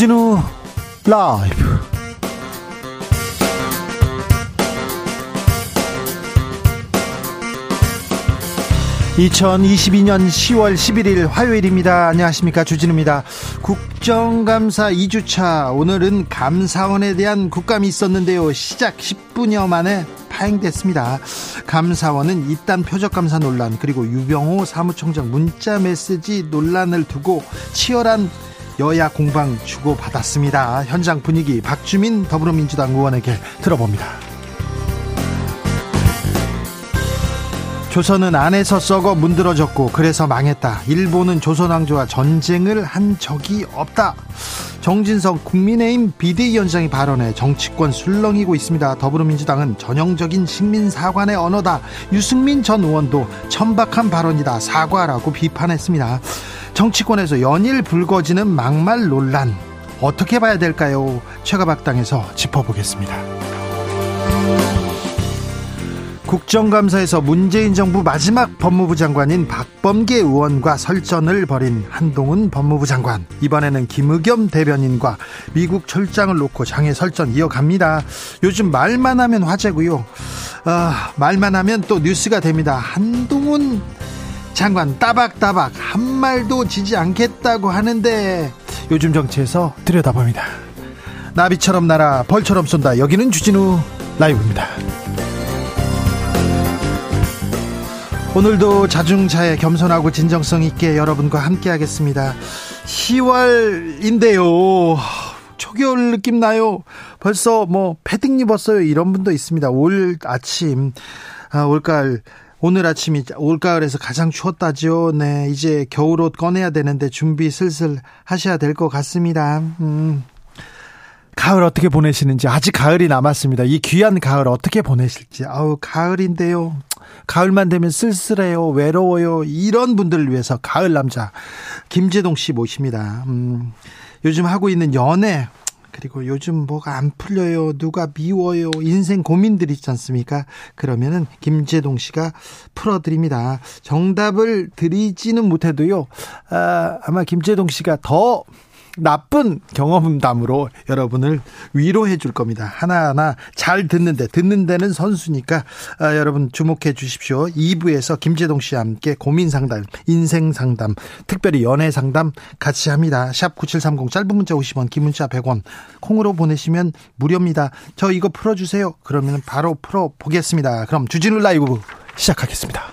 주진우 라이브 2022년 10월 11일 화요일입니다. 안녕하십니까. 주진우입니다. 국정감사 2주차. 오늘은 감사원에 대한 국감이 있었는데요. 시작 10분여 만에 파행됐습니다. 감사원은 이딴 표적감사 논란 그리고 유병호 사무총장 문자 메시지 논란을 두고 치열한 여야 공방 주고받았습니다. 현장 분위기 박주민 더불어민주당 의원에게 들어봅니다. 조선은 안에서 썩어 문드러졌고 그래서 망했다. 일본은 조선왕조와 전쟁을 한 적이 없다. 정진석 국민의힘 비대위원장이 발언해 정치권 술렁이고 있습니다. 더불어민주당은 전형적인 식민사관의 언어다. 유승민 전 의원도 천박한 발언이다. 사과라고 비판했습니다. 정치권에서 연일 불거지는 막말 논란 어떻게 봐야 될까요? 최가박당에서 짚어보겠습니다. 국정감사에서 문재인 정부 마지막 법무부 장관인 박범계 의원과 설전을 벌인 한동훈 법무부 장관. 이번에는 김의겸 대변인과 미국 철장을 놓고 장애 설전 이어갑니다. 요즘 말만 하면 화제고요. 아, 말만 하면 또 뉴스가 됩니다. 한동훈 장관 따박따박 한 말도 지지 않겠다고 하는데 요즘 정치에서 들여다봅니다. 나비처럼 날아 벌처럼 쏜다. 여기는 주진우 라이브입니다. 오늘도 자중차에 겸손하고 진정성 있게 여러분과 함께 하겠습니다. 10월인데요. 초겨울 느낌 나요. 벌써 뭐 패딩 입었어요. 이런 분도 있습니다. 올 아침, 아, 올가을, 오늘 아침이 올가을에서 가장 추웠다죠. 네, 이제 겨울옷 꺼내야 되는데 준비 슬슬 하셔야 될 것 같습니다. 음. 가을 어떻게 보내시는지 아직 가을이 남았습니다. 이 귀한 가을 어떻게 보내실지. 아우 가을인데요. 가을만 되면 쓸쓸해요, 외로워요. 이런 분들을 위해서 가을 남자 김재동 씨 모십니다. 음, 요즘 하고 있는 연애 그리고 요즘 뭐가 안 풀려요. 누가 미워요. 인생 고민들 있지 않습니까? 그러면은 김재동 씨가 풀어드립니다. 정답을 드리지는 못해도요. 아, 아마 김재동 씨가 더 나쁜 경험담으로 여러분을 위로해 줄 겁니다. 하나하나 잘 듣는데 듣는 데는 선수니까 아, 여러분 주목해 주십시오. 2부에서 김재동 씨와 함께 고민 상담, 인생 상담, 특별히 연애 상담 같이 합니다. 샵 9730 짧은 문자 50원, 긴 문자 100원. 콩으로 보내시면 무료입니다. 저 이거 풀어 주세요. 그러면 바로 풀어 보겠습니다. 그럼 주진우 라이브 시작하겠습니다.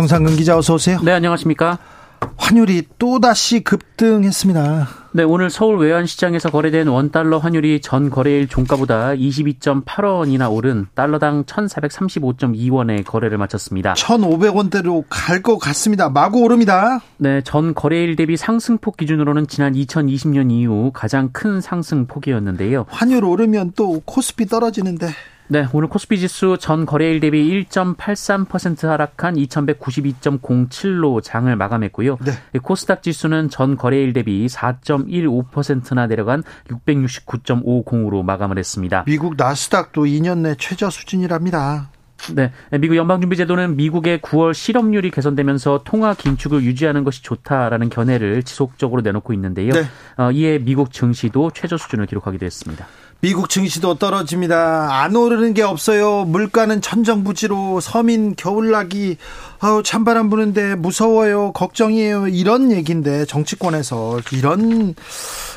정상근 기자 어서 오세요. 네, 안녕하십니까? 환율이 또다시 급등했습니다. 네, 오늘 서울 외환시장에서 거래된 원달러 환율이 전 거래일 종가보다 22.8원이나 오른 달러당 1,435.2원에 거래를 마쳤습니다. 1,500원대로 갈 것 같습니다. 마구 오릅니다. 네, 전 거래일 대비 상승폭 기준으로는 지난 2020년 이후 가장 큰 상승폭이었는데요. 환율 오르면 또 코스피 떨어지는데. 네, 오늘 코스피 지수 전 거래일 대비 1.83% 하락한 2192.07로 장을 마감했고요. 네. 코스닥 지수는 전 거래일 대비 4.15%나 내려간 669.50으로 마감을 했습니다. 미국 나스닥도 2년 내 최저 수준이랍니다. 네, 미국 연방준비제도는 미국의 9월 실업률이 개선되면서 통화 긴축을 유지하는 것이 좋다라는 견해를 지속적으로 내놓고 있는데요. 네. 어, 이에 미국 증시도 최저 수준을 기록하기도 했습니다. 미국 증시도 떨어집니다. 안 오르는 게 없어요. 물가는 천정부지로 서민 겨울나기 아우 찬바람 부는데 무서워요. 걱정이에요. 이런 얘기인데 정치권에서 이런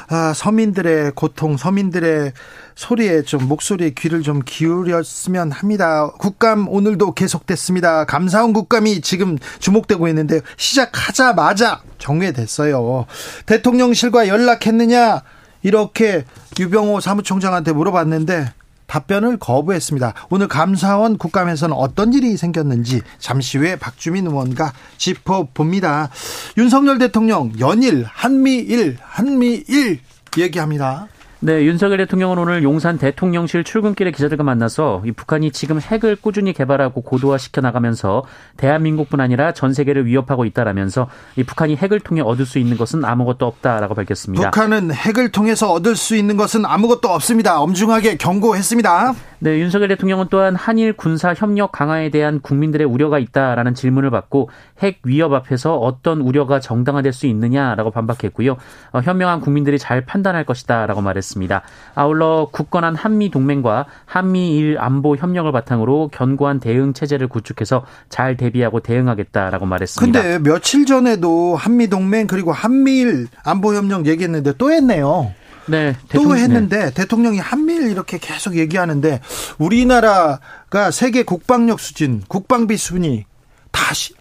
아, 서민들의 고통, 서민들의 소리에 좀 목소리에 귀를 좀 기울였으면 합니다. 국감 오늘도 계속됐습니다. 감사원 국감이 지금 주목되고 있는데 시작하자마자 정회됐어요. 대통령실과 연락했느냐? 이렇게 유병호 사무총장한테 물어봤는데 답변을 거부했습니다. 오늘 감사원 국감에서는 어떤 일이 생겼는지 잠시 후에 박주민 의원과 짚어봅니다. 윤석열 대통령 연일 한미일 한미일 얘기합니다. 네, 윤석열 대통령은 오늘 용산 대통령실 출근길에 기자들과 만나서 이 북한이 지금 핵을 꾸준히 개발하고 고도화시켜 나가면서 대한민국뿐 아니라 전 세계를 위협하고 있다라면서 이 북한이 핵을 통해 얻을 수 있는 것은 아무것도 없다라고 밝혔습니다. 북한은 핵을 통해서 얻을 수 있는 것은 아무것도 없습니다. 엄중하게 경고했습니다. 네, 윤석열 대통령은 또한 한일 군사 협력 강화에 대한 국민들의 우려가 있다라는 질문을 받고 핵 위협 앞에서 어떤 우려가 정당화될 수 있느냐라고 반박했고요. 어, 현명한 국민들이 잘 판단할 것이다라고 말했습니다. 아울러 굳건한 한미 동맹과 한미일 안보 협력을 바탕으로 견고한 대응 체제를 구축해서 잘 대비하고 대응하겠다라고 말했습니다. 근데 며칠 전에도 한미 동맹 그리고 한미일 안보 협력 얘기했는데 또 했네요. 네, 또 했는데 네. 대통령이 한미일 이렇게 계속 얘기하는데 우리나라가 세계 국방력 수준, 국방비 순위 다시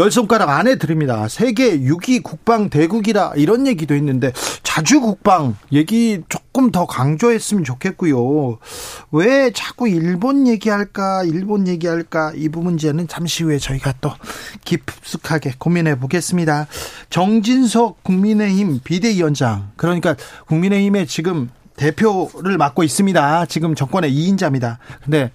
열 손가락 안에 드립니다. 세계 6위 국방 대국이라 이런 얘기도 했는데 자주 국방 얘기 조금 더 강조했으면 좋겠고요. 왜 자꾸 일본 얘기할까? 일본 얘기할까? 이 문제는 잠시 후에 저희가 또 깊숙하게 고민해 보겠습니다. 정진석 국민의힘 비대위원장 그러니까 국민의힘의 지금 대표를 맡고 있습니다. 지금 정권의 2인자입니다. 근데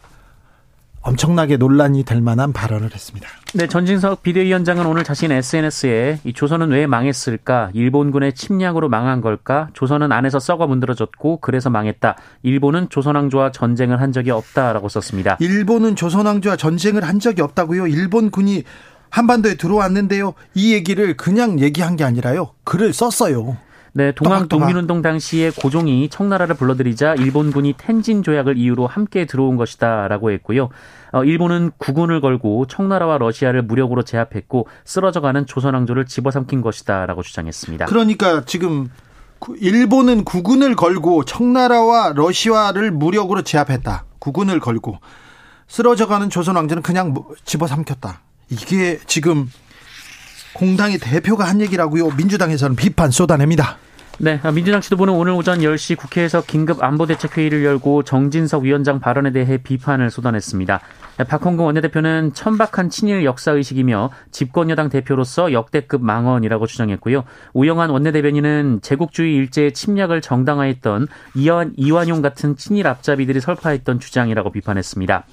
엄청나게 논란이 될 만한 발언을 했습니다. 네, 전진석 비대위원장은 오늘 자신 SNS에 이 조선은 왜 망했을까? 일본군의 침략으로 망한 걸까? 조선은 안에서 썩어 문드러졌고 그래서 망했다. 일본은 조선왕조와 전쟁을 한 적이 없다라고 썼습니다. 일본은 조선왕조와 전쟁을 한 적이 없다고요? 일본군이 한반도에 들어왔는데요. 이 얘기를 그냥 얘기한 게 아니라요. 글을 썼어요. 네, 동학 독립운동 당시에 고종이 청나라를 불러들이자 일본군이 텐진 조약을 이유로 함께 들어온 것이다라고 했고요. 어, 일본은 구군을 걸고 청나라와 러시아를 무력으로 제압했고 쓰러져가는 조선 왕조를 집어삼킨 것이다라고 주장했습니다. 그러니까 지금 일본은 구군을 걸고 청나라와 러시아를 무력으로 제압했다. 구군을 걸고 쓰러져가는 조선 왕조는 그냥 뭐 집어삼켰다. 이게 지금 공당의 대표가 한 얘기라고요. 민주당에서는 비판 쏟아냅니다. 네, 민주당 지도부는 오늘 오전 10시 국회에서 긴급 안보대책회의를 열고 정진석 위원장 발언에 대해 비판을 쏟아냈습니다. 박홍근 원내대표는 천박한 친일 역사의식이며 집권여당 대표로서 역대급 망언이라고 주장했고요. 우영한 원내대변인은 제국주의 일제의 침략을 정당화했던 이완, 이완용 같은 친일 앞잡이들이 설파했던 주장이라고 비판했습니다.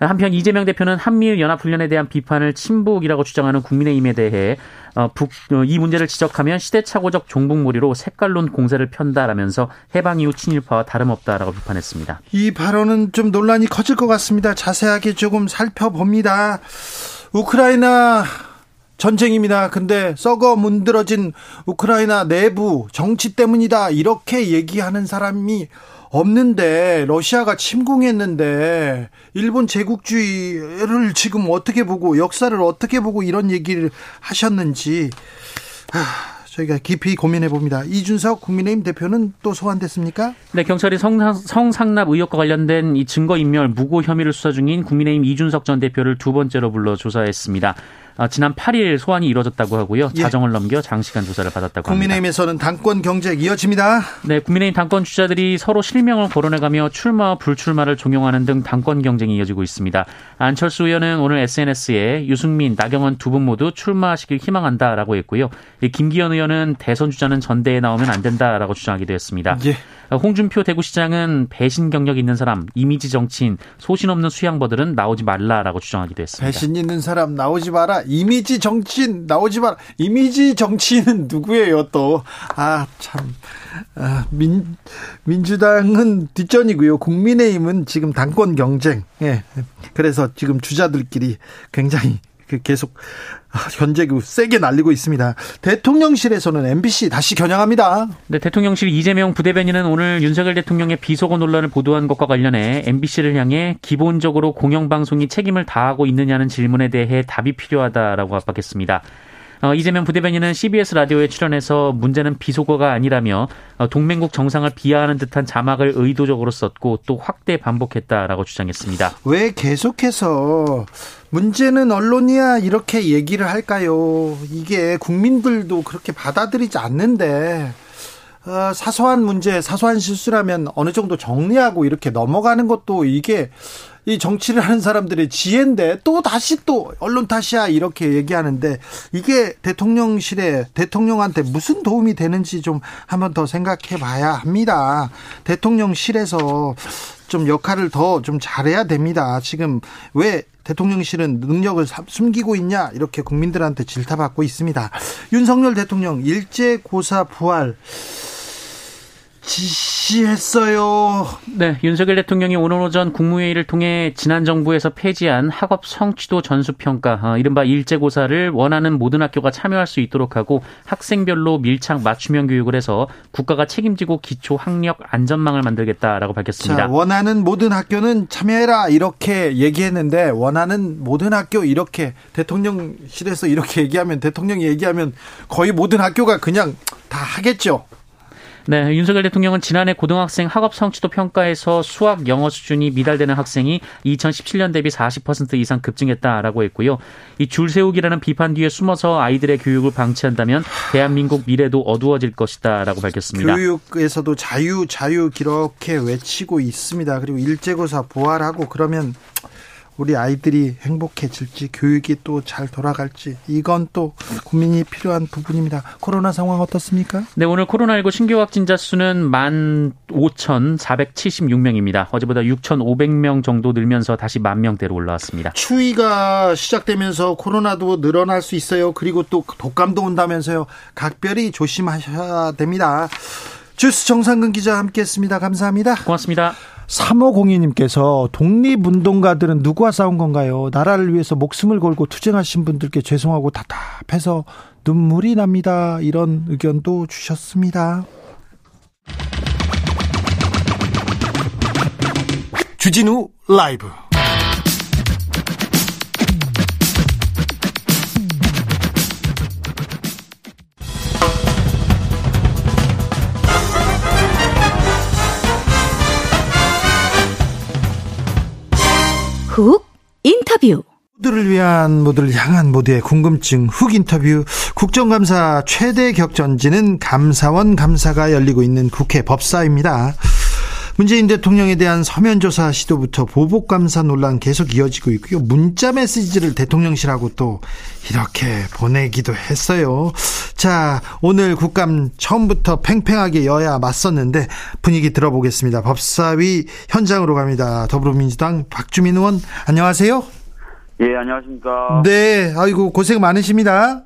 한편 이재명 대표는 한미일 연합훈련에 대한 비판을 친북이라고 주장하는 국민의힘에 대해 어, 북, 어, 이 문제를 지적하면 시대착오적 종북몰이로 색깔론 공세를 편다라면서 해방 이후 친일파와 다름없다라고 비판했습니다. 이 발언은 좀 논란이 커질 것 같습니다. 자세하게 조금 살펴봅니다. 우크라이나 전쟁입니다. 근데 썩어 문드러진 우크라이나 내부 정치 때문이다. 이렇게 얘기하는 사람이 없는데 러시아가 침공했는데 일본 제국주의를 지금 어떻게 보고 역사를 어떻게 보고 이런 얘기를 하셨는지 아, 저희가 깊이 고민해 봅니다. 이준석 국민의힘 대표는 또 소환됐습니까? 네, 경찰이 성, 성상납 의혹과 관련된 이 증거 인멸 무고 혐의를 수사 중인 국민의힘 이준석 전 대표를 두 번째로 불러 조사했습니다. 아, 지난 8일 소환이 이뤄졌다고 하고요. 예. 자정을 넘겨 장시간 조사를 받았다고 합니다. 국민의힘에서는 당권 경쟁 이어집니다. 네, 국민의힘 당권 주자들이 서로 실명을 거론해가며 출마와 불출마를 종용하는 등 당권 경쟁이 이어지고 있습니다. 안철수 의원은 오늘 SNS에 유승민, 나경원 두 분 모두 출마하시길 희망한다라고 했고요. 김기현 의원은 대선 주자는 전대에 나오면 안 된다라고 주장하기도 했습니다. 예. 홍준표 대구시장은 배신 경력 있는 사람, 이미지 정치인, 소신 없는 수양버들은 나오지 말라라고 주장하기도 했습니다. 배신 있는 사람 나오지 마라. 이미지 정치인 나오지 마라. 이미지 정치인은 누구예요 또? 아 참. 아, 민 민주당은 뒷전이고요. 국민의힘은 지금 당권 경쟁. 예. 그래서 지금 주자들끼리 굉장히 그 계속 현재그 세게 날리고 있습니다. 대통령실에서는 MBC 다시 겨냥합니다. 네, 대통령실 이재명 부대변인은 오늘 윤석열 대통령의 비속어 논란을 보도한 것과 관련해 MBC를 향해 기본적으로 공영방송이 책임을 다하고 있느냐는 질문에 대해 답이 필요하다라고 압박했습니다. 어, 이재명 부대변인은 CBS 라디오에 출연해서 문제는 비속어가 아니라며 어, 동맹국 정상을 비하하는 듯한 자막을 의도적으로 썼고 또 확대 반복했다라고 주장했습니다. 왜 계속해서 문제는 언론이야 이렇게 얘기를 할까요? 이게 국민들도 그렇게 받아들이지 않는데 어, 사소한 문제, 사소한 실수라면 어느 정도 정리하고 이렇게 넘어가는 것도 이게 이 정치를 하는 사람들의 지혜인데 또 다시 또 언론 탓이야 이렇게 얘기하는데 이게 대통령실에 대통령한테 무슨 도움이 되는지 좀 한번 더 생각해 봐야 합니다. 대통령실에서 좀 역할을 더 좀 잘해야 됩니다. 지금 왜 대통령실은 능력을 숨기고 있냐 이렇게 국민들한테 질타받고 있습니다. 윤석열 대통령 일제 고사 부활 지시했어요. 네, 윤석열 대통령이 오늘 오전 국무회의를 통해 지난 정부에서 폐지한 학업 성취도 전수평가, 어, 이른바 일제고사를 원하는 모든 학교가 참여할 수 있도록 하고 학생별로 밀착 맞춤형 교육을 해서 국가가 책임지고 기초 학력 안전망을 만들겠다라고 밝혔습니다. 자, 원하는 모든 학교는 참여해라 이렇게 얘기했는데 원하는 모든 학교 이렇게 대통령실에서 이렇게 얘기하면 대통령이 얘기하면 거의 모든 학교가 그냥 다 하겠죠. 네, 윤석열 대통령은 지난해 고등학생 학업 성취도 평가에서 수학 영어 수준이 미달되는 학생이 2017년 대비 40% 이상 급증했다라고 했고요. 이 줄 세우기라는 비판 뒤에 숨어서 아이들의 교육을 방치한다면 대한민국 미래도 어두워질 것이다라고 밝혔습니다. 교육에서도 자유 자유 이렇게 외치고 있습니다. 그리고 일제고사 부활하고 그러면 우리 아이들이 행복해질지 교육이 또 잘 돌아갈지 이건 또 고민이 필요한 부분입니다. 코로나 상황 어떻습니까? 네, 오늘 코로나19 신규 확진자 수는 15,476명입니다. 어제보다 6,500명 정도 늘면서 다시 만 명대로 올라왔습니다. 추위가 시작되면서 코로나도 늘어날 수 있어요. 그리고 또 독감도 온다면서요. 각별히 조심하셔야 됩니다. 주스 정상근 기자 함께했습니다. 감사합니다. 고맙습니다. 3502님께서 독립운동가들은 누구와 싸운 건가요? 나라를 위해서 목숨을 걸고 투쟁하신 분들께 죄송하고 답답해서 눈물이 납니다. 이런 의견도 주셨습니다. 주진우 라이브 훅 인터뷰 모두를 위한 모두를 향한 모두의 궁금증 훅 인터뷰 국정감사 최대 격전지는 감사원 감사가 열리고 있는 국회 법사입니다. 문재인 대통령에 대한 서면 조사 시도부터 보복 감사 논란 계속 이어지고 있고요. 문자 메시지를 대통령실하고 또 이렇게 보내기도 했어요. 자, 오늘 국감 처음부터 팽팽하게 여야 맞섰는데 분위기 들어보겠습니다. 법사위 현장으로 갑니다. 더불어민주당 박주민 의원, 안녕하세요. 예, 안녕하십니까. 네, 아이고, 고생 많으십니다.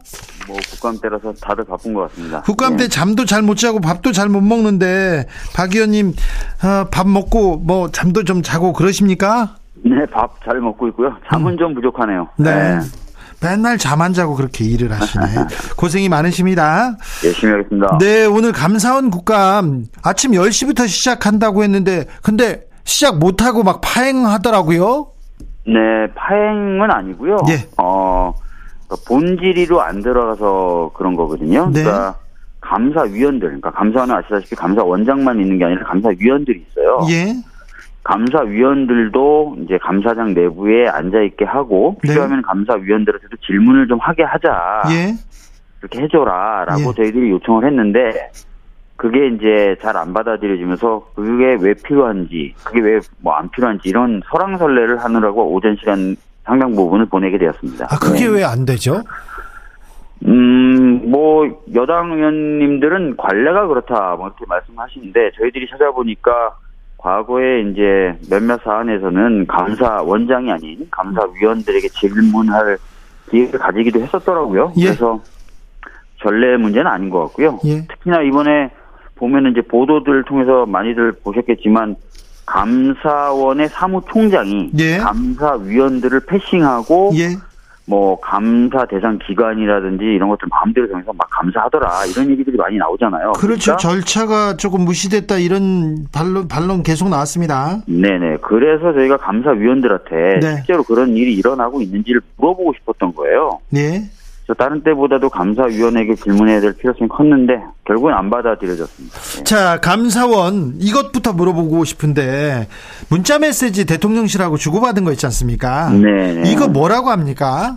뭐, 국감 때라서 다들 바쁜 것 같습니다. 국감 때 예. 잠도 잘 못 자고 밥도 잘 못 먹는데, 박 의원님, 어, 밥 먹고 뭐 잠도 좀 자고 그러십니까? 네, 밥 잘 먹고 있고요. 잠은 음. 좀 부족하네요. 네. 네. 맨날 잠 안 자고 그렇게 일을 하시네. 고생이 많으십니다. 열심히 하겠습니다. 네, 오늘 감사원 국감 아침 10시부터 시작한다고 했는데, 근데 시작 못하고 막 파행하더라고요? 네, 파행은 아니고요. 예. 어, 그러니까 본질이로 안 들어가서 그런 거거든요. 네. 그러니까 감사위원들, 그러니까 감사원은 아시다시피 감사원장만 있는 게 아니라 감사위원들이 있어요. 예. 감사위원들도 이제 감사장 내부에 앉아 있게 하고 네. 필요하면 네. 감사위원들한테도 질문을 좀 하게 하자. 예. 그렇게 해줘라 라고 예. 저희들이 요청을 했는데 그게 이제 잘 안 받아들여지면서 그게 왜 필요한지, 그게 왜 뭐 안 필요한지 이런 설랑설레를 하느라고 오전 시간 상당 부분을 보내게 되었습니다. 아, 그게 네. 왜안 되죠? 음, 뭐, 여당 의원님들은 관례가 그렇다, 뭐, 이렇게 말씀하시는데, 저희들이 찾아보니까, 과거에 이제 몇몇 사안에서는 감사 원장이 아닌 감사위원들에게 질문할 기회를 가지기도 했었더라고요. 예. 그래서 전례 문제는 아닌 것 같고요. 예. 특히나 이번에 보면은 이제 보도들을 통해서 많이들 보셨겠지만 감사원의 사무총장이 예. 감사위원들을 패싱하고 예. 뭐 감사 대상 기관이라든지 이런 것들 마음대로 정해서 막 감사하더라 이런 얘기들이 많이 나오잖아요. 그렇죠. 그러니까 절차가 조금 무시됐다 이런 반론 반론 계속 나왔습니다. 네네. 그래서 저희가 감사위원들한테 네. 실제로 그런 일이 일어나고 있는지를 물어보고 싶었던 거예요. 네. 다른 때보다도 감사위원에게 질문해야 될 필요성이 컸는데 결국은 안 받아들여졌습니다. 네. 자, 감사원 이것부터 물어보고 싶은데 문자 메시지 대통령실하고 주고받은 거 있지 않습니까? 네. 이거 뭐라고 합니까?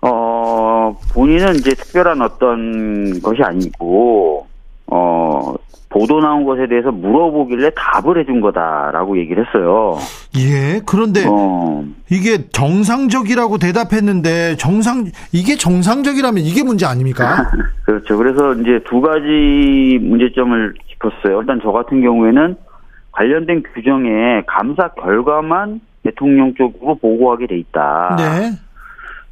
어, 본인은 이제 특별한 어떤 것이 아니고 어, 보도 나온 것에 대해서 물어보길래 답을 해준 거다라고 얘기를 했어요. 예, 그런데 어. 이게 정상적이라고 대답했는데 정상 이게 정상적이라면 이게 문제 아닙니까? 그렇죠. 그래서 이제 두 가지 문제점을 짚었어요. 일단 저 같은 경우에는 관련된 규정에 감사 결과만 대통령 쪽으로 보고하게 돼 있다. 네.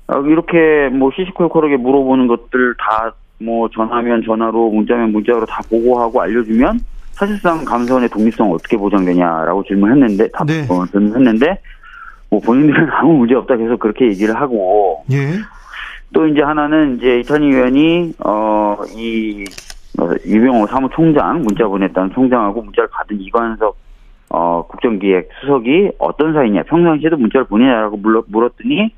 어, 이렇게 뭐 시시콜콜하게 물어보는 것들 다 뭐 전화면 전화로 문자면 문자로 다 보고하고 알려주면 사실상 감사원의 독립성 어떻게 보장되냐라고 질문했는데 답 네. 어, 질문했는데 뭐 본인들은 아무 문제 없다 계속 그렇게 얘기를 하고 예. 또 이제 하나는 이제 이찬희 의원이 어이 어, 유병호 사무총장 문자 보냈다는 총장하고 문자를 받은 이관석 어, 국정기획 수석이 어떤 사이냐 평상시에도 문자를 보내냐라고 물었더니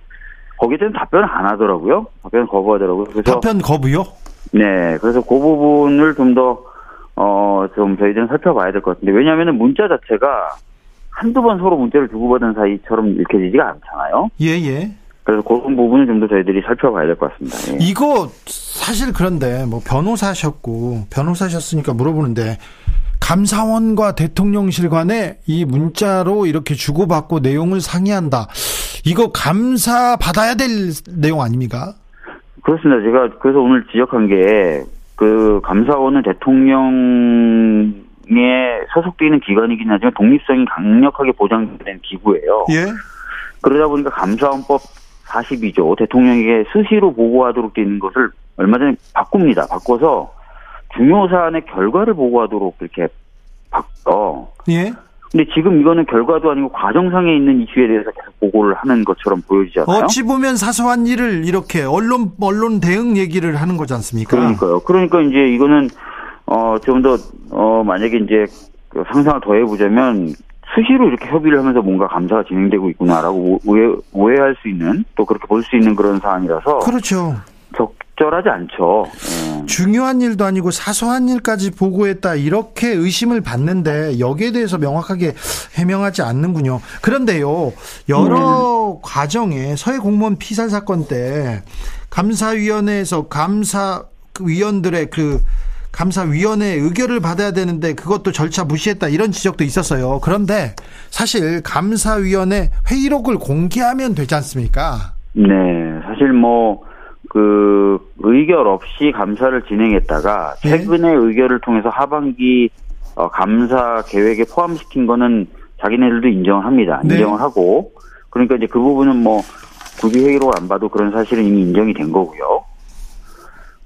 거기에 대한 답변을 안 하더라고요. 답변 거부하더라고요. 그래서 답변 거부요? 네, 그래서 그 부분을 좀 더 어, 좀 저희들은 살펴봐야 될 것 같은데 왜냐하면 문자 자체가 한두 번 서로 문자를 주고받은 사이처럼 읽혀지지가 않잖아요. 예, 예. 그래서 그런 부분을 좀 더 저희들이 살펴봐야 될 것 같습니다. 예. 이거 사실 그런데 뭐 변호사셨고 변호사셨으니까 물어보는데 감사원과 대통령실 간에 이 문자로 이렇게 주고받고 내용을 상의한다. 이거 감사 받아야 될 내용 아닙니까? 그렇습니다. 제가 그래서 오늘 지적한 게 그 감사원은 대통령에 소속되어 있는 기관이긴 하지만 독립성이 강력하게 보장된 기구예요. 예. 그러다 보니까 감사원법 42조 대통령에게 수시로 보고하도록 되어 있는 것을 얼마 전에 바꿉니다. 바꿔서 중요 사안의 결과를 보고하도록 이렇게 바꿔. 예. 근데 지금 이거는 결과도 아니고 과정상에 있는 이슈에 대해서 계속 보고를 하는 것처럼 보여지잖아요. 어찌 보면 사소한 일을 이렇게 언론 언론 대응 얘기를 하는 거지 않습니까? 그러니까요. 그러니까 이제 이거는 어좀 더어 만약에 이제 그 상상을 더해 보자면 수시로 이렇게 협의를 하면서 뭔가 감사가 진행되고 있구나라고 오해, 오해할 수 있는 또 그렇게 볼 수 있는 그런 사안이라서 그렇죠. 적절하지 않죠. 네. 중요한 일도 아니고 사소한 일까지 보고했다 이렇게 의심을 받는데 여기에 대해서 명확하게 해명하지 않는군요. 그런데요 여러 네. 과정에 서해 공무원 피살 사건 때 감사위원회에서 감사 위원들의 그 감사위원회 의결을 받아야 되는데 그것도 절차 무시했다 이런 지적도 있었어요. 그런데 사실 감사위원회 회의록을 공개하면 되지 않습니까? 네, 사실 뭐 그 의결 없이 감사를 진행했다가 네. 최근에 네. 의결을 통해서 하반기 어, 감사 계획에 포함시킨 거는 자기네들도 인정을 합니다. 네. 인정을 하고 그러니까 이제 그 부분은 뭐 구비 회의로 안 봐도 그런 사실은 이미 인정이 된 거고요.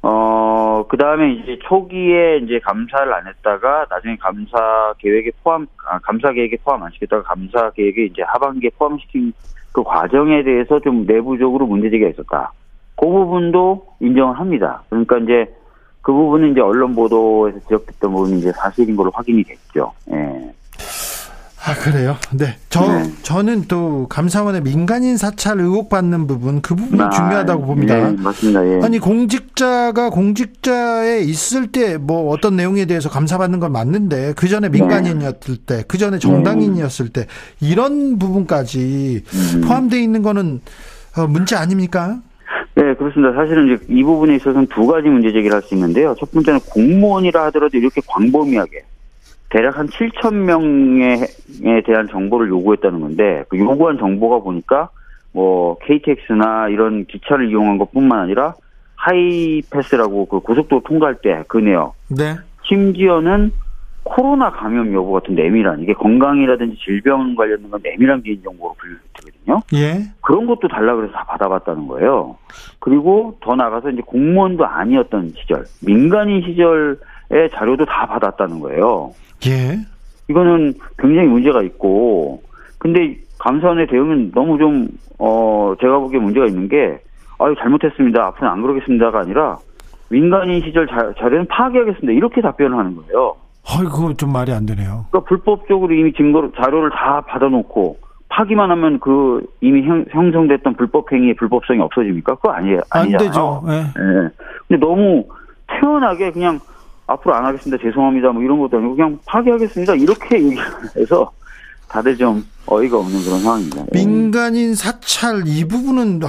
어, 그 다음에 이제 초기에 이제 감사를 안 했다가 나중에 감사 계획에 포함, 아, 감사 계획에 포함 안 시켰다가 감사 계획에 이제 하반기에 포함시킨 그 과정에 대해서 좀 내부적으로 문제제기가 있었다. 그 부분도 인정을 합니다. 그러니까 이제 그 부분은 이제 언론 보도에서 지적됐던 부분이 이제 사실인 걸로 확인이 됐죠. 예. 아 그래요? 네. 저 네. 저는 또 감사원의 민간인 사찰 의혹 받는 부분 그 부분이 아, 중요하다고 봅니다. 네, 맞습니다. 예. 아니 공직자가 공직자에 있을 때 뭐 어떤 내용에 대해서 감사받는 건 맞는데 그 전에 네. 민간인이었을 네. 때, 그 전에 정당인이었을 때 이런 부분까지 음. 포함되어 있는 거는 어, 문제 아닙니까? 네, 그렇습니다. 사실은 이제 이 부분에 있어서는 두 가지 문제 제기를 할 수 있는데요. 첫 번째는 공무원이라 하더라도 이렇게 광범위하게 대략 한 7천 명에 대한 정보를 요구했다는 건데 그 요구한 정보가 보니까 뭐 KTX나 이런 기차를 이용한 것뿐만 아니라 하이패스라고 그 고속도로 통과할 때 그 내역. 네. 심지어는 코로나 감염 여부 같은 내밀한 이게 건강이라든지 질병 관련된 건 내밀한 개인 정보로 분류되거든요. 예. 그런 것도 달라 그래서 다 받아봤다는 거예요. 그리고 더 나가서 이제 공무원도 아니었던 시절, 민간인 시절의 자료도 다 받았다는 거예요. 예. 이거는 굉장히 문제가 있고, 근데 감사원의 대응은 너무 좀, 어, 제가 보기에 문제가 있는 게, 아유, 잘못했습니다. 앞으로는 안 그러겠습니다가 아니라, 민간인 시절 자, 자료는 파괴하겠습니다. 이렇게 답변을 하는 거예요. 아이고 좀 말이 안 되네요. 그러니까 불법적으로 이미 증거 자료를 다 받아놓고 파기만 하면 그 이미 형, 성됐던 불법 행위의 불법성이 없어집니까? 그거 아니에요. 아니잖아요. 안 되죠. 네. 네. 근데 너무 태연하게 그냥 앞으로 안 하겠습니다. 죄송합니다. 뭐 이런 것도 아니고 그냥 파기하겠습니다. 이렇게 얘기해서 다들 좀 어이가 없는 그런 상황입니다. 예. 민간인 사찰 이 부분은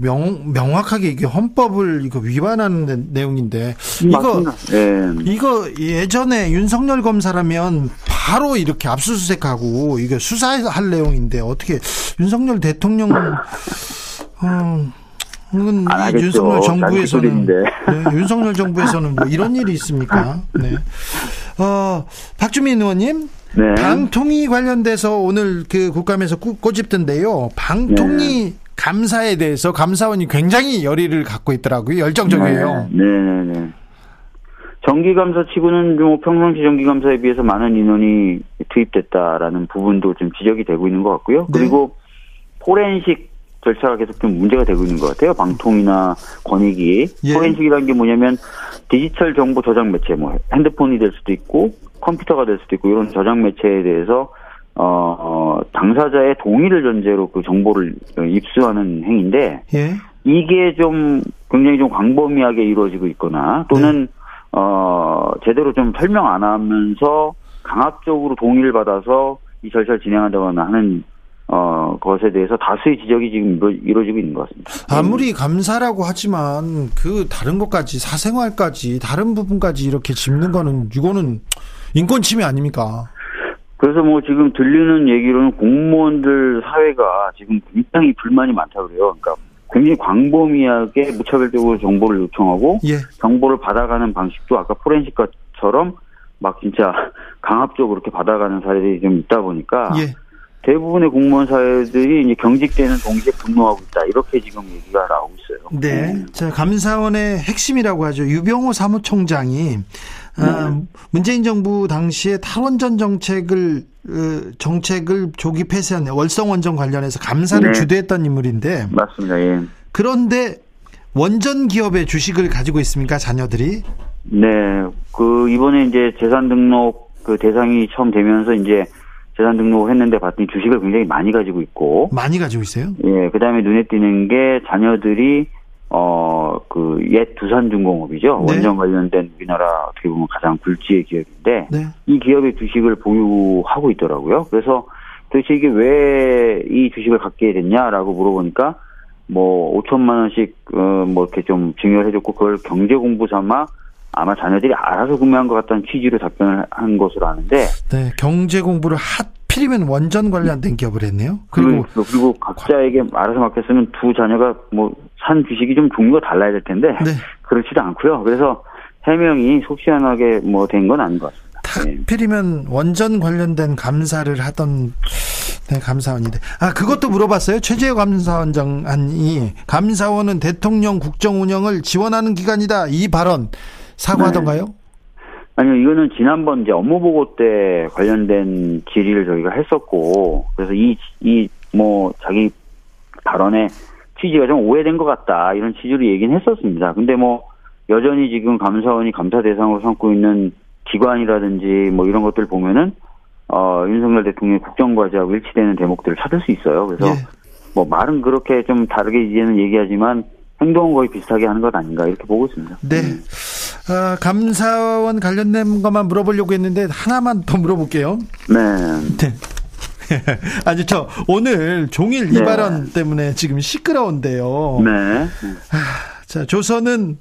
명, 명확하게 이게 헌법을 이거 위반하는 내용인데 이거 네. 이거 예전에 윤석열 검사라면 바로 이렇게 압수수색하고 이게 수사할 내용인데 어떻게 윤석열 대통령 음, 이건 윤석열 정부에서는 네, 윤석열 정부에서는 뭐 이런 일이 있습니까? 네. 어, 박주민 의원님 네. 방통위 관련돼서 오늘 그 국감에서 꼬집던데요. 방통위 네. 감사에 대해서 감사원이 굉장히 열의를 갖고 있더라고요. 열정적이에요. 네, 네, 네. 정기감사 치고는 뭐 평상시 정기감사에 비해서 많은 인원이 투입됐다라는 부분도 좀 지적이 되고 있는 것 같고요. 네. 그리고 포렌식 절차가 계속 좀 문제가 되고 있는 것 같아요. 방통이나 권익위. 예. 포렌식이라는 게 뭐냐면 디지털 정보 저장 매체, 뭐 핸드폰이 될 수도 있고 컴퓨터가 될 수도 있고 이런 저장 매체에 대해서 어, 어 당사자의 동의를 전제로 그 정보를 입수하는 행위인데 예. 이게 좀 굉장히 좀 광범위하게 이루어지고 있거나 또는 네. 어 제대로 좀 설명 안 하면서 강압적으로 동의를 받아서 이 절차를 진행한다거나 하는 어, 것에 대해서 다수의 지적이 지금 이루, 어지고 있는 것 같습니다. 아무리 감사라고 하지만 그 다른 것까지 사생활까지 다른 부분까지 이렇게 짚는 거는 이거는 인권 침해 아닙니까? 그래서 뭐 지금 들리는 얘기로는 공무원들 사회가 지금 굉장히 불만이 많다 그래요. 그러니까 굉장히 광범위하게 무차별적으로 정보를 요청하고 예. 정보를 받아가는 방식도 아까 포렌식과처럼 막 진짜 강압적으로 이렇게 받아가는 사례들이 좀 있다 보니까 예. 대부분의 공무원 사회들이 이제 경직되는 동시에 분노하고 있다. 이렇게 지금 얘기가 나오고 있어요. 네. 네. 자, 감사원의 핵심이라고 하죠. 유병호 사무총장이 아, 네. 아, 문재인 정부 당시에 탈원전 정책을 어, 정책을 조기 폐쇄한 월성 원전 관련해서 감사를 네. 주도했던 인물인데 맞습니다. 예. 그런데 원전 기업의 주식을 가지고 있습니까 자녀들이? 네, 그 이번에 이제 재산 등록 그 대상이 처음 되면서 이제 재산 등록을 했는데 봤더니 주식을 굉장히 많이 가지고 있고 많이 가지고 있어요? 예, 그다음에 눈에 띄는 게 자녀들이 어그옛 두산중공업이죠 네. 원전 관련된 우리나라 어떻게 보면 가장 굴지의 기업인데 네. 이 기업의 주식을 보유하고 있더라고요. 그래서 도대체 이게 왜 이 주식을 갖게 됐냐라고 물어보니까 뭐 5천만 원씩 어뭐 이렇게 좀 증여를 해줬고 그걸 경제 공부 삼아 아마 자녀들이 알아서 구매한 것 같다는 취지로 답변을 한 것으로 아는데. 네, 경제 공부를 하필이면 원전 관련된 기업을 했네요. 그리고 그리고, 그리고 각자에게 알아서 맡겼으면 두 자녀가 뭐 산 주식이 좀 종류가 달라야 될 텐데 네. 그렇지도 않고요. 그래서 해명이 속 시원하게 뭐 된 건 아닌 것 같습니다. 하필이면 원전 관련된 감사를 하던 네, 감사원인데. 아, 그것도 물어봤어요. 최재형 감사원장이 감사원은 대통령 국정 운영을 지원하는 기관이다. 이 발언 사과하던가요? 네. 아니요, 이거는 지난번 이제 업무 보고 때 관련된 질의를 저희가 했었고, 그래서 이, 이, 뭐, 자기 발언에 취지가 좀 오해된 것 같다, 이런 취지로 얘기는 했었습니다. 근데 뭐, 여전히 지금 감사원이 감사 대상으로 삼고 있는 기관이라든지 뭐 이런 것들 보면은, 어, 윤석열 대통령의 국정과제하고 일치되는 대목들을 찾을 수 있어요. 그래서, 예. 뭐, 말은 그렇게 좀 다르게 이제는 얘기하지만, 행동은 거의 비슷하게 하는 것 아닌가, 이렇게 보고 있습니다. 네. 음. 어, 감사원 관련된 것만 물어보려고 했는데 하나만 더 물어볼게요. 네. 네. 아니 저 오늘 종일 네. 이 발언 때문에 지금 시끄러운데요. 네. 아, 자 조선은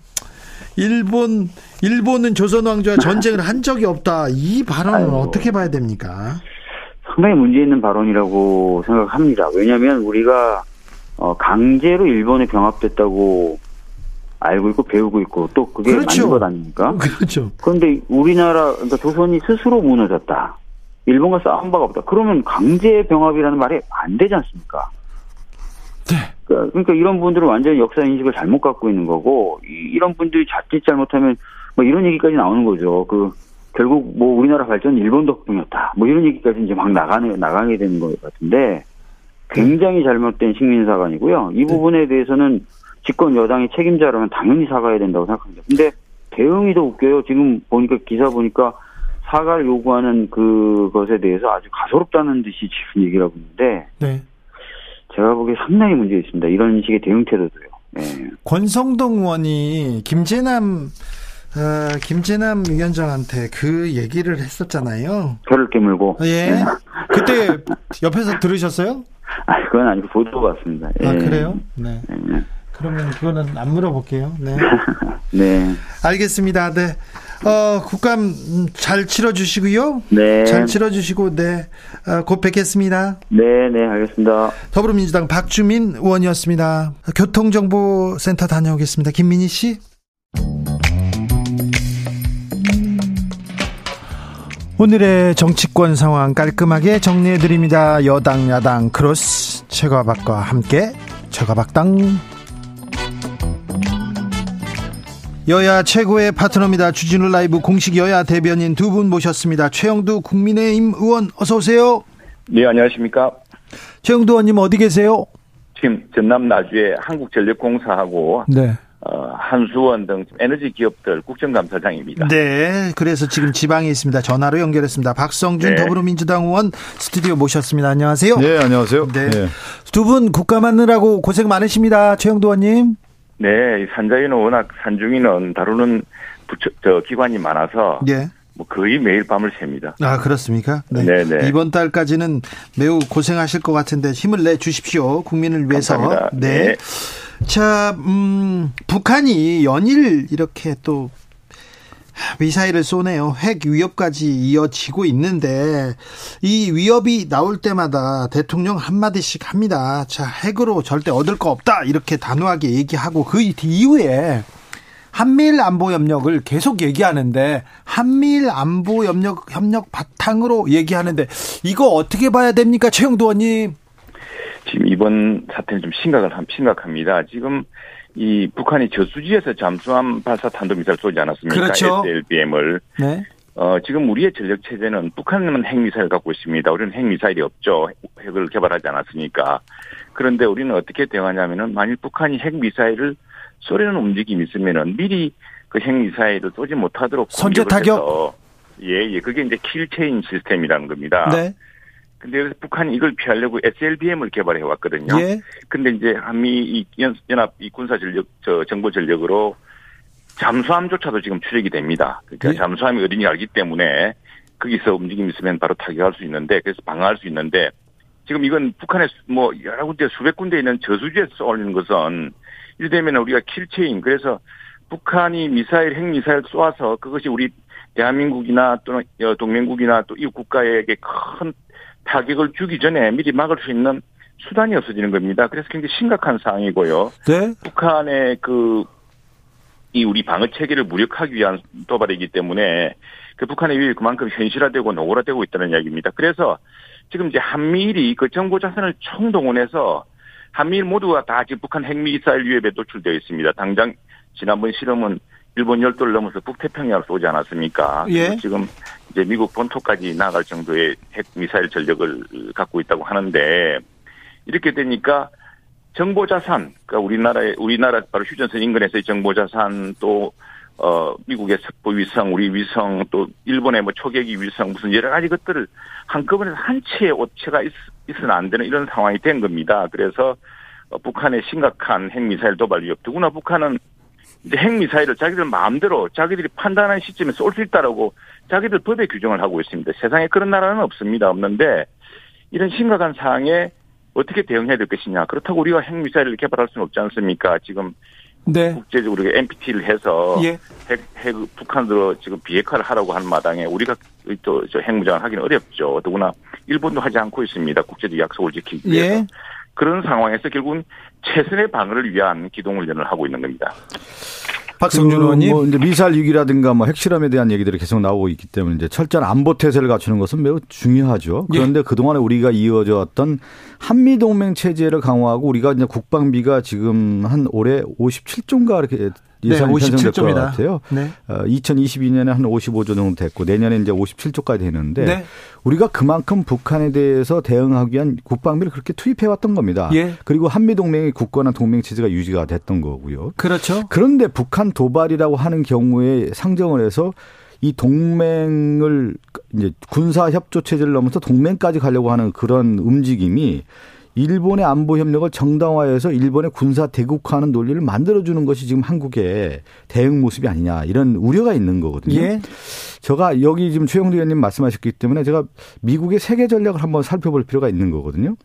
일본 일본은 조선 왕조와 전쟁을 한 적이 없다. 이 발언은 아이고. 어떻게 봐야 됩니까? 상당히 문제 있는 발언이라고 생각합니다. 왜냐하면 우리가 어, 강제로 일본에 병합됐다고 알고 있고 배우고 있고 또 그게 그렇죠. 맞는 것 아닙니까? 그렇죠. 그런데 우리나라 그러니까 조선이 스스로 무너졌다. 일본과 싸운 바가 없다. 그러면 강제 병합이라는 말이 안 되지 않습니까? 네. 그러니까, 그러니까 이런 분들은 완전히 역사 인식을 잘못 갖고 있는 거고 이, 런 분들이 자칫 잘못하면 뭐 이런 얘기까지 나오는 거죠. 그 결국 뭐 우리나라 발전 일본 덕분이었다. 뭐 이런 얘기까지 이제 막 나가는 나가게 되는 것 같은데 굉장히 잘못된 식민사관이고요. 이 네. 부분에 대해서는 집권 여당이 책임자라면 당연히 사과해야 된다고 생각합니다. 근데 대응이 더 웃겨요. 지금 보니까 기사 보니까 사과를 요구하는 그것에 대해서 아주 가소롭다는 듯이 지금 얘기를 하고 있는데 네. 제가 보기에 상당히 문제 있습니다. 이런 식의 대응 태도도요. 네. 권성동 의원이 김재남 어, 김재남 위원장한테 그 얘기를 했었잖아요. 혀를 깨물고. 예. 네. 그때 옆에서 들으셨어요? 아, 그건 아니고 보도 봤습니다. 아, 예. 아, 그래요? 네. 네. 그러면 그거는 안 물어볼게요. 네. 네. 알겠습니다. 네. 어, 국감 잘 치러주시고요. 네. 잘 치러주시고, 네. 어, 곧 뵙겠습니다. 네, 네, 알겠습니다. 더불어민주당 박주민 의원이었습니다. 교통정보센터 다녀오겠습니다. 김민희 씨. 오늘의 정치권 상황 깔끔하게 정리해 드립니다. 여당 야당 크로스 최가박과 함께 최가박당 여야 최고의 파트너입니다. 주진우 라이브 공식 여야 대변인 두 분 모셨습니다. 최형두 국민의힘 의원 어서 오세요. 네, 안녕하십니까? 최영두 의원님 어디 계세요? 지금 전남 나주에 한국전력공사하고 네. 어, 한수원 등 에너지 기업들 국정감사장입니다. 네, 그래서 지금 지방에 있습니다. 전화로 연결했습니다. 박성준 네. 더불어민주당 의원 스튜디오 모셨습니다. 안녕하세요. 네, 안녕하세요. 네. 네. 두분 국감하느라고 고생 많으십니다. 최영도 의원님. 네, 산자위는 워낙 산중위는 다루는 부처, 저 기관이 많아서 예. 뭐 거의 매일 밤을 셉니다. 아 그렇습니까? 네. 네네. 네. 이번 달까지는 매우 고생하실 것 같은데 힘을 내 주십시오. 국민을 위해서. 감사합니다. 네. 네. 자, 음, 북한이 연일 이렇게 또 미사일을 쏘네요. 핵 위협까지 이어지고 있는데 이 위협이 나올 때마다 대통령 한마디씩 합니다. 자, 핵으로 절대 얻을 거 없다. 이렇게 단호하게 얘기하고 그 이후에 한미일 안보 협력을 계속 얘기하는데 한미일 안보 협력 협력 바탕으로 얘기하는데 이거 어떻게 봐야 됩니까, 최영도 의원님? 지금 이번 사태는 좀 심각을 심각합니다. 지금 이 북한이 저수지에서 잠수함 발사 탄도미사를 쏘지 않았습니까? 그렇죠. SLBM을. 네. 어, 지금 우리의 전력 체제는 북한은 핵미사일 갖고 있습니다. 우리는 핵미사일이 없죠. 핵을 개발하지 않았으니까. 그런데 우리는 어떻게 대응하냐면은 만일 북한이 핵미사일을 쏘려는 움직임이 있으면은 미리 그 핵미사일을 쏘지 못하도록 선제 타격. 예, 예. 그게 이제 kill chain 시스템이라는 겁니다. 네. 근데 그래서 북한이 이걸 피하려고 SLBM을 개발해 왔거든요. 예. 근데 이제 한미 연합 이 군사 전력 저 정보 전력으로 잠수함조차도 지금 추적이 됩니다. 그러니까 예. 잠수함이 어딘지 알기 때문에 거기서 움직임 있으면 바로 타격할 수 있는데 그래서 방어할 수 있는데 지금 이건 북한에 뭐 여러 군데 수백 군데 있는 저수지에서 쏘는 것은 이를테면 우리가 kill chain 그래서 북한이 미사일 핵 미사일 쏘아서 그것이 우리 대한민국이나 또는 동맹국이나 또 이웃 국가에게 큰 타격을 주기 전에 미리 막을 수 있는 수단이 없어지는 겁니다. 그래서 굉장히 심각한 상황이고요. 네. 북한의 그, 이 우리 방어 체계를 무력하기 위한 도발이기 때문에 그 북한의 위협이 그만큼 현실화되고 노골화되고 있다는 이야기입니다. 그래서 지금 이제 한미일이 그 정보 자산을 총동원해서 한미일 모두가 다 지금 북한 핵미사일 위협에 노출되어 있습니다. 당장 지난번 실험은 일본 열도를 넘어서 북태평양을 쏘지 않았습니까? 예. 지금 이제 미국 본토까지 나갈 정도의 핵 미사일 전력을 갖고 있다고 하는데 이렇게 되니까 정보 자산, 그러니까 우리나라의 우리나라 바로 휴전선 인근에서의 정보 자산 또 어, 미국의 석보 위성, 우리 위성, 또 일본의 뭐 초계기 위성, 무슨 여러 가지 것들을 한꺼번에 한 채의 오체가 있, 있어는 안 되는 이런 상황이 된 겁니다. 그래서 어, 북한의 심각한 핵미사일 도발 위협, 더구나 북한은 이제 핵미사일을 자기들 마음대로 자기들이 판단하는 시점에 쏠 수 있다라고 자기들 법에 규정을 하고 있습니다. 세상에 그런 나라는 없습니다. 없는데 이런 심각한 상황에 어떻게 대응해야 될 것이냐. 그렇다고 우리가 핵미사일을 개발할 수는 없지 않습니까? 지금 네. 국제적으로 NPT를 해서 예. 핵, 핵 북한으로 지금 비핵화를 하라고 하는 마당에 우리가 또 핵무장을 하기는 어렵죠. 더구나 일본도 하지 않고 있습니다. 국제적 약속을 지키기 위해서. 예. 그런 상황에서 결국은 최선의 방어를 위한 기동훈련을 하고 있는 겁니다. 박성준 그 의원님. 뭐 이제 미사일 위기라든가 뭐 핵실험에 대한 얘기들이 계속 나오고 있기 때문에 이제 철저한 안보 태세를 갖추는 것은 매우 중요하죠. 예. 그런데 예. 그동안에 우리가 이어져 왔던 한미 동맹 체제를 강화하고 우리가 이제 국방비가 지금 한 올해 57조인가 이렇게 예산이 네, 편성될 것 같아요. 네. 어, 2022년에 한 55조 정도 됐고 내년에 이제 57조까지 되는데 네. 우리가 그만큼 북한에 대해서 대응하기 위한 국방비를 그렇게 투입해 왔던 겁니다. 예. 그리고 한미 동맹의 국가나 동맹 체제가 유지가 됐던 거고요. 그렇죠. 그런데 북한 도발이라고 하는 경우에 상정을 해서 이 동맹을 이제 군사 협조 체제를 넘어서 동맹까지 가려고 하는 그런 움직임이 일본의 안보 협력을 정당화해서 일본의 군사 대국화하는 논리를 만들어주는 것이 지금 한국의 대응 모습이 아니냐 이런 우려가 있는 거거든요. 예. 제가 여기 지금 최영두 의원님 말씀하셨기 때문에 제가 미국의 세계 전략을 한번 살펴볼 필요가 있는 거거든요.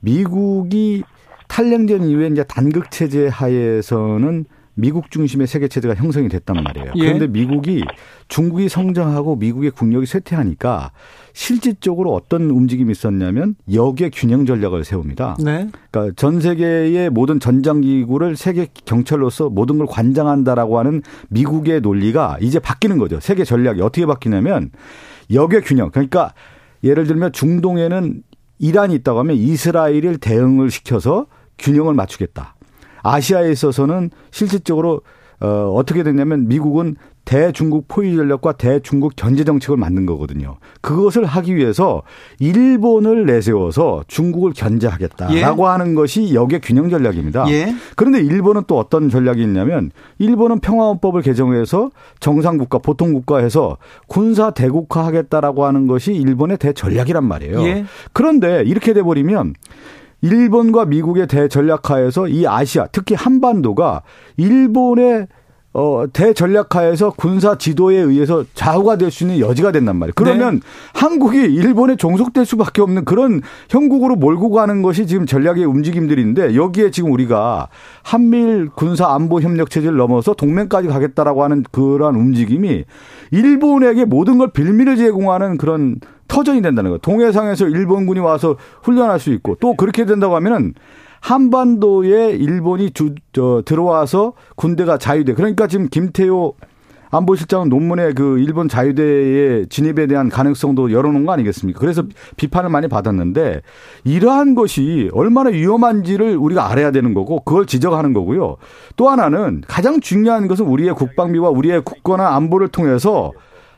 미국이 탈냉전 이후에 이제 단극 체제 하에서는 미국 중심의 세계 체제가 형성이 됐단 말이에요. 예. 그런데 미국이 중국이 성장하고 미국의 국력이 쇠퇴하니까 실질적으로 어떤 움직임이 있었냐면 역의 균형 전략을 세웁니다. 네. 그러니까 전 세계의 모든 전장 기구를 세계 경찰로서 모든 걸 관장한다라고 하는 미국의 논리가 이제 바뀌는 거죠. 세계 전략이 어떻게 바뀌냐면 역의 균형. 그러니까 예를 들면 중동에는 이란이 있다고 하면 이스라엘을 대응을 시켜서 균형을 맞추겠다. 아시아에 있어서는 실질적으로 어, 어떻게 됐냐면 미국은 대중국 포위 전략과 대중국 견제 정책을 만든 거거든요. 그것을 하기 위해서 일본을 내세워서 중국을 견제하겠다라고 예. 하는 것이 역의 균형 전략입니다. 예. 그런데 일본은 또 어떤 전략이 있냐면 일본은 평화헌법을 개정해서 정상국가, 보통국가해서 군사 대국화하겠다라고 하는 것이 일본의 대전략이란 말이에요. 예. 그런데 이렇게 돼 버리면 일본과 미국의 대전략하에서 이 아시아, 특히 한반도가 일본의 어, 대전략하에서 군사 지도에 의해서 좌우가 될 수 있는 여지가 된단 말이에요. 그러면 네. 한국이 일본에 종속될 수밖에 없는 그런 형국으로 몰고 가는 것이 지금 전략의 움직임들인데 여기에 지금 우리가 한미일 군사 안보 협력 체제를 넘어서 동맹까지 가겠다라고 하는 그러한 움직임이 일본에게 모든 걸 빌미를 제공하는 그런 터전이 된다는 거예요. 동해상에서 일본군이 와서 훈련할 수 있고 또 그렇게 된다고 하면은 한반도에 일본이 주, 저, 들어와서 군대가 자유돼. 그러니까 지금 김태호 안보실장은 논문에 그 일본 자유대의 진입에 대한 가능성도 열어놓은 거 아니겠습니까? 그래서 비판을 많이 받았는데 이러한 것이 얼마나 위험한지를 우리가 알아야 되는 거고 그걸 지적하는 거고요. 또 하나는 가장 중요한 것은 우리의 국방비와 우리의 국가나 안보를 통해서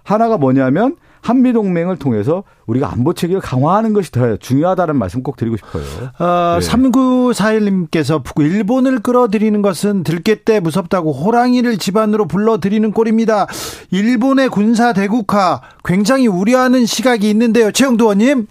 하나가 뭐냐면 한미 동맹을 통해서 우리가 안보 체계를 강화하는 것이 더 중요하다는 말씀 꼭 드리고 싶어요. 어, 네. 3941님께서 일본을 끌어들이는 것은 들깨 때 무섭다고 호랑이를 집안으로 불러들이는 꼴입니다. 일본의 군사 대국화 굉장히 우려하는 시각이 있는데요. 최영도 의원님.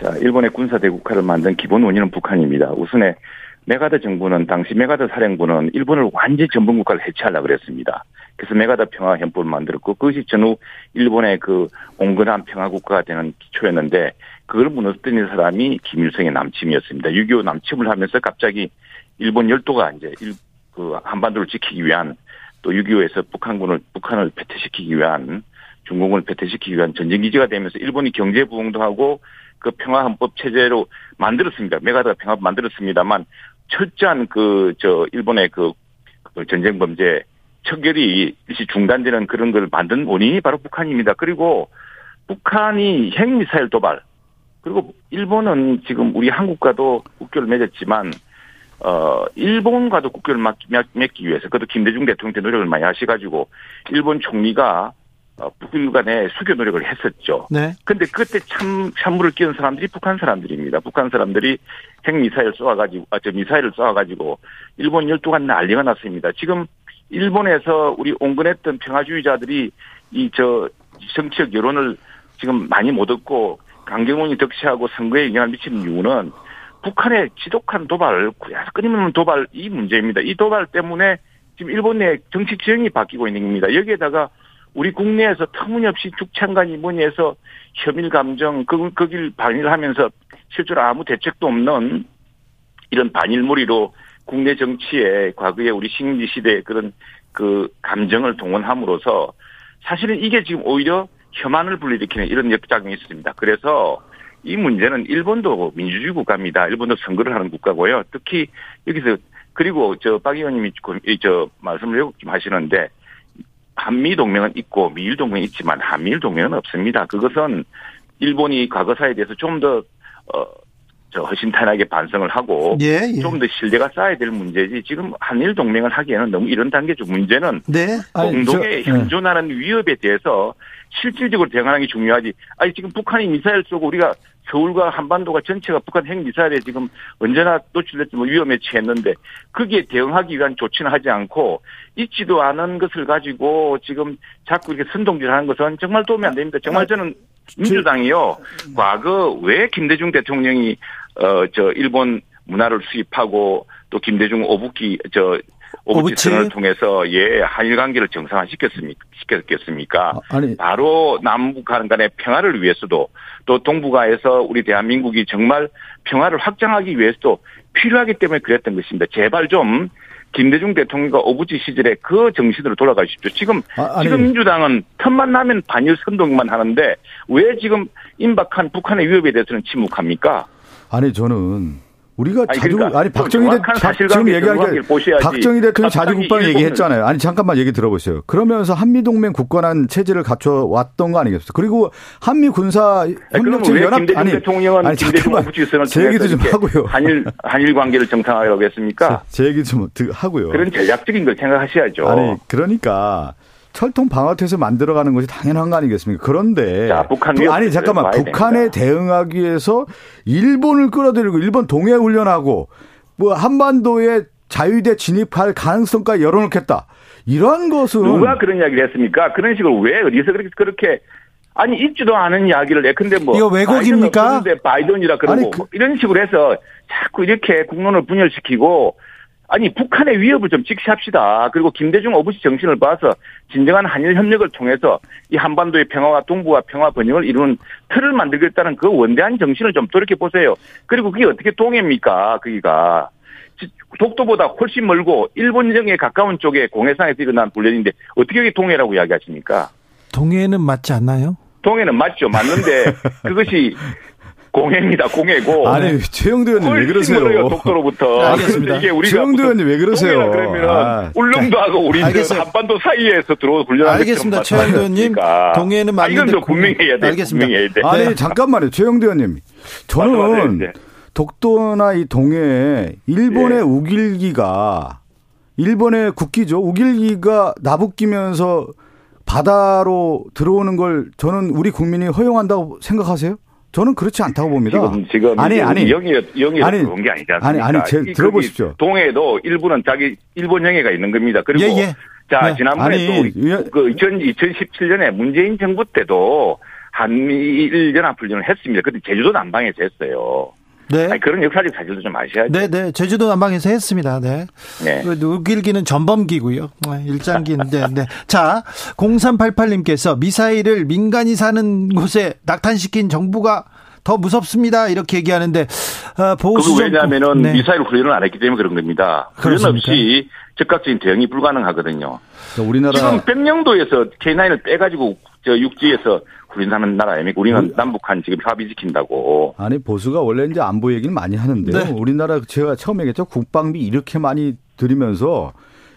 자, 일본의 군사 대국화를 만든 기본 원인은 북한입니다. 우선에 맥아더 정부는 당시 맥아더 사령부는 일본을 완전히 전범 국가를 해체하려고 그랬습니다. 그래서 맥아더 평화 헌법을 만들었고 그것이 전후 일본의 그 온건한 평화 국가가 되는 기초였는데 그걸 무너뜨린 사람이 김일성의 남침이었습니다. 6.25 남침을 하면서 갑자기 일본 열도가 이제 일, 그 한반도를 지키기 위한 또 6.25에서 북한군을 북한을 패퇴시키기 위한 중공을 패퇴시키기 위한 전쟁 기지가 되면서 일본이 경제 부흥도 하고 그 평화 헌법 체제로 만들었습니다. 메가드가 평화 만들었습니다만 철저한 그 저 일본의 그, 그 전쟁 범죄 척결이 일시 중단되는 그런 걸 만든 원인이 바로 북한입니다. 그리고 북한이 핵미사일 도발 그리고 일본은 지금 우리 한국과도 국교를 맺었지만 어 일본과도 국교를 맺기 위해서 그것도 김대중 대통령 때 노력을 많이 하셔가지고 일본 총리가 어, 북일 간에 수교 노력을 했었죠. 네. 근데 그때 참, 찬물을 끼운 사람들이 북한 사람들입니다. 북한 사람들이 핵미사일 쏘아가지고, 아, 저 미사일을 쏘아가지고, 일본 열두간 난리가 났습니다. 지금 일본에서 우리 온건했던 평화주의자들이 이 저 정치적 여론을 지금 많이 못 얻고 강경원이 덕시하고 선거에 영향을 미치는 이유는 북한의 지독한 도발, 끊임없는 도발 이 문제입니다. 이 도발 때문에 지금 일본 내 정치 지형이 바뀌고 있는 겁니다. 여기에다가 우리 국내에서 터무니없이 죽창간이 뭐니 해서 혐일 감정, 그, 거길 반일하면서 실제로 아무 대책도 없는 이런 반일몰이로 국내 정치에 과거에 우리 식민지 시대의 그런 그 감정을 동원함으로써 사실은 이게 지금 오히려 혐한을 불러일으키는 이런 역작용이 있습니다. 그래서 이 문제는 일본도 민주주의 국가입니다. 일본도 선거를 하는 국가고요. 특히 여기서 그리고 저박 의원님이 저 말씀을 좀 하시는데 한미 동맹은 있고 미일 동맹이 있지만 한미일 동맹은 없습니다. 그것은 일본이 과거사에 대해서 좀더 어, 저 허심탄회하게 반성을 하고 예, 예. 좀더 신뢰가 쌓아야 될 문제지 지금 한일 동맹을 하기에는 너무 이런 단계죠. 문제는 네. 공동의 현존하는 네. 위협에 대해서 실질적으로 대응하는 게 중요하지. 아니 지금 북한이 미사일 쏘고 우리가 서울과 한반도가 전체가 북한 핵 미사일에 지금 언제나 노출됐지 뭐 위험에 처했는데 거기에 대응하기 위한 조치는 하지 않고 있지도 않은 것을 가지고 지금 자꾸 이렇게 선동질하는 것은 정말 도움이 안 됩니다. 정말 저는 민주당이요. 과거 왜 김대중 대통령이 어 저 일본 문화를 수입하고 또 김대중 오부기 저 오부치선을 통해서 예 한일 관계를 정상화시켰습니까? 시켰겠습니까? 아, 니 바로 남북 간의 평화를 위해서도 또 동북아에서 우리 대한민국이 정말 평화를 확장하기 위해서도 필요하기 때문에 그랬던 것입니다. 제발 좀 김대중 대통령과 오부지 시절에 그 정신으로 돌아가십시오. 지금 아, 지금 민주당은 틈만 나면 반일 선동만 하는데 왜 지금 임박한 북한의 위협에 대해서는 침묵합니까? 아니 저는 우리가 아니, 자주 그러니까 아니 박정희 대 지금 얘기하는 게 박정희 대통령 자주 국방 얘기했잖아요. 아니 잠깐만 얘기 들어보세요. 그러면서 한미 동맹 굳건한 체제를 갖춰 왔던 거 아니겠어요? 그리고 한미 군사 협력체 연합 아니 대통령은 아니 잠깐만 제 얘기도 좀 하고요. 한일 한일 관계를 정상화하려고 했습니까? 제, 제 얘기 좀 하고요. 그런 전략적인 걸 생각하셔야죠. 아니 그러니까 철통 방어태세 만들어가는 것이 당연한 거 아니겠습니까? 그런데 자, 북한 아니 잠깐만 북한에 됩니다. 대응하기 위해서 일본을 끌어들이고 일본 동해 훈련하고 뭐 한반도에 자유대 진입할 가능성까지 열어놓겠다. 이러한 것은 누가 그런 이야기를 했습니까? 그런 식으로 왜 어디서 그렇게 그렇게 아니 있지도 않은 이야기를 해. 근데 뭐 이거 왜곡입니까? 바이든이라 그러고 아니, 그... 이런 식으로 해서 자꾸 이렇게 국론을 분열시키고 아니 북한의 위협을 좀 직시합시다. 그리고 김대중 오부시 정신을 봐서 진정한 한일 협력을 통해서 이 한반도의 평화와 동북아 평화 번영을 이루는 틀을 만들겠다는 그 원대한 정신을 좀 돌이켜 보세요. 그리고 그게 어떻게 동해입니까? 거기가 독도보다 훨씬 멀고 일본령에 가까운 쪽에 공해상에서 일어난 훈련인데 어떻게 여기 동해라고 이야기하십니까? 동해는 맞지 않나요? 동해는 맞죠. 맞는데 그것이 공해입니다. 공해고. 아니 최영도 의원님 왜 그러세요? 독도로부터. 알겠습니다. 이게 우리가 최영도 의원님 왜 그러세요? 그러면 아, 울릉도 하고 우리는 한반도 사이에서 들어 훈련하는 알겠습니다. 최영도 의원님 동해는 맞는데 아, 이건 분명히 해야 돼. 알겠습니다. 분명히 해야 돼. 아니 네. 잠깐만요. 최영도 의원님. 저는 맞아, 맞아, 네. 독도나 이 동해 일본의 네. 우길기가 일본의 국기죠. 우길기가 나부끼면서 바다로 들어오는 걸 저는 우리 국민이 허용한다고 생각하세요? 저는 그렇지 않다고 봅니다. 지금 지금 아니 아니 영이 영이 아니 그런 게 아니지 않습니까? 아니 아니 제, 들어보십시오. 동해도 일부는 자기 일본 영해가 있는 겁니다. 그리고 예, 예. 자 네. 지난번에 또그 2000, 2017년에 문재인 정부 때도 한미일 연합훈련을 했습니다. 그때 제주도 남방에서 했어요. 네. 아니, 그런 역사적 사실도 좀 아셔야죠. 네, 네. 제주도 남방에서 했습니다. 네. 네. 우길기는 전범기고요. 네, 일장기인데. 네. 자, 0388님께서 미사일을 민간이 사는 곳에 낙탄시킨 정부가 더 무섭습니다. 이렇게 얘기하는데 어, 보수 그 왜냐하면은 네. 미사일 훈련을 안 했기 때문에 그런 겁니다. 훈련 없이 즉각적인 대응이 불가능하거든요. 우리나라 지금 백령도에서 K9을 빼가지고 저 육지에서 우리나라는 나라 아닙니까? 우리는 우 남북한 지금 합의 지킨다고. 아니 보수가 원래 이제 안보 얘기는 많이 하는데요. 네. 우리나라 제가 처음에 얘기했죠. 국방비 이렇게 많이 들이면서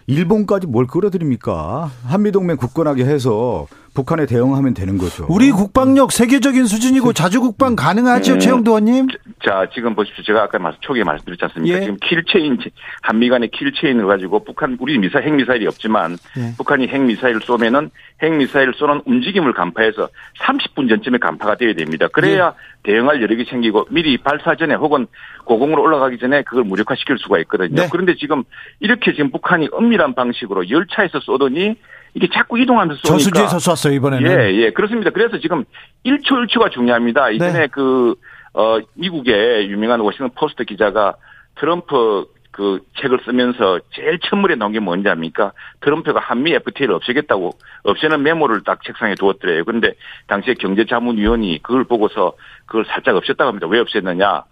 일본까지 뭘 끌어들입니까? 한미동맹 굳건하게 해서 북한에 대응하면 되는 거죠. 우리 국방력 세계적인 수준이고 자주 국방 가능하죠, 네. 최영도 의원님? 자, 지금 보십시오. 제가 아까 초기에 말씀드렸지 않습니까? 예. 지금 킬체인, 한미 간의 킬체인을 가지고 북한, 우리 미사, 핵미사일이 없지만 예. 북한이 핵미사일을 쏘면은 핵미사일을 쏘는 움직임을 간파해서 30분 전쯤에 간파가 되어야 됩니다. 그래야 예. 대응할 여력이 생기고 미리 발사 전에 혹은 고공으로 올라가기 전에 그걸 무력화시킬 수가 있거든요. 네. 그런데 지금 이렇게 지금 북한이 은밀한 방식으로 열차에서 쏘더니 이게 자꾸 이동하면서 쏘니까. 저수지에서 쐈어요, 이번에는. 예, 예. 그렇습니다. 그래서 지금 1초 1초가 중요합니다. 이전에 네. 그, 어, 미국의 유명한 워싱턴 포스트 기자가 트럼프 그 책을 쓰면서 제일 첫머리에 나온 게 뭔지 압니까? 트럼프가 한미 FTA를 없애겠다고 없애는 메모를 딱 책상에 두었더래요. 그런데 당시에 경제자문위원이 그걸 보고서 그걸 살짝 없앴다고 합니다. 왜 없앴느냐?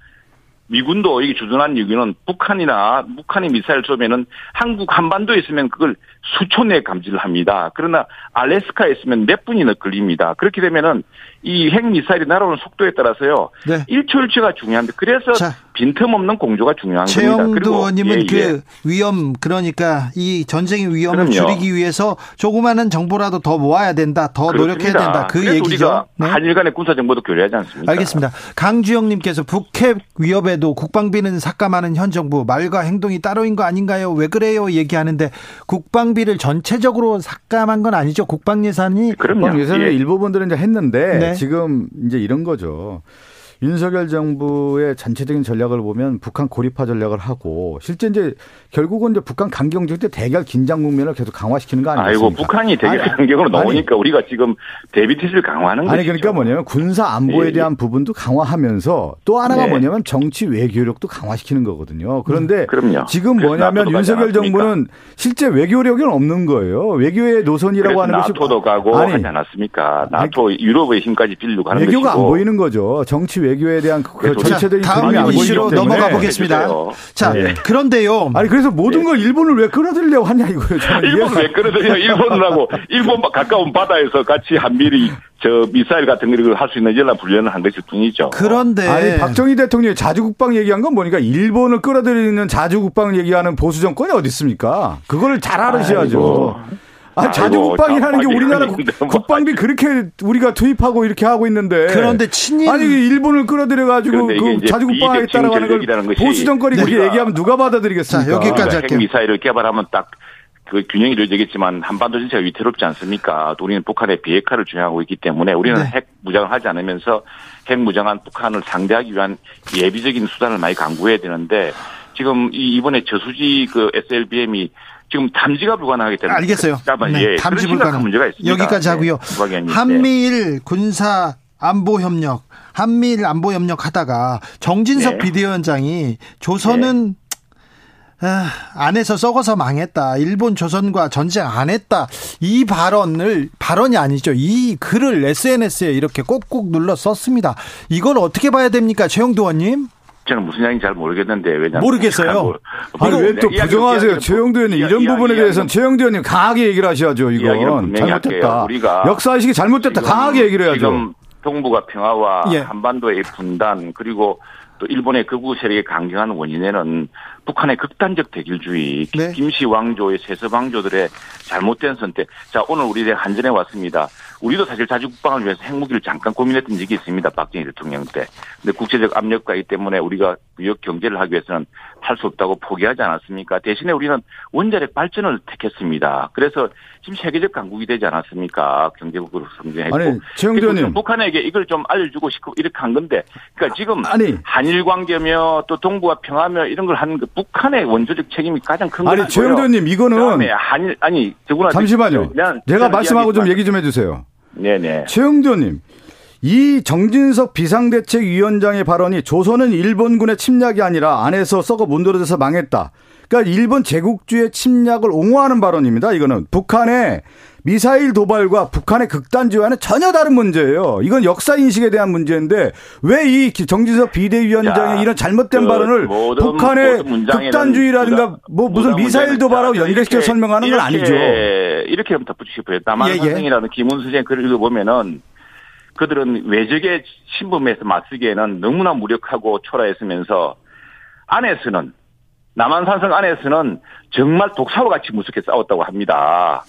미군도 이게 주둔한 이유는 북한이나 북한이 미사일 쏘면은 한국 한반도에 있으면 그걸 수초 내에 감지를 합니다. 그러나 알래스카에 있으면 몇 분이나 걸립니다. 그렇게 되면은 이 핵미사일이 날아오는 속도에 따라서요. 네. 1초 1초가 중요한데 그래서 자, 빈틈없는 공조가 중요한 겁니다. 최영두 의원님은 예, 그 예. 위험 그러니까 이 전쟁의 위험을 그럼요. 줄이기 위해서 조그마한 정보라도 더 모아야 된다. 더 그렇습니다. 노력해야 된다. 그 얘기죠. 네. 한일 간의 군사 정보도 교류하지 않습니까? 알겠습니다. 강주영 님께서 북핵 위협에도 국방비는 삭감하는 현 정부 말과 행동이 따로인 거 아닌가요? 왜 그래요? 얘기하는데 국방비를 전체적으로 삭감한 건 아니죠. 국방 예산이 국방 예산을 예. 일부분들은 이제 했는데 네. 지금 이제 이런 거죠. 윤석열 정부의 전체적인 전략을 보면 북한 고립화 전략을 하고 실제 이제 결국은 이제 북한 강경적 때 대결 긴장 국면을 계속 강화시키는 거 아니겠습니까? 아이고 북한이 대결 강경으로 나오니까 우리가 지금 대비태세를 강화하는 거죠. 아니 그러니까 뭐냐면 군사 안보에 예, 예. 대한 부분도 강화하면서 또 하나가 네. 뭐냐면 정치 외교력도 강화시키는 거거든요. 그런데 음, 지금 뭐냐면 윤석열 정부는 실제 외교력은 없는 거예요. 외교의 노선이라고 하는 것이 나토도 가고 아니, 하지 않았습니까? 나토 유럽의 힘까지 빌리고 하는 외교가 것이고. 안 보이는 거죠. 정치 외교 에 대한 그 전체적인 다음 이슈로 넘어가 보겠습니다. 자 네. 그런데요. 아니 그래서 모든 네. 걸 일본을 왜 끌어들려고 하냐 이거예요. 일본을 왜 끌어들여? 일본을 하고 일본 가까운 바다에서 같이 한미리 저 미사일 같은 걸 할 수 있는 연락 훈련을 한 것일 뿐이죠. 그런데 아니 박정희 대통령이 자주국방 얘기한 건 뭐니까 일본을 끌어들이는 자주국방을 얘기하는 보수 정권이 어디 있습니까? 그거를 잘 알으셔야죠. 아, 자주국방이라는 게 우리나라 국방비 그렇게 우리가 투입하고 이렇게 하고 있는데. 그런데 친일. 아니, 일본을 끌어들여가지고 그 자주국방 하겠다라고 하는 걸 보수 정권이 그렇게 얘기하면 누가 받아들이겠습니까? 자, 여기까지 할게요. 핵미사일을 개발하면 딱 그 균형이 이루어지겠지만 한반도 전체가 위태롭지 않습니까? 우리는 북한의 비핵화를 주장하고 있기 때문에 우리는 네. 핵 무장을 하지 않으면서 핵 무장한 북한을 상대하기 위한 예비적인 수단을 많이 강구해야 되는데 지금 이번에 저수지 그 SLBM이 지금 탐지가 불가능하기 때문에 알겠어요. 네, 예, 탐지 불가능 문제가 있습니다. 여기까지 하고요. 네, 한미일 군사 안보 협력, 한미일 안보 협력 하다가 정진석 네. 비대위원장이 조선은 네. 아, 안에서 썩어서 망했다. 일본 조선과 전쟁 안 했다. 이 발언을 발언이 아니죠. 이 글을 SNS에 이렇게 꼭꼭 눌러 썼습니다. 이걸 어떻게 봐야 됩니까, 최영도 의원님? 저는 무슨 이야기인지 잘 모르겠는데 왜냐 모르겠어요. 아니 왜 또 부정하세요? 최영도 의원님 이런 이야기, 부분에 대해서는 최영도 의원님 강하게 얘기를 하셔야죠. 이건 잘못됐다. 우리가 역사 의식이 잘못됐다. 강하게 얘기를 해야죠. 지금 동북아 평화와 예. 한반도의 분단 그리고 또 일본의 극우 세력의 강경한 원인에는 북한의 극단적 대결주의, 네. 김씨 왕조의 세습 왕조들의 잘못된 선택. 자, 오늘 우리 한전에 왔습니다. 우리도 사실 자주국방을 위해서 핵무기를 잠깐 고민했던 적이 있습니다. 박정희 대통령 때. 근데 국제적 압력과 있기 때문에 우리가 무역 경제를 하기 위해서는 할 수 없다고 포기하지 않았습니까? 대신에 우리는 원자력 발전을 택했습니다. 그래서 지금 세계적 강국이 되지 않았습니까? 경제국으로 성장했고. 아니, 최영대님. 북한에게 이걸 좀 알려주고 싶고 이렇게 한 건데. 그러니까 지금 아니. 한일 관계며 또 동북아 평화며 이런 걸 하는 그 북한의 원조적 책임이 가장 큰 거예요. 아니, 최영대님 이거는. 한일, 아니, 저구나. 잠시만요. 제가 말씀하고 좀 얘기 좀 해 주세요. 네네. 최영도 의원님. 이 정진석 비상대책위원장의 발언이 조선은 일본군의 침략이 아니라 안에서 썩어 문드러져서 망했다. 그러니까 일본 제국주의 침략을 옹호하는 발언입니다. 이거는 북한의 미사일 도발과 북한의 극단주의와는 전혀 다른 문제예요. 이건 역사 인식에 대한 문제인데 왜 이 정진석 비대위원장의 야, 이런 잘못된 그 발언을 모든, 북한의 모든 극단주의라든가 뭐 무슨 미사일 도발하고 연결시켜 설명하는 건 아니죠. 이렇게 덧붙이고 싶어요. 남한사생이라는 예, 예. 김훈수 의 글을 읽어보면은 그들은 외적의 신분에서 맞서기에는 너무나 무력하고 초라했으면서 안에서는 남한산성 안에서는 정말 독사와 같이 무섭게 싸웠다고 합니다.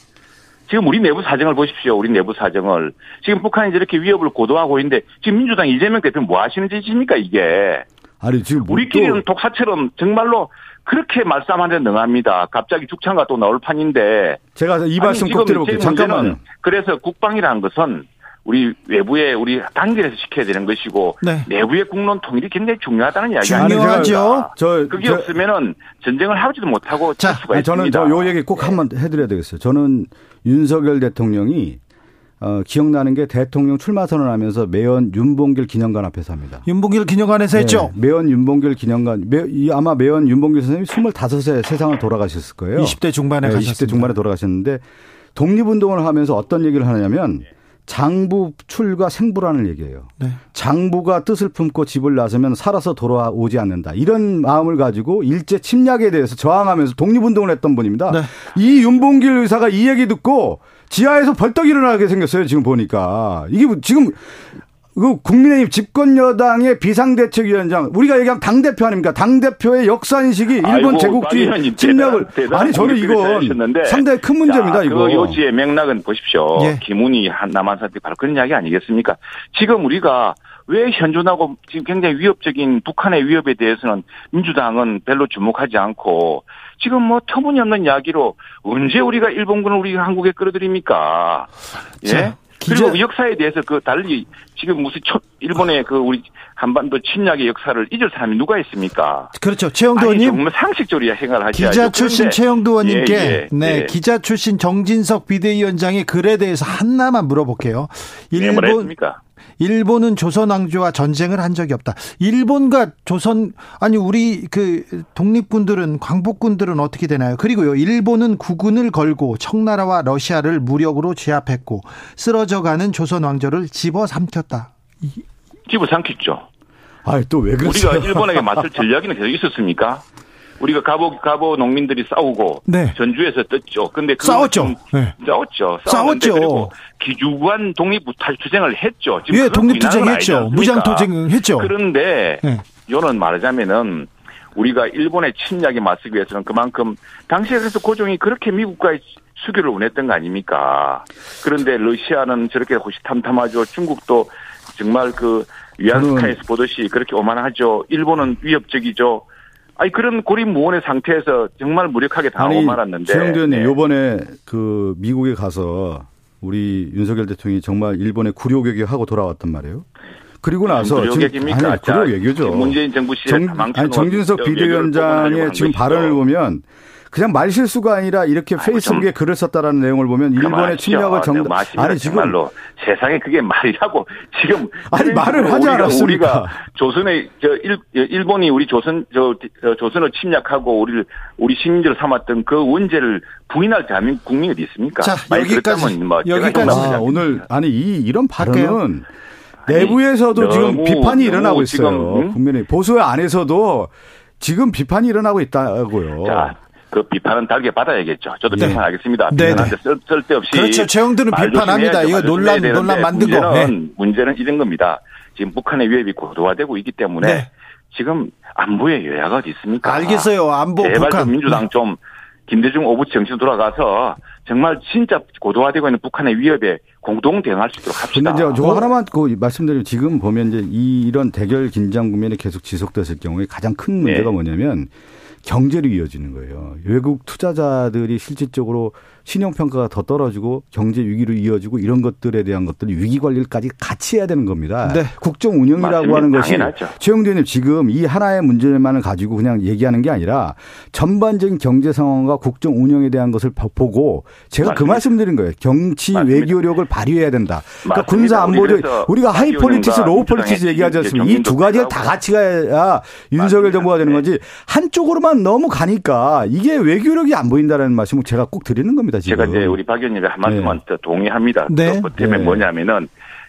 지금 우리 내부 사정을 보십시오. 우리 내부 사정을. 지금 북한이 저렇게 위협을 고도하고 있는데 지금 민주당 이재명 대표는 뭐 하시는 짓입니까 이게. 아니 지금 뭐 우리끼리는 독사처럼 정말로 그렇게 말싸움하는 데 능합니다. 갑자기 죽창가 또 나올 판인데. 제가 이 말씀 꼭 드려볼게요. 잠깐만요. 그래서 국방이라는 것은 우리 외부에 우리 단결해서 시켜야 되는 것이고 네. 내부의 국론 통일이 굉장히 중요하다는 이야기 중요하죠. 저 그게 저, 없으면은 전쟁을 하지도 못하고 자, 수가 아니, 저는 저요 얘기 꼭 한번 해드려야 되겠어요. 저는 윤석열 대통령이 어, 기억나는 게 대통령 출마 선언하면서 매연 윤봉길 기념관 앞에서 합니다. 윤봉길 기념관에서 네, 했죠? 매연 윤봉길 기념관. 매, 아마 매연 윤봉길 선생님이 25세 세상을 돌아가셨을 거예요. 20대 중반에 네, 20대 중반에 돌아가셨는데 독립운동을 하면서 어떤 얘기를 하냐면 장부 출가 생부라는 얘기예요. 네. 장부가 뜻을 품고 집을 나서면 살아서 돌아오지 않는다. 이런 마음을 가지고 일제 침략에 대해서 저항하면서 독립운동을 했던 분입니다. 네. 이 윤봉길 의사가 이 얘기 듣고 지하에서 벌떡 일어나게 생겼어요. 지금 보니까 이게 뭐 지금 그 국민의힘 집권 여당의 비상대책위원장 우리가 얘기하면 당 대표 아닙니까? 당 대표의 역사 인식이 일본 제국주의 침략을 아니 저는 이건 상당히 큰 문제입니다. 자, 이거 그 요지의 맥락은 보십시오. 예. 김훈이 남한 사태 바로 그런 이야기 아니겠습니까? 지금 우리가 왜 현존하고 지금 굉장히 위협적인 북한의 위협에 대해서는 민주당은 별로 주목하지 않고 지금 뭐 터무니없는 이야기로 언제 우리가 일본군을 우리 한국에 끌어들입니까? 예? 기자... 그리고 역사에 대해서 그 달리 지금 무슨 첫 일본의 그 우리 한반도 침략의 역사를 잊을 사람이 누가 있습니까? 그렇죠. 최영도 의원님. 정말 상식적으로 생각을 하셔야죠. 기자 출신 최영도 의원님께 예, 예, 네, 예. 기자 출신 정진석 비대위원장의 글에 대해서 하나만 물어볼게요. 네, 일본 네, 일본은 조선 왕조와 전쟁을 한 적이 없다. 일본과 조선 아니 우리 그 독립군들은 광복군들은 어떻게 되나요? 그리고요. 일본은 국군을 걸고 청나라와 러시아를 무력으로 제압했고 쓰러져가는 조선 왕조를 집어삼켰다. 집어삼켰죠. 아, 또왜 그러세요? 우리가 일본에게 맞설 전략이는 계속 있었습니까? 우리가 가보 가보 농민들이 싸우고 네. 전주에서 떴죠. 근데 싸웠죠. 네. 싸웠죠. 싸웠죠. 그리고 기주관 독립 투쟁을 했죠. 지금 예, 독립 투쟁했죠. 무장 투쟁했죠. 그런데 네. 요는 말하자면은 우리가 일본의 침략에 맞서기 위해서는 그만큼 당시에 그래서 고종이 그렇게 미국과의 수교를 원했던 거 아닙니까? 그런데 러시아는 저렇게 호시탐탐하죠. 중국도 정말 그 위안스카에서 보듯이 그렇게 오만하죠. 일본은 위협적이죠. 아니 그런 고립무원의 상태에서 정말 무력하게 당하고 아니, 말았는데. 최영도 의원님 네. 요번에 그 미국에 가서 우리 윤석열 대통령이 정말 일본에 구려개혁하고 돌아왔단 말이에요. 그리고 나서 구려개혁입니까? 아니 구려개혁이죠. 문재인 정부 시절 정, 아니 정진석 비대위원장의 지금 발언을 보면 그냥 말 실수가 아니라 이렇게 페이스북에 글을 썼다라는 내용을 보면 일본의 침략을 정 네, 아니 지금 말로 세상에 그게 말이라고 지금 아니 말을 하지 않았습니까? 우리가 조선의 저 일, 일본이 우리 조선 저, 저 조선을 침략하고 우리를 우리 시민들을 삼았던 그 원죄를 부인할 대한민국 국민이 어디 있습니까? 자 여기까지 뭐 여기까지 아, 오늘 아니 이 이런 발언은 내부에서도 지금 비판이 일어나고 있어요. 지금, 응? 국민의 보수 안에서도 지금 비판이 일어나고 있다고요. 자, 그 비판은 달게 받아야겠죠. 저도 네. 비판하겠습니다. 네. 비판하는데 쓸, 쓸데없이. 그렇죠. 최영들은 비판합니다. 이거 논란, 논란 만든 문제는, 거. 네. 문제는 이런 겁니다. 지금 북한의 위협이 고도화되고 있기 때문에 네. 지금 안보의 여야가 어디 있습니까? 알겠어요. 안보 제발 북한. 좀 민주당 네. 좀 김대중 오부 정신 돌아가서 정말 진짜 고도화되고 있는 북한의 위협에 공동 대응할 수 있도록 합시다. 근데 저 하나만 그 말씀드리면 지금 보면 이제 이런 대결 긴장 국면이 계속 지속됐을 경우에 가장 큰 문제가 네. 뭐냐면 경제로 이어지는 거예요. 외국 투자자들이 실질적으로 신용평가가 더 떨어지고 경제 위기로 이어지고 이런 것들에 대한 것들이 위기 관리까지 같이 해야 되는 겁니다. 네. 국정 운영이라고 맞습니다. 하는 것이 최형두 의원님 지금 이 하나의 문제만을 가지고 그냥 얘기하는 게 아니라 전반적인 경제 상황과 국정 운영에 대한 것을 보고 제가 그 맞습니다. 그 말씀드린 거예요. 정치 맞습니다. 외교력을 발휘해야 된다. 그러니까 군사 안보적 우리가 high politics, low politics 얘기하지 않습니까? 이 두 가지가 다 같이 가야 윤석열 정부가 되는 거지 한쪽으로만 너무 가니까 이게 외교력이 안 보인다는 말씀을 제가 꼭 드리는 겁니다. 지금. 제가 이제 우리 박 의원님의 한 말씀만 네. 동의합니다. 네. 그 때문에 네. 뭐냐면은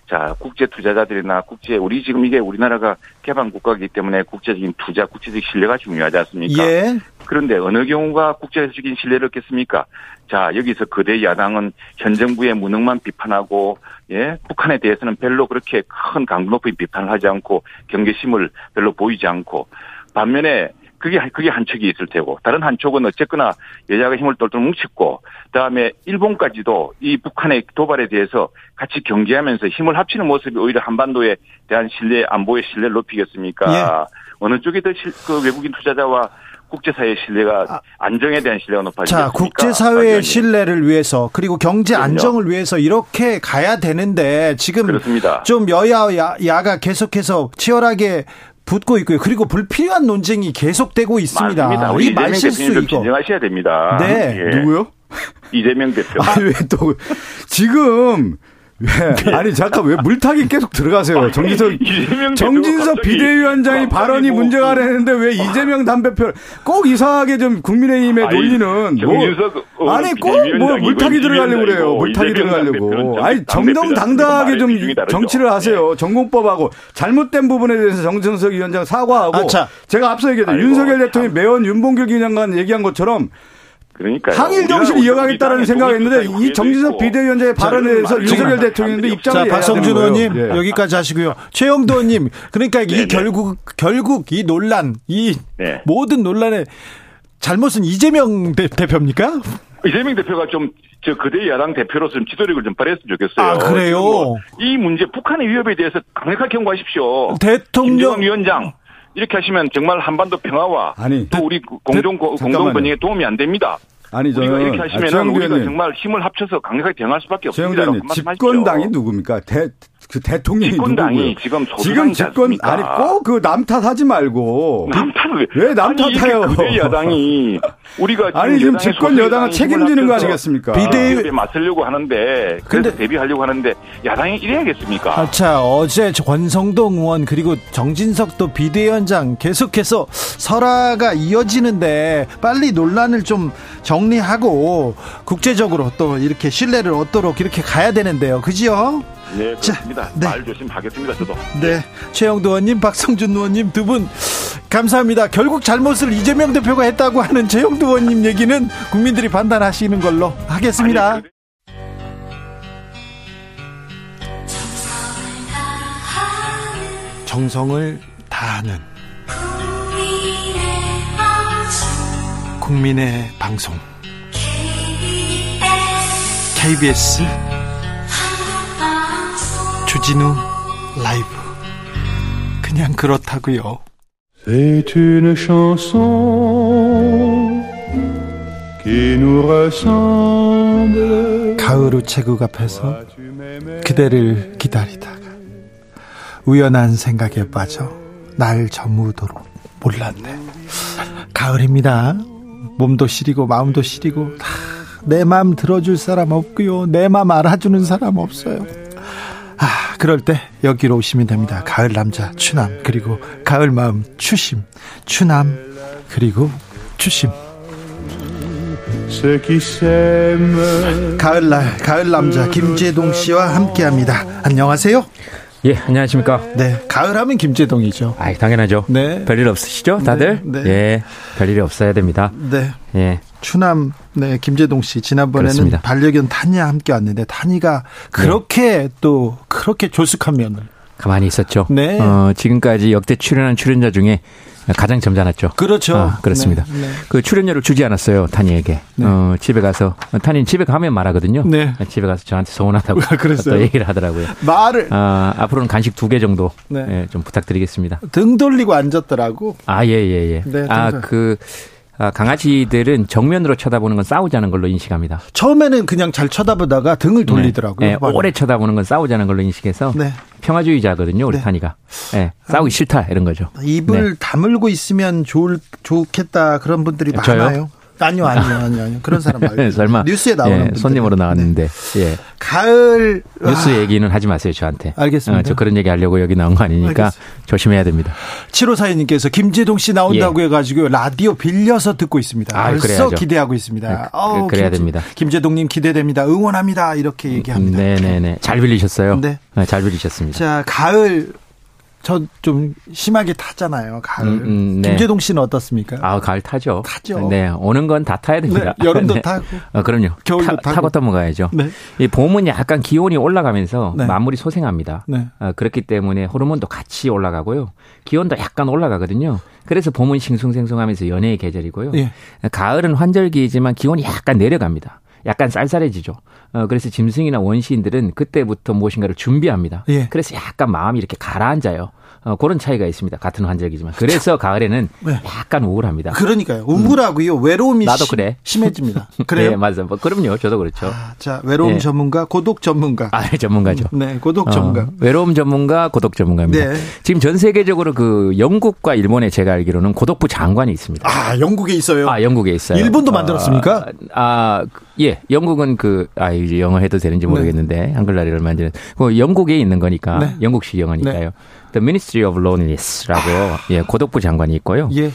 자, 국제 투자자들이나 국제 우리 지금 이게 우리나라가 개방 국가이기 때문에 국제적인 투자, 국제적 신뢰가 중요하지 않습니까? 예. 그런데 어느 경우가 국제적인 신뢰를 얻겠습니까? 자, 여기서 거대 야당은 현 정부의 무능만 비판하고 예, 북한에 대해서는 별로 그렇게 큰 강도 높은 비판을 하지 않고 경계심을 별로 보이지 않고 반면에 그게 그게 한 척이 있을 테고 다른 한 척은 어쨌거나 여자가 힘을 똘똘 뭉쳤고 그다음에 일본까지도 이 북한의 도발에 대해서 같이 경계하면서 힘을 합치는 모습이 오히려 한반도에 대한 신뢰 안보의 신뢰를 높이겠습니까? 예. 어느 쪽이 더 그 외국인 투자자와 국제사회의 신뢰가 아. 안정에 대한 신뢰가 높아지겠습니까? 자, 국제사회의 신뢰를 위해서 그리고 경제 그럼요. 안정을 위해서 이렇게 가야 되는데 지금 그렇습니다. 좀 여야 야가 계속해서 치열하게 붙고 있고요. 그리고 불필요한 논쟁이 계속되고 있습니다. 맞습니다. 우리 이재명 대표님 진정하셔야 됩니다. 네. 예. 누구요? 이재명 대표. 아, 왜 또 지금 네. 아니 잠깐 왜 물타기 계속 들어가세요? 정진석 정진석 비대위원장이 발언이 뭐, 문제가 되는데 왜 이재명 담배표 꼭 이상하게 좀 국민의힘에 아니, 놀리는 뭐 아니 꼭 뭐 물타기 들어가려고 그래요. 물타기 들어가려고. 아니 정정당당하게 좀 정치를 하세요. 네. 전공법하고 잘못된 부분에 대해서 정진석 위원장 사과하고 아, 제가 앞서 얘기했던 윤석열 대통령이 매원 윤봉길 위원장관 얘기한 것처럼 그러니까 항일 정신을 이어가겠다는 생각했는데 이 정진석 비대위원장의 발언에 대해서 윤석열 대통령도 입장을 자, 박성준 의원님 예. 여기까지 하시고요. 최영도 의원님 그러니까 이 네, 네. 결국 결국 이 논란 이 네. 모든 논란의 잘못은 이재명 대, 표입니까 이재명 대표가 좀 저 그대 야당 대표로서 좀 지도력을 좀 발휘했으면 좋겠어요. 아 그래요? 뭐 이 문제 북한의 위협에 대해서 강력하게 경고하십시오. 대통령 위원장 이렇게 하시면 정말 한반도 평화와 아니, 또 우리 공동 공동 번영에 도움이 안 됩니다. 아니 저는 이렇게 하시면 우리가 정말 힘을 합쳐서 강력하게 대응할 수밖에 없습니다. 집권당이 누굽니까? 대, 그 대통령이 집권당이 누구고요? 지금 지금 집권 아니 꼭 그 남탓하지 말고 남탓을 왜 남탓해요? 아니, 야당이 우리가 아니 지금 집권 여당은 책임지는 거 아니겠습니까? 비대위에 맞서려고 하는데 그래서 대비하려고 하는데 야당이 이래야겠습니까? 아, 자 어제 권성동 의원 그리고 정진석도 비대위원장 계속해서 설화가 이어지는데 빨리 논란을 좀 정리하고 국제적으로 또 이렇게 신뢰를 얻도록 이렇게 가야 되는데요, 그지요? 네, 그렇습니다. 자, 네. 말 조심하겠습니다, 저도. 네. 최영도 의원님, 박성준 의원님 두 분 감사합니다. 결국 잘못을 이재명 대표가 했다고 하는 최영도 의원님 얘기는 국민들이 판단하시는 걸로 하겠습니다. 아니, 그래. 정성을 다하는 국민의 방송 KBS 주진우 라이브 그냥 그렇다고요. C'est une chanson qui nous ressemble. 가을 우체국 앞에서 그대를 기다리다가 우연한 생각에 빠져 날 저무도록 몰랐네. 가을입니다. 몸도 시리고 마음도 시리고 내 마음 들어줄 사람 없고요. 내 마음 알아주는 사람 없어요. 아, 그럴 때 여기로 오시면 됩니다. 가을 남자 추남 그리고 가을 마음 추심 추남 그리고 추심 가을날 가을 남자 김재동 씨와 함께합니다. 안녕하세요. 예, 안녕하십니까. 네, 가을하면 김재동이죠. 아, 당연하죠. 네, 별일 없으시죠, 다들? 네, 네. 예, 별일이 없어야 됩니다. 네, 예. 추남 네 김재동 씨 지난번에는 그렇습니다. 반려견 타니와 함께 왔는데 타니가 그렇게 네. 또 그렇게 조숙한 면을 가만히 있었죠. 네. 어, 지금까지 역대 출연한 출연자 중에 가장 점잖았죠. 그렇죠. 아, 그렇습니다. 네, 네. 그 출연료를 주지 않았어요, 타니에게. 네. 어, 집에 가서 타니는 집에 가면 말하거든요. 네. 집에 가서 저한테 서운하다고 또 얘기를 하더라고요. 말을 아, 앞으로는 간식 두 개 정도 네. 예, 좀 부탁드리겠습니다. 등 돌리고 앉았더라고. 아, 예, 예, 예. 네, 아, 그 아, 강아지들은 정면으로 쳐다보는 건 싸우자는 걸로 인식합니다. 처음에는 그냥 잘 쳐다보다가 등을 네. 돌리더라고요. 네, 네, 오래 쳐다보는 건 싸우자는 걸로 인식해서 네. 평화주의자거든요, 우리 네. 타니가. 네, 싸우기 싫다 이런 거죠. 입을 네. 다물고 있으면 좋을 좋겠다 그런 분들이 저요? 많아요. 아니요, 아니요, 아니요, 아니요. 그런 사람 말고. 설마. 뉴스에 나오는. 예, 손님으로 나왔는데. 네. 예. 가을. 뉴스 와. 얘기는 하지 마세요, 저한테. 알겠습니다. 어, 저 그런 얘기 하려고 여기 나온 거 아니니까 알겠습니다. 조심해야 됩니다. 7호 사인님께서 김재동 씨 나온다고 예. 해가지고 라디오 빌려서 듣고 있습니다. 아, 벌써 그래야죠. 기대하고 있습니다. 네, 어, 그래야 김, 됩니다. 김재동님 기대됩니다. 응원합니다. 이렇게 얘기합니다. 네네네. 잘 빌리셨어요. 네. 네. 잘 빌리셨습니다. 자, 가을 저 좀 심하게 타잖아요. 가을. 음, 음, 네. 김재동 씨는 어떻습니까? 아, 가을 타죠. 타죠. 네, 오는 건 다 타야 됩니다. 네, 여름도 네. 타고. 어, 그럼요. 겨울도 타, 고 넘어가야죠. 네. 이 봄은 약간 기온이 올라가면서 네. 만물이 소생합니다. 네. 어, 그렇기 때문에 호르몬도 같이 올라가고요. 기온도 약간 올라가거든요. 그래서 봄은 싱숭생숭하면서 연애의 계절이고요. 예. 가을은 환절기이지만 기온이 약간 내려갑니다. 약간 쌀쌀해지죠. 어, 그래서 짐승이나 원시인들은 그때부터 무엇인가를 준비합니다. 예. 그래서 약간 마음이 이렇게 가라앉아요. 어, 그런 차이가 있습니다. 같은 환절기지만. 그래서 가을에는 네. 약간 우울합니다. 그러니까요. 우울하고요. 음. 외로움이 나도 그래. 심해집니다. 그래요? 네, 맞아요. 뭐, 그럼요. 저도 그렇죠. 아, 자, 외로움 네. 전문가, 고독 전문가. 아, 네, 전문가죠. 네, 고독 전문가. 어, 외로움 전문가, 고독 전문가입니다. 네. 지금 전 세계적으로 그 영국과 일본에 제가 알기로는 고독부 장관이 있습니다. 아, 영국에 있어요? 아, 영국에 있어요. 일본도 만들었습니까? 아, 아 예, 영국은 그, 아, 이제 영어 해도 되는지 모르겠는데, 네. 한글날이를 만드는, 그 영국에 있는 거니까, 네. 영국식 영어니까요. 네. The Ministry of Loneliness라고, 아. 예, 고독부 장관이 있고요. 예.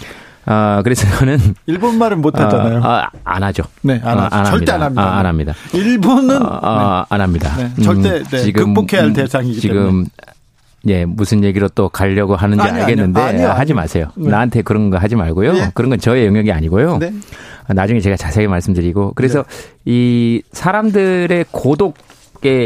아, 그래서 저는. 일본 말은 못 하잖아요. 아, 아, 안 하죠. 네, 안. 아, 안 절대 안 합니다. 아, 안 합니다. 일본은. 아, 네. 안 합니다. 네, 절대, 음, 네, 지금, 극복해야 할 대상이기 지금 때문에. 예, 무슨 얘기로 또 가려고 하는지 아니, 알겠는데 아니요, 아니요, 하지 마세요. 네. 나한테 그런 거 하지 말고요. 네. 그런 건 저의 영역이 아니고요. 네. 나중에 제가 자세히 말씀드리고 그래서 네. 이 사람들의 고독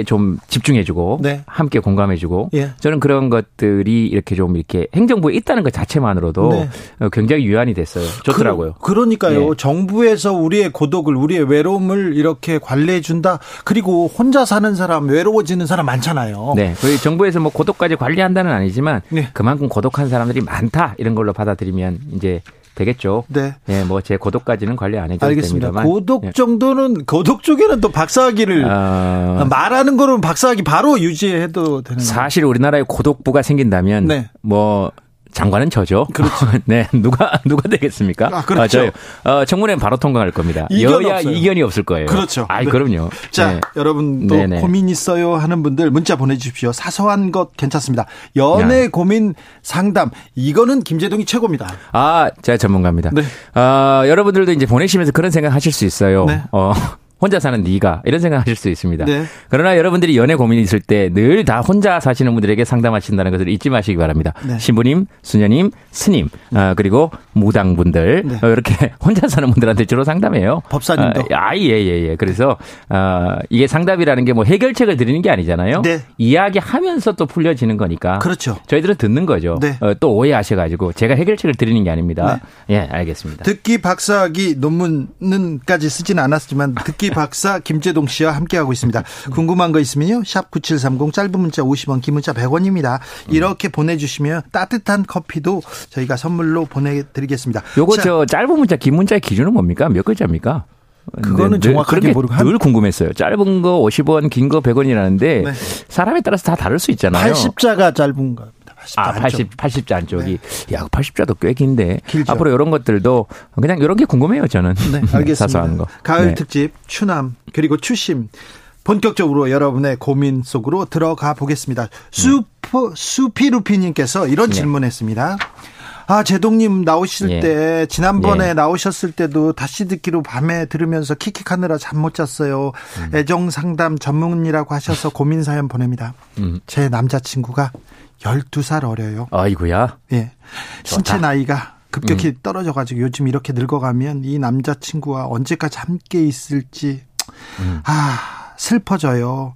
좀 집중해주고 네. 함께 공감해주고 예. 저는 그런 것들이 이렇게 좀 이렇게 행정부에 있다는 것 자체만으로도 네. 어, 굉장히 유한이 됐어요. 좋더라고요. 그, 러니까요 예. 정부에서 우리의 고독을 우리의 외로움을 이렇게 관리해 준다. 그리고 혼자 사는 사람 외로워지는 사람 많잖아요. 네, 그 정부에서 뭐 고독까지 관리한다는 아니지만 네. 그만큼 고독한 사람들이 많다 이런 걸로 받아들이면 이제 되겠죠. 네. 예, 뭐제 고독까지는 관리 안 해도 알겠습니다. 됩니다만. 고독 예. 정도는 고독 쪽에는 또 박사학위를 어... 말하는 거는 박사학위 바로 유지해도 되는 사실 우리나라에 고독부가 생긴다면 네. 뭐 장관은 저죠. 그렇죠. 네, 누가 누가 되겠습니까? 아, 그렇죠. 아. 어, 청문회는 바로 통과할 겁니다. 여야 없어요. 이견이 없을 거예요. 그렇죠. 아, 네. 그럼요. 자, 네. 여러분도 네네. 고민 있어요 하는 분들 문자 보내주십시오. 사소한 것 괜찮습니다. 연애 야. 고민 상담 이거는 김재동이 최고입니다. 아, 제가 전문가입니다. 네. 어, 여러분들도 이제 보내시면서 그런 생각 하실 수 있어요. 네. 어. 혼자 사는 네가 이런 생각하실 수 있습니다. 네. 그러나 여러분들이 연애 고민이 있을 때 늘 다 혼자 사시는 분들에게 상담하신다는 것을 잊지 마시기 바랍니다. 네. 신부님, 수녀님, 스님 어, 그리고 무당분들 네. 어, 이렇게 혼자 사는 분들한테 주로 상담해요. 법사님도. 아, 예, 예, 예. 그래서 어, 이게 상담이라는 게 뭐 해결책을 드리는 게 아니잖아요. 네. 이야기하면서 또 풀려지는 거니까. 그렇죠. 저희들은 듣는 거죠. 네. 어, 또 오해하셔가지고 제가 해결책을 드리는 게 아닙니다. 네. 예, 알겠습니다. 듣기 박사학위 논문은까지 쓰지는 않았지만 듣기 박사 김재동 씨와 함께하고 있습니다. 궁금한 거 있으면요. 샵 9730 짧은 문자 50원 긴 문자 100원입니다. 이렇게 보내주시면 따뜻한 커피도 저희가 선물로 보내드리겠습니다. 요거 자, 저 짧은 문자 긴 문자의 기준은 뭡니까? 몇 글자입니까? 그거는 네, 정확하게 모르고 늘 궁금했어요. 짧은 거 50원, 긴 거 100원이라는데 네. 사람에 따라서 다 다를 수 있잖아요. 80자가 짧은 거. 80자 아, 80, 80자 안쪽이. 네. 야, 80자도 꽤 긴데. 길죠. 앞으로 이런 것들도 그냥 이런 게 궁금해요, 저는. 네, 알겠습니다. 가을 네. 특집 추남 그리고 추심 본격적으로 여러분의 고민 속으로 들어가 보겠습니다. 수프 수피루피님께서 이런 네. 질문했습니다. 아, 제동님 나오실 예. 때, 지난번에 예. 나오셨을 때도 다시 듣기로 밤에 들으면서 킥킥하느라 잠 못 잤어요. 음. 애정 상담 전문이라고 하셔서 고민 사연 보냅니다. 음. 제 남자친구가 12살 어려요. 아이고야. 예. 신체 나이가 급격히 음. 떨어져가지고 요즘 이렇게 늙어가면 이 남자친구와 언제까지 함께 있을지, 음. 아, 슬퍼져요.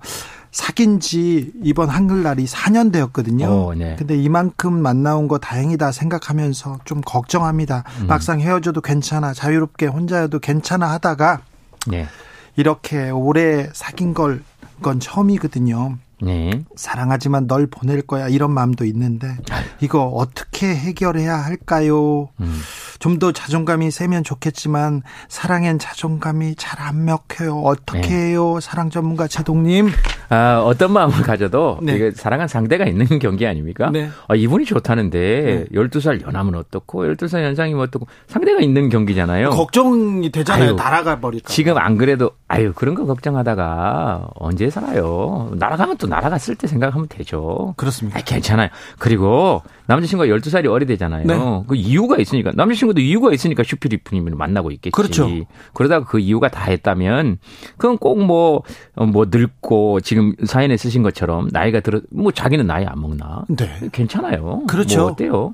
사귄 지 이번 한글날이 4년 되었거든요. 오, 네. 근데 이만큼 만나온 거 다행이다 생각하면서 좀 걱정합니다. 음. 막상 헤어져도 괜찮아, 자유롭게 혼자여도 괜찮아 하다가 네. 이렇게 오래 사귄 걸 건 처음이거든요. 네. 사랑하지만 널 보낼 거야 이런 마음도 있는데 이거 어떻게 해결해야 할까요? 음. 좀 더 자존감이 세면 좋겠지만 사랑엔 자존감이 잘 안 먹혀요. 어떻게 네. 해요? 사랑 전문가 제동님. 아, 어떤 마음을 가져도 네. 이게 사랑한 상대가 있는 경기 아닙니까? 네. 아, 이분이 좋다는데 네. 12살 연하면 어떻고 12살 연상이면 어떻고 상대가 있는 경기잖아요. 걱정이 되잖아요. 아유, 날아가 버릴까. 지금 안 그래도 아유, 그런 거 걱정하다가 언제 살아요? 날아가면 또 날아갔을 때 생각하면 되죠. 그렇습니다. 아, 괜찮아요. 그리고 남자친구가 12살이 어리되잖아요. 네. 그 이유가 있으니까. 남자친구 도 이유가 있으니까 슈피리프님을 만나고 있겠지. 그렇죠. 그러다가 그 이유가 다 했다면 그건 꼭 뭐, 어, 뭐 늙고 지금 사연에 쓰신 것처럼 나이가 들어, 뭐 자기는 나이 안 먹나? 네. 괜찮아요. 그렇죠. 뭐 어때요?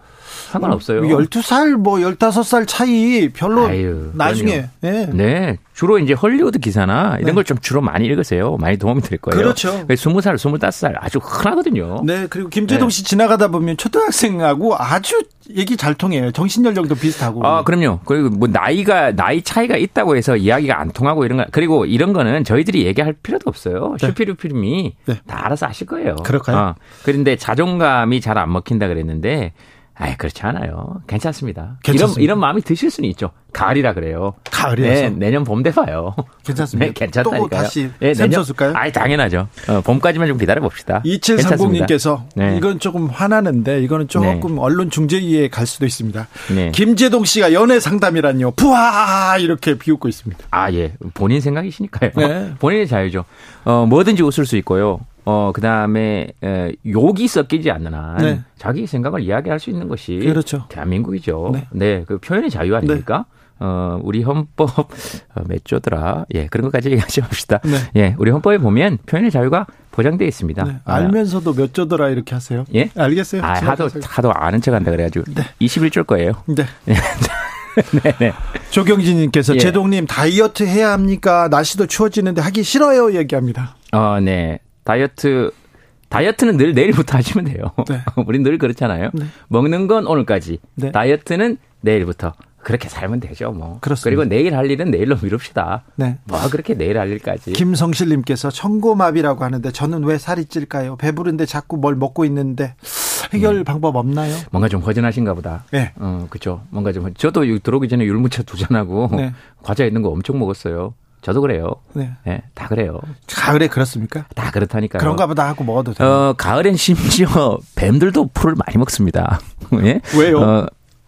상관없어요. 12살 뭐 15살 차이 별로 아유, 나중에. 네. 네. 주로 이제 헐리우드 기사나 이런 네. 걸좀 주로 많이 읽으세요. 많이 도움이 될 거예요. 그렇죠. 20살, 25살 아주 흔하거든요. 네. 그리고 김재동 씨 네. 지나가다 보면 초등학생하고 아주 얘기 잘 통해요. 정신연령도 비슷하고. 아, 그럼요. 그리고 뭐 나이가 나이 차이가 있다고 해서 이야기가 안 통하고 이런 거 그리고 이런 거는 저희들이 얘기할 필요도 없어요. 네. 슈피루피름이 네. 다 알아서 하실 거예요. 그럴까요? 어. 그런데 자존감이 잘 안 먹힌다 그랬는데 아이, 그렇지 않아요. 괜찮습니다. 괜찮습니다. 이런, 이런 마음이 드실 수는 있죠. 가을이라 그래요. 가을이라서. 네, 내년 봄 돼 봐요. 괜찮습니다. 네, 괜찮다니까요. 또 다시 네, 내년 쓸까요? 아이, 당연하죠. 어, 봄까지만 좀 기다려 봅시다. 2730님께서 네. 이건 조금 화나는데 이거는 조금 네. 언론 중재위에 갈 수도 있습니다. 네. 김재동 씨가 연애 상담이란요. 부하 이렇게 비웃고 있습니다. 아, 예. 본인 생각이시니까요. 네. 본인의 자유죠. 어, 뭐든지 웃을 수 있고요. 어, 그 다음에, 욕이 섞이지 않는 한 네. 자기 생각을 이야기할 수 있는 것이 그렇죠. 대한민국이죠. 네. 네. 그 표현의 자유 아닙니까? 네. 어, 우리 헌법, 어, 몇 조더라. 예, 그런 것까지 얘기하지 맙시다. 네. 예, 우리 헌법에 보면 표현의 자유가 보장되어 있습니다. 네. 아. 알면서도 몇 조더라 이렇게 하세요? 예? 알겠어요. 아, 하도, 하도 아는 척 한다 그래가지고. 네. 21조일 거예요. 네. 네네. 네. 조경진님께서 예. 제동님 다이어트 해야 합니까? 날씨도 추워지는데 하기 싫어요. 얘기합니다. 어, 네. 다이어트 다이어트는 늘 내일부터 하시면 돼요. 네. 우리 늘 그렇잖아요. 네. 먹는 건 오늘까지. 네. 다이어트는 내일부터. 그렇게 살면 되죠, 뭐. 그렇습니다. 그리고 내일 할 일은 내일로 미룹시다. 네. 뭐 그렇게 내일 할 일까지. 김성실님께서 청고마비라고 하는데 저는 왜 살이 찔까요? 배부른데 자꾸 뭘 먹고 있는데 해결 음. 방법 없나요? 뭔가 좀 허전하신가 보다. 네. 어, 그죠. 뭔가 좀 저도 들어오기 전에 율무차 두 잔하고 네. 과자 있는 거 엄청 먹었어요. 저도 그래요. 네. 네. 다 그래요. 가을에 그렇습니까? 다 그렇다니까요. 그런가 보다 하고 먹어도 돼요. 어, 가을엔 심지어 뱀들도 풀을 많이 먹습니다. 예? 왜요? 어,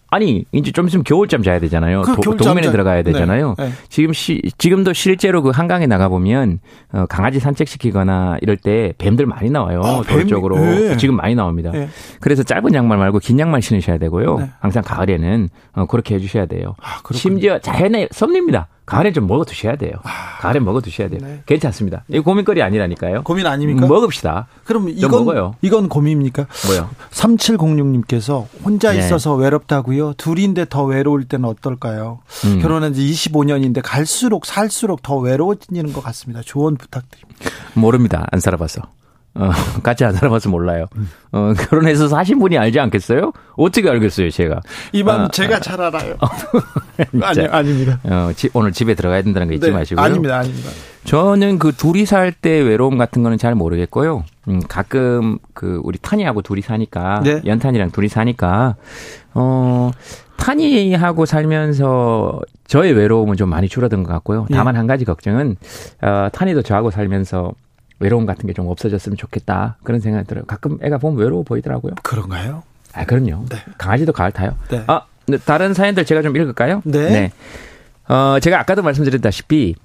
아니 이제 좀 있으면 겨울잠 자야 되잖아요. 그 도, 동면에 들어가야 네. 되잖아요. 네. 네. 지금 시, 지금도 실제로 그 한강에 나가 보면 어, 강아지 산책시키거나 이럴 때 뱀들 많이 나와요. 아, 뱀? 쪽으로 네. 지금 많이 나옵니다. 네. 그래서 짧은 양말 말고 긴 양말 신으셔야 되고요. 네. 항상 가을에는 어, 그렇게 해주셔야 돼요. 아, 심지어 자연의 섭리입니다. 가을에 좀 먹어 두셔야 돼요. 아, 가을에 먹어 두셔야 돼요. 네. 괜찮습니다. 이 고민거리 아니라니까요. 고민 아닙니까? 먹읍시다. 그럼 이건 먹어요. 이건 고민입니까? 뭐요? 3706님께서 혼자 네. 있어서 외롭다고요. 둘인데 더 외로울 때는 어떨까요? 음. 결혼한 지 25년인데 갈수록 살수록 더 외로워지는 것 같습니다. 조언 부탁드립니다. 모릅니다. 안 살아봐서. 어, 같이 안 살아봐서 몰라요. 어, 결혼해서 사신 분이 알지 않겠어요? 어떻게 알겠어요, 제가? 이만 아, 제가 잘 알아요. 아니, 아닙니다. 어, 지, 오늘 집에 들어가야 된다는 거 잊지 네, 마시고요. 아닙니다, 아닙니다. 저는 그 둘이 살 때 외로움 같은 거는 잘 모르겠고요. 음, 가끔 그 우리 탄이하고 둘이 사니까, 네. 연탄이랑 둘이 사니까, 어, 탄이하고 살면서 저의 외로움은 좀 많이 줄어든 것 같고요. 다만 네. 한 가지 걱정은, 어, 탄이도 저하고 살면서 외로움 같은 게 좀 없어졌으면 좋겠다 그런 생각이 들어요. 가끔 애가 보면 외로워 보이더라고요. 그런가요? 아 그럼요. 네. 강아지도 가을 타요. 네. 아 다른 사연들 제가 좀 읽을까요? 네. 네. 어 제가 아까도 말씀드렸다시피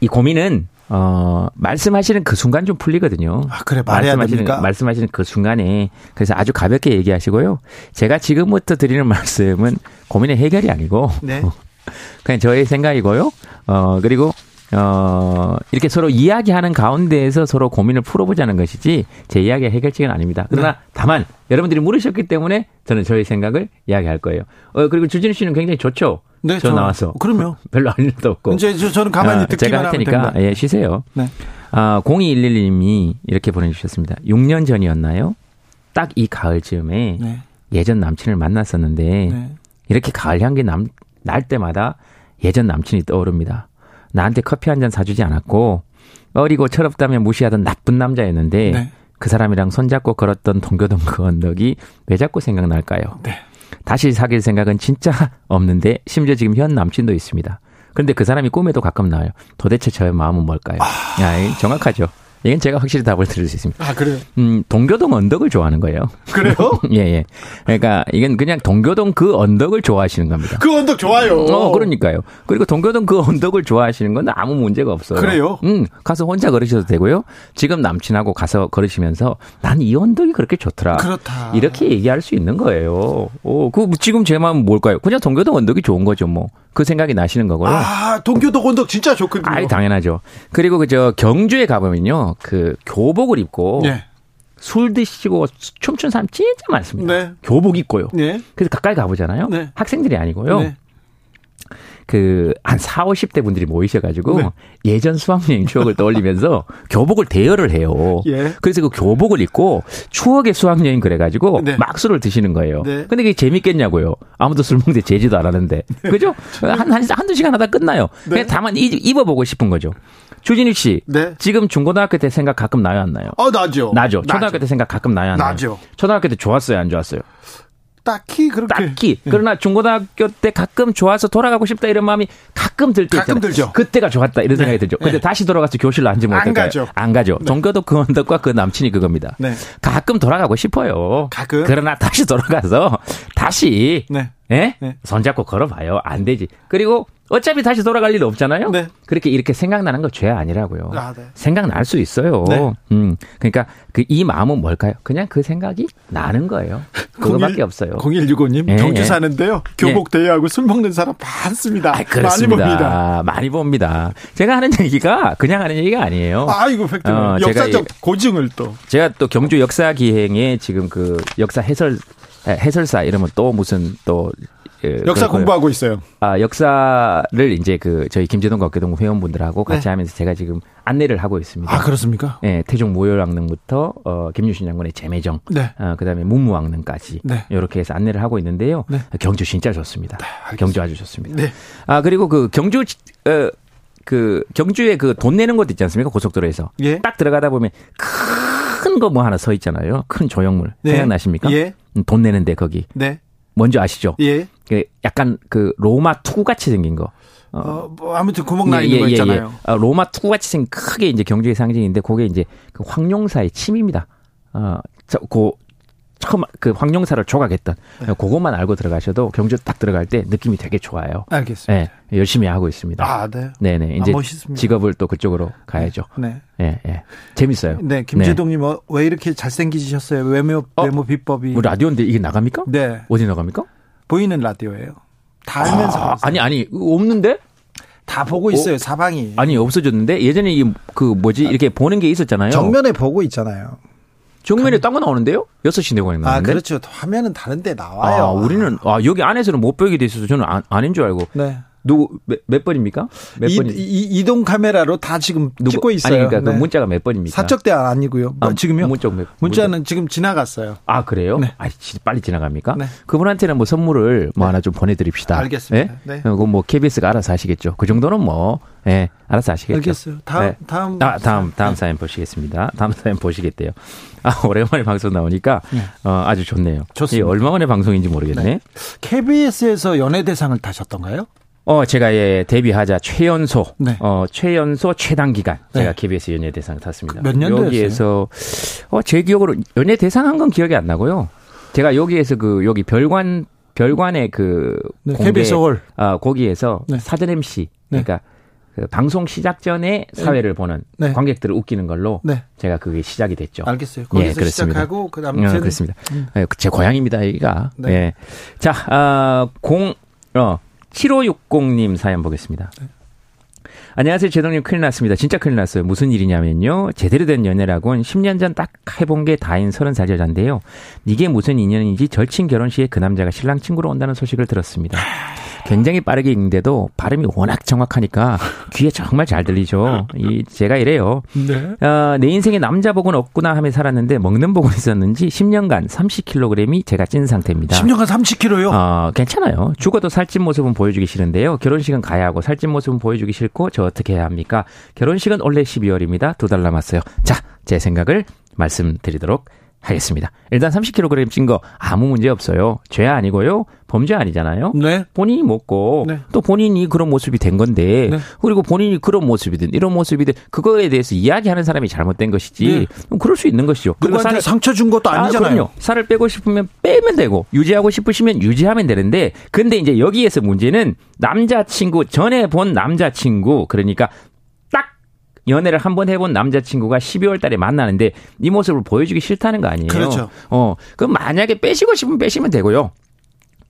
이 고민은 어, 말씀하시는 그 순간 좀 풀리거든요. 아, 그래, 말해야 말씀하시는, 됩니까? 말씀하시는 그 순간에. 그래서 아주 가볍게 얘기하시고요. 제가 지금부터 드리는 말씀은 고민의 해결이 아니고. 네. 그냥 저의 생각이고요. 어, 그리고 어, 이렇게 서로 이야기하는 가운데에서 서로 고민을 풀어보자는 것이지 제 이야기의 해결책은 아닙니다. 그러나 네. 다만 여러분들이 물으셨기 때문에 저는 저희 생각을 이야기할 거예요. 어, 그리고 주진우 씨는 굉장히 좋죠. 네, 저, 저 나와서. 그럼요. 별로 할 일도 없고. 이제 저, 는 가만히 어, 듣기만 제가 할 테니까 예, 쉬세요. 네. 아, 0211님이 이렇게 보내주셨습니다. 6년 전이었나요? 딱 이 가을쯤에 네. 예전 남친을 만났었는데 네. 이렇게 가을 향기 남, 날 때마다 예전 남친이 떠오릅니다. 나한테 커피 한 잔 사주지 않았고 어리고 철없다며 무시하던 나쁜 남자였는데 네. 그 사람이랑 손잡고 걸었던 동교동 그 언덕이 왜 자꾸 생각날까요? 네. 다시 사귈 생각은 진짜 없는데 심지어 지금 현 남친도 있습니다. 그런데 그 사람이 꿈에도 가끔 나와요. 도대체 저의 마음은 뭘까요? 아... 야, 정확하죠. 이건 제가 확실히 답을 드릴 수 있습니다. 아, 그래요? 음, 동교동 언덕을 좋아하는 거예요. 그래요? 예, 예. 그러니까 이건 그냥 동교동 그 언덕을 좋아하시는 겁니다. 그 언덕 좋아요. 어, 그러니까요. 그리고 동교동 그 언덕을 좋아하시는 건 아무 문제가 없어요. 그래요? 음, 가서 혼자 걸으셔도 되고요. 지금 남친하고 가서 걸으시면서 난 이 언덕이 그렇게 좋더라. 그렇다. 이렇게 얘기할 수 있는 거예요. 어, 그 지금 제 마음 은 뭘까요? 그냥 동교동 언덕이 좋은 거죠, 뭐. 그 생각이 나시는 거고요. 아, 동교동 언덕 진짜 좋거든요. 아이, 당연하죠. 그리고 그저 경주에 가보면요. 그 교복을 입고 네. 술 드시고 춤춘 사람 진짜 많습니다. 네. 교복 입고요. 네. 그래서 가까이 가보잖아요. 네. 학생들이 아니고요. 네. 그한 4, 50대 분들이 모이셔 가지고 네. 예전 수학여행 추억을 떠올리면서 교복을 대여를 해요. 예. 그래서 그 교복을 입고 추억의 수학여행 그래 가지고 네. 막 술을 드시는 거예요. 네. 근데 그게 재밌겠냐고요. 아무도 술 먹는데 제지도 안 하는데. 네. 그죠? 한, 한, 한두 시간 하다 끝나요. 네. 그냥 다만 입어 보고 싶은 거죠. 주진희 씨. 네. 지금 중고등학교 때 생각 가끔 나요, 안 나요? 어, 나죠. 나죠. 초등학교 나죠. 때 생각 가끔 나요, 안 나요? 나죠. 초등학교 때 좋았어요, 안 좋았어요? 딱히 그렇게 딱히 예. 그러나 중고등학교 때 가끔 좋아서 돌아가고 싶다 이런 마음이 가끔 들때 가끔 있잖아요. 들죠. 그때가 좋았다 이런 네. 생각이 들죠. 근데 네. 다시 돌아가서 교실로 앉으면 안 어떨까요? 가죠. 안 가죠. 네. 종교도 그 언덕과 그 남친이 그겁니다. 네. 가끔 돌아가고 싶어요. 가끔. 그러나 다시 돌아가서 다시 네. 예? 네. 손잡고 걸어봐요. 안 되지. 그리고 어차피 다시 돌아갈 일 없잖아요. 네. 그렇게 이렇게 생각나는 거 죄 아니라고요. 아, 네. 생각날 수 있어요. 네. 음. 그러니까 그 이 마음은 뭘까요? 그냥 그 생각이 나는 거예요. 그거밖에 없어요. 0165님 예, 경주 예. 사는데요. 교복 예. 대여하고 술 먹는 사람 많습니다. 아, 많이 봅니다. 많이 봅니다. 제가 하는 얘기가 그냥 하는 얘기가 아니에요. 아, 이거 팩트. 어, 역사적 고증을 또. 제가 또 경주 역사 기행에 지금 그 역사 해설 해설사 이러면 또 무슨 또 예, 역사 공부하고 있어요. 아 역사를 이제 그 저희 김재동 국회동 회원분들하고 같이 네. 하면서 제가 지금 안내를 하고 있습니다. 아 그렇습니까? 네, 태종 모혈왕릉부터 어, 김유신 장군의 재매정, 네. 어, 그다음에 문무왕릉까지 네. 이렇게 해서 안내를 하고 있는데요. 네. 경주 진짜 좋습니다. 네, 경주 아주 좋습니다. 네. 아 그리고 그 경주 어, 그 경주에 그 돈 내는 곳 있지 않습니까? 고속도로에서 예? 딱 들어가다 보면 큰 거 뭐 하나 서 있잖아요. 큰 조형물 네. 생각나십니까? 예. 음, 돈 내는데 거기. 네. 뭔지 아시죠? 예. 그 약간 그 로마 투구 같이 생긴 거. 어, 어, 뭐 아무튼 구멍 나 예, 있는 예, 거 예, 있잖아요. 예, 어, 로마 투구 같이 생긴 크게 이제 경주의 상징인데 그게 이제 그 황룡사의 침입니다. 어, 저, 그 처음 그 황룡사를 조각했던 네. 그것만 알고 들어가셔도 경주 딱 들어갈 때 느낌이 되게 좋아요. 알겠습니다. 네, 열심히 하고 있습니다. 아, 네. 네네. 이제 아, 직업을 또 그쪽으로 가야죠. 네. 네. 네. 재밌어요. 네. 김재동님 네. 어, 왜 이렇게 잘생기셨어요? 외모 어? 외모 비법이. 뭐 라디오인데 이게 나갑니까? 네. 어디 나갑니까? 보이는 라디오예요. 다 알면서. 아, 아니 아니 없는데? 다 보고 있어요 어? 사방이. 아니 없어졌는데 예전에 이 그 뭐지 이렇게 보는 게 있었잖아요. 정면에 보고 있잖아요. 정면에 딴 거 나오는데요? 6시 내고에 나오는데. 아, 그렇죠. 화면은 다른데 나와요. 아, 우리는 아, 여기 안에서는 못 보게 돼 있어서 저는 안, 아닌 줄 알고. 네. 누구 몇, 몇 번입니까? 몇 이, 번이? 이, 동 카메라로 다 지금 누구, 찍고 있어요. 아니 그러니까 그 네. 그 문자가 몇 번입니까? 사적 대화 아니고요. 아, 지금요? 문자 몇, 문자는 문자. 지금 지나갔어요. 아 그래요? 네. 아 빨리 지나갑니까? 네. 그분한테는 뭐 선물을 뭐 네. 하나 좀 보내드립시다. 알겠습니다. 네. 네. 그거 뭐 KBS가 알아서 하시겠죠. 그 정도는 뭐 예, 알아서 하시겠죠. 알겠어요. 다음 네. 다음 아, 다음 다음 사연 보시겠습니다. 다음 사연 보시겠대요. 아 오랜만에 방송 나오니까 네. 어, 아주 좋네요. 좋습니다. 얼마 만에 방송인지 모르겠네. KBS에서 연예대상을 타셨던가요? 어, 제가 예, 데뷔하자 최연소, 네. 어, 최연소 최단 기간 네. 제가 KBS 연예 대상 탔습니다. 몇 년도였어요? 여기에서 어, 제 기억으로 연예 대상 한 건 기억이 안 나고요. 제가 여기에서 그 여기 별관 별관의 그 네, 공개 KBS 홀. 아, 거기에서 네. 사전 MC 네. 그러니까 그 방송 시작 전에 네. 사회를 보는 네. 관객들을 웃기는 걸로 네. 제가 그게 시작이 됐죠. 알겠어요. 거기서 예, 시작하고 그다음 에 어, 그렇습니다. 음. 제 고향입니다, 여기가. 네. 예. 자, 어, 공 어, 7560님 사연 보겠습니다. 네. 안녕하세요. 제동님 큰일 났습니다. 진짜 큰일 났어요. 무슨 일이냐면요. 제대로 된 연애라곤 10년 전 딱 해본 게 다인 30살 여잔데요. 이게 무슨 인연인지 절친 결혼식에 그 남자가 신랑 친구로 온다는 소식을 들었습니다. 굉장히 빠르게 읽는데도 발음이 워낙 정확하니까 귀에 정말 잘 들리죠. 이 제가 이래요. 네. 어, 내 인생에 남자 복은 없구나 하며 살았는데 먹는 복은 있었는지 10년간 30kg이 제가 찐 상태입니다. 10년간 30kg요? 어, 괜찮아요. 죽어도 살찐 모습은 보여주기 싫은데요. 결혼식은 가야 하고 살찐 모습은 보여주기 싫고 저 어떻게 해야 합니까? 결혼식은 원래 12월입니다. 두 달 남았어요. 자, 제 생각을 말씀드리도록 하겠습니다. 일단 30kg 찐 거 아무 문제 없어요. 죄 아니고요. 범죄 아니잖아요. 네. 본인이 먹고 네. 또 본인이 그런 모습이 된 건데 네. 그리고 본인이 그런 모습이든 이런 모습이든 그거에 대해서 이야기하는 사람이 잘못된 것이지. 네. 그럴 수 있는 것이죠. 그리고 살 상처 준 것도 아, 아니잖아요. 아, 살을 빼고 싶으면 빼면 되고 유지하고 싶으시면 유지하면 되는데 근데 이제 여기에서 문제는 남자친구 전에 본 남자친구 그러니까 연애를 한 번 해본 남자친구가 12월 달에 만나는데 이 모습을 보여주기 싫다는 거 아니에요? 그렇죠. 어, 그럼 만약에 빼시고 싶으면 빼시면 되고요.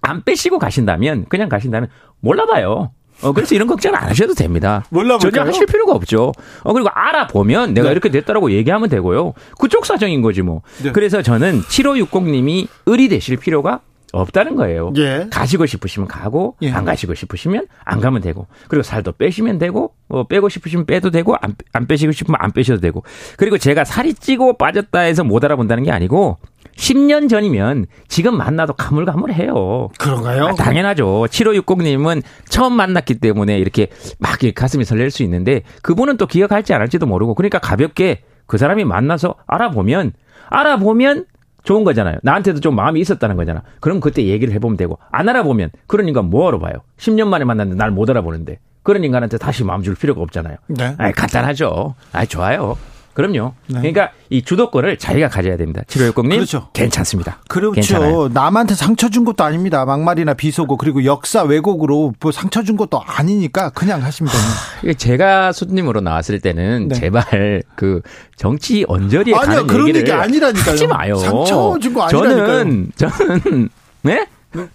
안 빼시고 가신다면, 그냥 가신다면 몰라봐요. 어, 그래서 이런 걱정 안 하셔도 됩니다. 몰라볼까요? 전혀 하실 필요가 없죠. 어, 그리고 알아보면 내가 네. 이렇게 됐다라고 얘기하면 되고요. 그쪽 사정인 거지 뭐. 네. 그래서 저는 7560님이 의리 되실 필요가 없다는 거예요. 예. 가시고 싶으시면 가고 예. 안 가시고 싶으시면 안 가면 되고 그리고 살도 빼시면 되고 어, 빼고 싶으시면 빼도 되고 안, 안 빼시고 싶으면 안 빼셔도 되고 그리고 제가 살이 찌고 빠졌다 해서 못 알아본다는 게 아니고 10년 전이면 지금 만나도 가물가물해요. 그런가요? 아, 당연하죠. 7560님은 처음 만났기 때문에 이렇게 막 가슴이 설렐 수 있는데 그분은 또 기억할지 안 할지도 모르고 그러니까 가볍게 그 사람이 만나서 알아보면 알아보면 좋은 거잖아요. 나한테도 좀 마음이 있었다는 거잖아. 그럼 그때 얘기를 해보면 되고 안 알아보면 그런 인간 뭐하러 봐요. 10년 만에 만났는데 날 못 알아보는데 그런 인간한테 다시 마음 줄 필요가 없잖아요. 네. 아 간단하죠. 아 좋아요. 그럼요. 네. 그러니까 이 주도권을 자기가 가져야 됩니다. 7560님. 그렇죠. 괜찮습니다. 그렇죠. 괜찮아요. 남한테 상처 준 것도 아닙니다. 막말이나 비속어 그리고 역사 왜곡으로 뭐 상처 준 것도 아니니까 그냥 하시면 됩니다. 제가 손님으로 나왔을 때는 네. 제발 그 정치 언저리에 아니요, 가는 그런 얘기를 얘기 아니라니까요. 하지 마요. 상처 준 거 아니라니까요. 저는 저는 네? 네.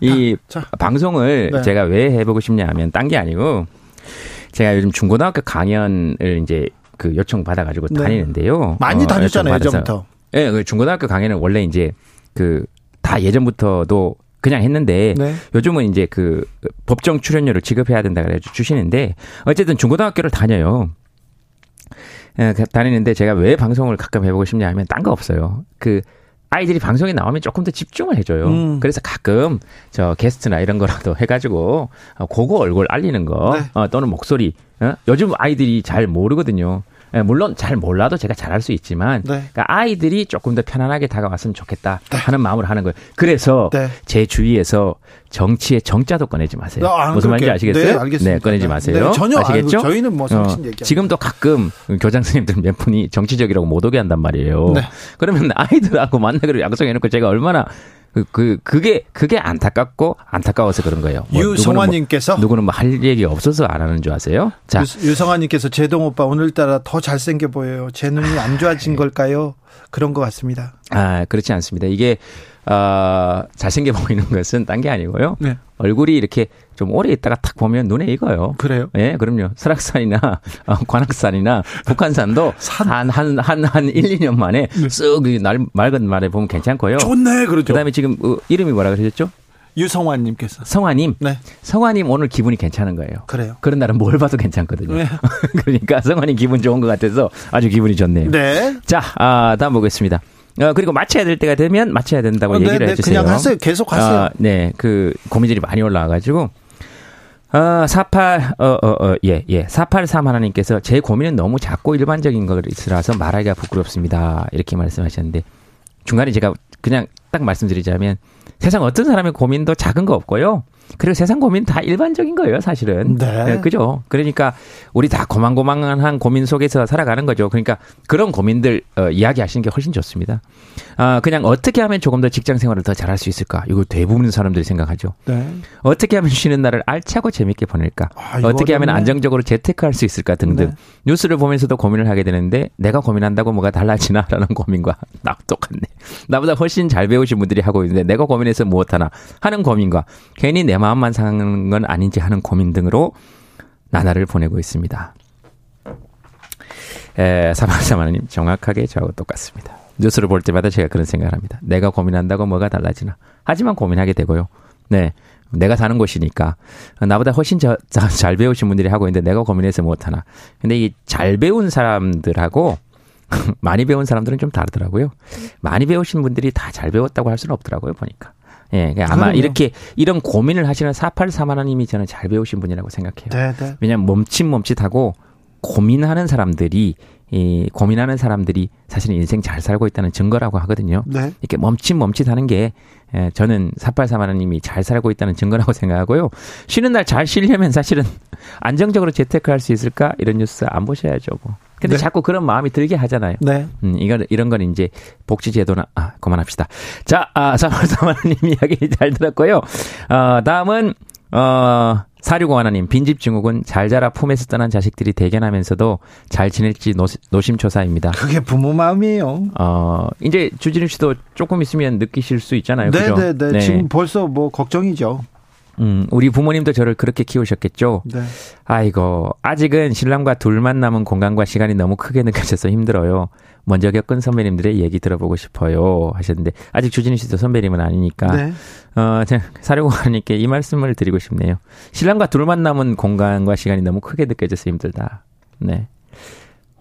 이 자, 자. 방송을 네. 제가 왜 해보고 싶냐 하면 딴 게 아니고 제가 요즘 중고등학교 강연을 이제 그 요청 받아가지고 네. 다니는데요. 많이 어, 다녔잖아요, 예전부터. 예, 네, 중고등학교 강의는 원래 이제 그 다 예전부터도 그냥 했는데 네. 요즘은 이제 그 법정 출연료를 지급해야 된다 그래 주시는데 어쨌든 중고등학교를 다녀요. 예, 그 다니는데 제가 왜 방송을 가끔 해보고 싶냐 하면 딴 거 없어요. 그 아이들이 방송에 나오면 조금 더 집중을 해줘요. 음. 그래서 가끔 저 게스트나 이런 거라도 해가지고 어, 그거 얼굴 알리는 거 네. 어, 또는 목소리. 어? 요즘 아이들이 잘 모르거든요. 예, 물론 잘 몰라도 제가 잘할 수 있지만 네. 그러니까 아이들이 조금 더 편안하게 다가왔으면 좋겠다 네. 하는 마음으로 하는 거예요. 그래서 네. 제 주위에서 정치의 정자도 꺼내지 마세요. 아, 무슨 말인지 아시겠어요? 네, 알겠습니다. 네, 꺼내지 마세요. 네, 전혀 아시겠죠? 아이고, 저희는 뭐 정신 어, 얘기. 지금도 가끔 교장 선생님들 몇 분이 정치적이라고 못 오게 한단 말이에요. 네. 그러면 아이들하고 만나기로 약속해놓고 제가 얼마나 그, 그, 그게, 그게 안타깝고 안타까워서 그런 거예요. 뭐 유성환님께서? 누구는 뭐, 뭐할 얘기 없어서 안 하는 줄 아세요? 자. 유, 성환님께서 제동 오빠 오늘따라 더 잘생겨 보여요. 제 눈이 안 좋아진 걸까요? 그런 것 같습니다. 아, 그렇지 않습니다. 이게, 어, 잘생겨 보이는 것은 딴 게 아니고요. 네. 얼굴이 이렇게 좀 오래 있다가 탁 보면 눈에 익어요. 그래요? 예, 그럼요. 설악산이나 어, 관악산이나 북한산도 한, 한, 한, 한 1, 2년 만에 네. 쓱 날, 맑은 말에 보면 괜찮고요. 좋네, 그렇죠. 그 다음에 지금 어, 이름이 뭐라 그러셨죠? 유성환님께서. 성환님? 네. 성환님 오늘 기분이 괜찮은 거예요. 그래요. 그런 날은 뭘 봐도 괜찮거든요. 네. 그러니까 성환님 기분 좋은 것 같아서 아주 기분이 좋네요. 네. 자, 아, 다음 보겠습니다. 어, 그리고 마쳐야 될 때가 되면 마쳐야 된다고 어, 네, 얘기를 네, 해주세요. 그냥 하세요. 계속 하세요. 어, 네. 그 고민들이 많이 올라와가지고. 어, 48, 어, 어, 어, 예, 예. 483 하나님께서 제 고민은 너무 작고 일반적인 것이라서 말하기가 부끄럽습니다. 이렇게 말씀하셨는데 중간에 제가 그냥 딱 말씀드리자면 세상 어떤 사람의 고민도 작은 거 없고요. 그리고 세상 고민 다 일반적인 거예요, 사실은. 네. 네. 그죠? 그러니까 우리 다 고만고만한 고민 속에서 살아가는 거죠. 그러니까 그런 고민들 어, 이야기하시는 게 훨씬 좋습니다. 아, 그냥 어떻게 하면 조금 더 직장 생활을 더 잘할 수 있을까? 이거 대부분 사람들이 생각하죠. 네. 어떻게 하면 쉬는 날을 알차고 재밌게 보낼까? 아, 어떻게 하면 안정적으로 재테크할 수 있을까 등등. 네. 뉴스를 보면서도 고민을 하게 되는데 내가 고민한다고 뭐가 달라지나라는 고민과 나 똑같네. 나보다 훨씬 잘 배우신 분들이 하고 있는데 내가 고민해서 무엇하나 하는 고민과 괜히 내 마음만 상하는 건 아닌지 하는 고민 등으로 나날을 보내고 있습니다. 에, 사만사만님 정확하게 저하고 똑같습니다. 뉴스를 볼 때마다 제가 그런 생각을 합니다. 내가 고민한다고 뭐가 달라지나. 하지만 고민하게 되고요. 네. 내가 사는 곳이니까 나보다 훨씬 저, 잘 배우신 분들이 하고 있는데 내가 고민해서 못하나. 근데 이 잘 배운 사람들하고 많이 배운 사람들은 좀 다르더라고요. 많이 배우신 분들이 다 잘 배웠다고 할 수는 없더라고요, 보니까. 예, 그러니까 아마 그럼요. 이렇게 이런 고민을 하시는 483 하나님이 저는 잘 배우신 분이라고 생각해요. 네, 네. 왜냐하면 멈칫멈칫하고 고민하는 사람들이 이 고민하는 사람들이 사실 인생 잘 살고 있다는 증거라고 하거든요. 네. 이렇게 멈칫멈칫하는 게 예, 저는 483 하나님이 잘 살고 있다는 증거라고 생각하고요. 쉬는 날 잘 쉬려면 사실은 안정적으로 재테크할 수 있을까 이런 뉴스 안 보셔야죠. 뭐. 근데 네. 자꾸 그런 마음이 들게 하잖아요. 네. 음, 이건 이런 건 이제 복지 제도나 아 그만합시다. 자, 아, 사월사마님 이야기 잘 들었고요. 어, 다음은 어. 사류공 하나님, 빈집 증후군 잘 자라 품에서 떠난 자식들이 대견하면서도 잘 지낼지 노심 초사입니다. 그게 부모 마음이에요. 어, 이제 주진우 씨도 조금 있으면 느끼실 수 있잖아요. 네네네. 네, 네. 네. 지금 벌써 뭐 걱정이죠. 음, 우리 부모님도 저를 그렇게 키우셨겠죠. 네. 아이고, 아직은 신랑과 둘만 남은 공간과 시간이 너무 크게 느껴져서 힘들어요. 먼저 겪은 선배님들의 얘기 들어보고 싶어요. 하셨는데, 아직 주진희 씨도 선배님은 아니니까, 네. 어, 사령관님께 이 말씀을 드리고 싶네요. 신랑과 둘만 남은 공간과 시간이 너무 크게 느껴져서 힘들다. 네.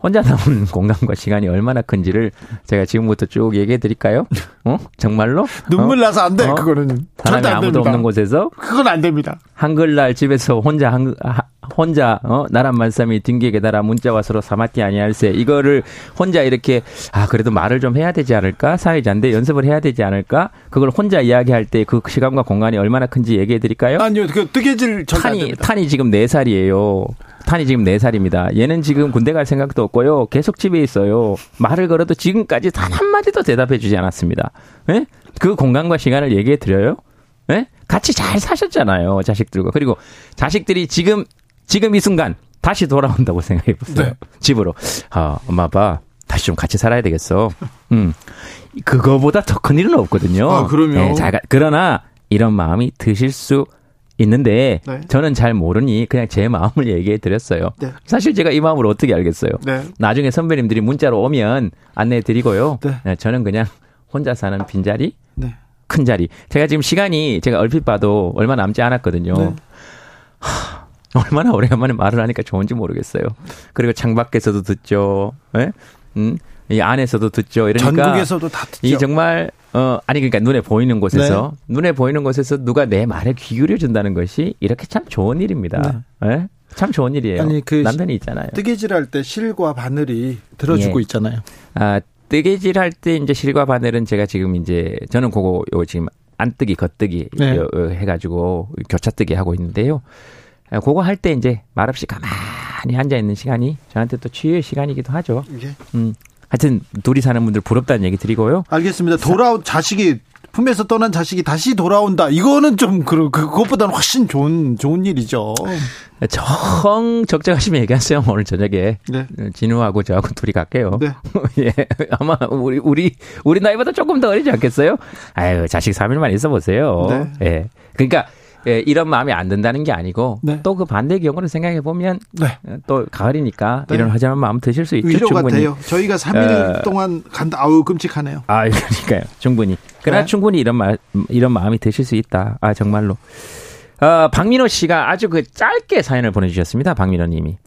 혼자 남은 공간과 시간이 얼마나 큰지를 제가 지금부터 쭉 얘기해 드릴까요? 어? 정말로? 눈물 어? 나서 안 돼, 어? 그거는. 사람이 아무도 됩니다. 없는 곳에서? 그건 안 됩니다. 한글날 집에서 혼자, 한, 혼자, 어? 나란 말씀이 딩기에 달아 문자와 서로 사마티 아니할세. 이거를 혼자 이렇게, 아, 그래도 말을 좀 해야 되지 않을까? 사회자인데 연습을 해야 되지 않을까? 그걸 혼자 이야기할 때 그 시간과 공간이 얼마나 큰지 얘기해 드릴까요? 아니요, 그 뜨개질 탄이, 탄이 지금 4 살이에요. 탄이 지금 4살입니다. 얘는 지금 군대 갈 생각도 없고요. 계속 집에 있어요. 말을 걸어도 지금까지 단 한마디도 대답해 주지 않았습니다. 예? 그 공간과 시간을 얘기해 드려요? 예? 같이 잘 사셨잖아요. 자식들과. 그리고 자식들이 지금, 지금 이 순간 다시 돌아온다고 생각해 보세요. 네. 집으로. 아, 엄마, 아빠, 다시 좀 같이 살아야 되겠어. 음. 그거보다 더 큰 일은 없거든요. 아, 그럼요. 네, 잘, 그러나 이런 마음이 드실 수 있는데 네. 저는 잘 모르니 그냥 제 마음을 얘기해 드렸어요. 네. 사실 제가 이 마음을 어떻게 알겠어요. 네. 나중에 선배님들이 문자로 오면 안내해 드리고요. 네. 네, 저는 그냥 혼자 사는 빈자리 네. 큰 자리. 제가 지금 시간이 제가 얼핏 봐도 얼마 남지 않았거든요. 네. 하, 얼마나 오래간만에 말을 하니까 좋은지 모르겠어요. 그리고 창밖에서도 듣죠. 예? 음, 이 안에서도 듣죠. 이러니까 전국에서도 다 듣죠. 이 정말 어 아니 그러니까 눈에 보이는 곳에서 네. 눈에 보이는 곳에서 누가 내 말에 귀 기울여 준다는 것이 이렇게 참 좋은 일입니다. 네. 예? 참 좋은 일이에요. 아니 그 남편이 있잖아요. 뜨개질 할 때 실과 바늘이 들어주고 예. 있잖아요. 아 뜨개질 할 때 이제 실과 바늘은 제가 지금 이제 저는 그거 요 지금 안뜨기 겉뜨기 네. 해가지고 교차뜨기 하고 있는데요. 아, 그거 할 때 이제 말없이 가만히 앉아 있는 시간이 저한테 또 치유의 시간이기도 하죠. 예. 음. 하여튼 둘이 사는 분들 부럽다는 얘기 드리고요. 알겠습니다. 돌아온 자식이 품에서 떠난 자식이 다시 돌아온다. 이거는 좀 그, 그것보다는 훨씬 좋은 좋은 일이죠. 정 적정하시면 얘기하세요. 오늘 저녁에 네. 진우하고 저하고 둘이 갈게요. 네. 예, 아마 우리 우리 우리 나이보다 조금 더 어리지 않겠어요? 아유 자식 3일만 있어 보세요. 네. 예, 그러니까. 예, 이런 마음이 안 든다는 게 아니고 네. 또그 반대 경우를 생각해 보면 네. 또 가을이니까 네. 이런 허전한 마음 드실 수 있죠. 위로가 충분히. 돼요. 저희가 3일 어, 동안 간다. 아우 끔찍하네요. 아 그러니까요. 충분히. 그러나 네. 충분히 이런 말 이런 마음이 드실 수 있다. 아 정말로. 어, 박민호 씨가 아주 그 짧게 사연을 보내주셨습니다. 박민호 님이.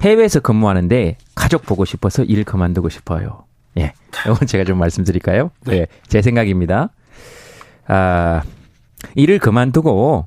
해외에서 근무하는데 가족 보고 싶어서 일 그만두고 싶어요. 예. 이건 제가 좀 말씀드릴까요? 네. 예, 제 생각입니다. 아, 일을 그만두고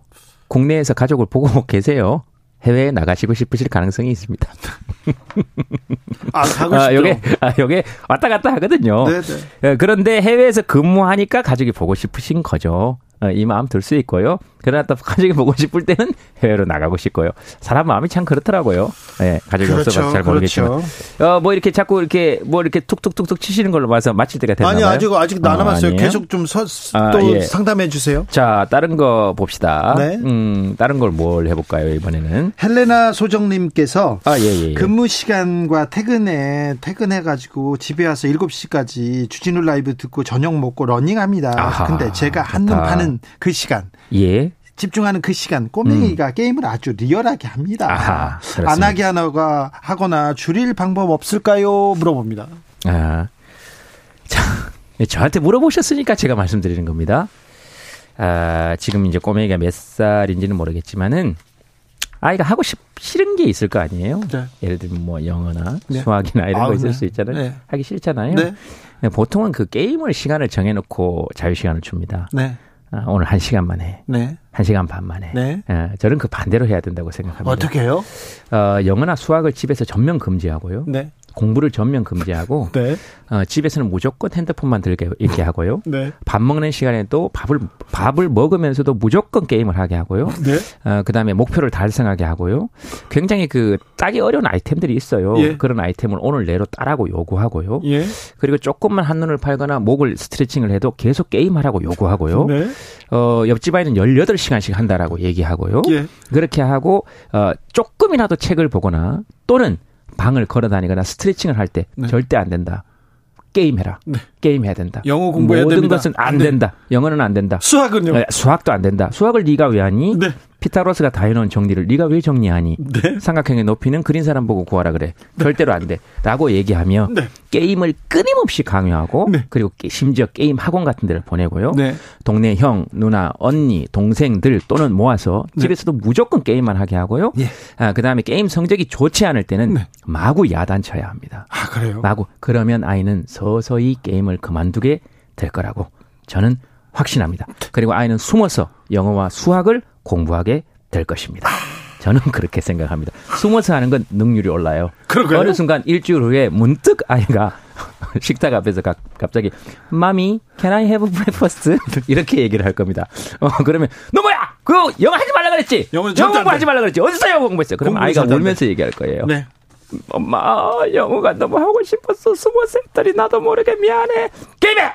국내에서 가족을 보고 계세요. 해외에 나가시고 싶으실 가능성이 있습니다. 아, 가고 싶죠. 아, 요게, 아, 요게 왔다 갔다 하거든요. 네네. 네. 예, 그런데 해외에서 근무하니까 가족이 보고 싶으신 거죠. 어, 이 마음 들 수 있고요. 그러나 또 가족이 보고 싶을 때는 해외로 나가고 싶고요. 사람 마음이 참 그렇더라고요. 예, 가족이 그렇죠, 없어서 잘 모르겠지만. 그렇죠. 어, 뭐 이렇게 자꾸 이렇게 뭐 이렇게 툭툭툭툭 치시는 걸로 봐서 마칠 때가 됐나요? 아니, 아직 아직 남았어요. 어, 계속 좀 서, 아, 또 예. 상담해 주세요. 자, 다른 거 봅시다. 네. 음, 다른 걸 뭘 해볼까요, 이번에는? 헬레나 소정님께서 아, 예, 예, 예. 근무 시간과 퇴근에, 퇴근해가지고 집에 와서 7시까지 주진우 라이브 듣고 저녁 먹고 러닝합니다. 아하, 근데 제가 한눈 파는 그 시간. 예. 집중하는 그 시간 꼬맹이가 음. 게임을 아주 리얼하게 합니다. 아하, 안 하게 하거나 하거나 줄일 방법 없을까요? 물어봅니다. 아, 자, 저한테 물어보셨으니까 제가 말씀드리는 겁니다. 아, 지금 이제 꼬맹이가 몇 살인지는 모르겠지만은 아이가 하고 싶, 싫은 게 있을 거 아니에요? 네. 예를 들면 뭐 영어나 네. 수학이나 이런 아, 거 있을 네. 수 있잖아요. 네. 하기 싫잖아요. 네. 보통은 그 게임을 시간을 정해놓고 자유 시간을 줍니다. 네. 아, 오늘 한 시간만 해. 네. 한 시간 반 만에. 네. 예, 저는 그 반대로 해야 된다고 생각합니다. 어떻게 해요? 어, 영어나 수학을 집에서 전면 금지하고요. 네. 공부를 전면 금지하고 네. 어, 집에서는 무조건 핸드폰만 들게 이렇게 하고요. 네. 밥 먹는 시간에도 밥을 밥을 먹으면서도 무조건 게임을 하게 하고요. 네. 어, 그다음에 목표를 달성하게 하고요. 굉장히 그 따기 어려운 아이템들이 있어요. 예. 그런 아이템을 오늘 내로 따라고 요구하고요. 예. 그리고 조금만 한눈을 팔거나 목을 스트레칭을 해도 계속 게임하라고 요구하고요. 네. 어, 옆집 아이는 18시간씩 한다라고 얘기하고요. 예. 그렇게 하고 어, 조금이라도 책을 보거나 또는 방을 걸어 다니거나 스트레칭을 할때 네. 절대 안 된다. 게임해라. 네. 게임해야 된다. 영어 공부해야 모든 됩니다. 것은 안, 안 된다. 영어는 안 된다. 수학은요? 네, 수학도 안 된다. 수학을 네가 왜 하니? 네. 피타고라스가 다 해놓은 정리를 네가 왜 정리하니? 네. 삼각형의 높이는 그린 사람 보고 구하라 그래. 네. 절대로 안 돼. 라고 얘기하며 네. 게임을 끊임없이 강요하고 네. 그리고 심지어 게임 학원 같은 데를 보내고요. 네. 동네 형, 누나, 언니, 동생들 또는 모아서 네. 집에서도 무조건 게임만 하게 하고요. 예. 아, 그다음에 게임 성적이 좋지 않을 때는 네. 마구 야단쳐야 합니다. 아, 그래요? 마구. 그러면 아이는 서서히 게임을 그만두게 될 거라고 저는 확신합니다. 그리고 아이는 숨어서 영어와 수학을 공부하게 될 것입니다. 저는 그렇게 생각합니다. 숨어서 하는 건 능률이 올라요. 그런가요? 어느 순간 일주일 후에 문득 아이가 식탁 앞에서 가, 갑자기 마미 can I have breakfast 이렇게 얘기를 할 겁니다. 어 그러면 너 뭐야? 그거 영어 하지 말라 그랬지. 영어 공부하지 말라 그랬지. 어디서 영어 공부했어? 그럼 아이가 울면서 얘기할 거예요. 네. 엄마 영어가 너무 하고 싶었어. 숨어서 했더니 나도 모르게 미안해. 게임해.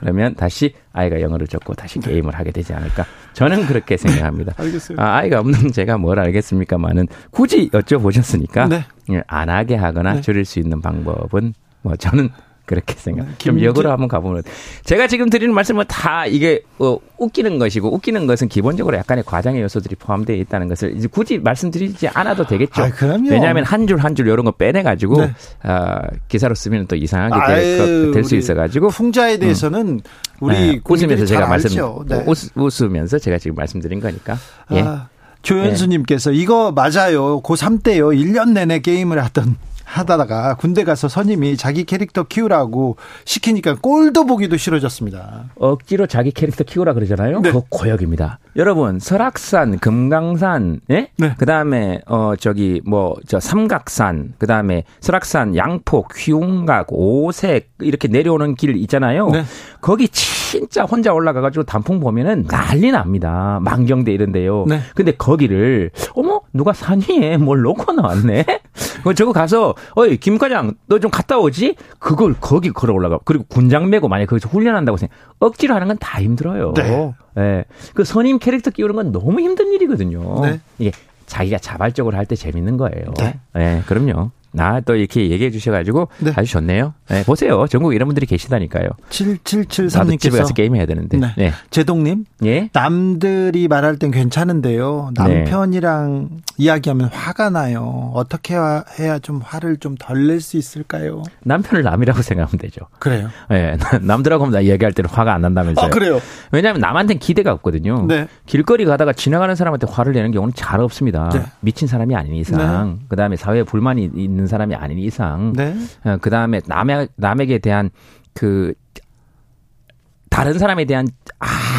그러면 다시 아이가 영어를 적고 다시 네. 게임을 하게 되지 않을까. 저는 그렇게 생각합니다. 알겠어요. 아, 이가 없는 제가 뭘 알겠습니까만은 굳이 여쭤보셨으니까 네. 예, 안 하게 하거나 네. 줄일 수 있는 방법은 뭐 저는 그렇게 생각. 네, 좀 역으로 한번 가보면 제가 지금 드리는 말씀은 다 이게 어, 웃기는 것이고 웃기는 것은 기본적으로 약간의 과장의 요소들이 포함되어 있다는 것을 이제 굳이 말씀드리지 않아도 되겠죠. 아, 왜냐하면 한 줄 한 줄 이런 거 빼내 가지고 네. 어, 기사로 쓰면 또 이상하게 될 수 있어 가지고 풍자에 대해서는 음. 우리 네, 웃으면서 제가 말씀 네. 웃, 으면서 제가 지금 말씀드린 거니까. 예. 아, 조현수님께서 네. 이거 맞아요. 고3 때요. 1년 내내 게임을 하던 하다가 군대 가서 선임이 자기 캐릭터 키우라고 시키니까 꼴도 보기도 싫어졌습니다. 억지로 자기 캐릭터 키우라 그러잖아요. 네. 그거 고역입니다. 여러분 설악산, 금강산, 예? 네. 그다음에 어 저기 뭐 저 삼각산, 그다음에 설악산, 양폭, 휘웅각, 오색 이렇게 내려오는 길 있잖아요. 네. 거기 진짜 혼자 올라가 가지고 단풍 보면은 난리 납니다. 만경대 이런 데요. 네. 근데 거기를 어머 누가 산 위에 뭘 놓고 나왔네. 저거 가서 어이 김 과장 너 좀 갔다 오지? 그걸 거기 걸어 올라가. 그리고 군장 메고 만약 거기서 훈련한다고 생각. 억지로 하는 건 다 힘들어요. 네. 네. 그 선임 캐릭터 끼우는 건 너무 힘든 일이거든요. 네. 이게 자기가 자발적으로 할 때 재밌는 거예요. 네. 네. 그럼요. 나또 이렇게 얘기해 주셔가지고 네. 아주 좋네요. 네, 보세요. 전국 이런 분들이 계시다니까요. 7773님께서 집에 가서 게임 해야 되는데. 네. 네. 제동님. 예. 남들이 말할 땐 괜찮은데요. 남편이랑 네. 이야기하면 화가 나요. 어떻게 해야 좀 화를 좀 덜 낼 수 있을까요? 남편을 남이라고 생각하면 되죠. 그래요. 네. 남들하고 나 이야기할 때는 화가 안 난다면서요. 아, 그래요. 왜냐하면 남한테는 기대가 없거든요. 네. 길거리 가다가 지나가는 사람한테 화를 내는 경우는 잘 없습니다. 네. 미친 사람이 아닌 이상. 네. 그다음에 사회에 불만이 있는 있는 사람이 아닌 이상, 네. 어, 그 다음에 남의 남에게 대한 그 다른 사람에 대한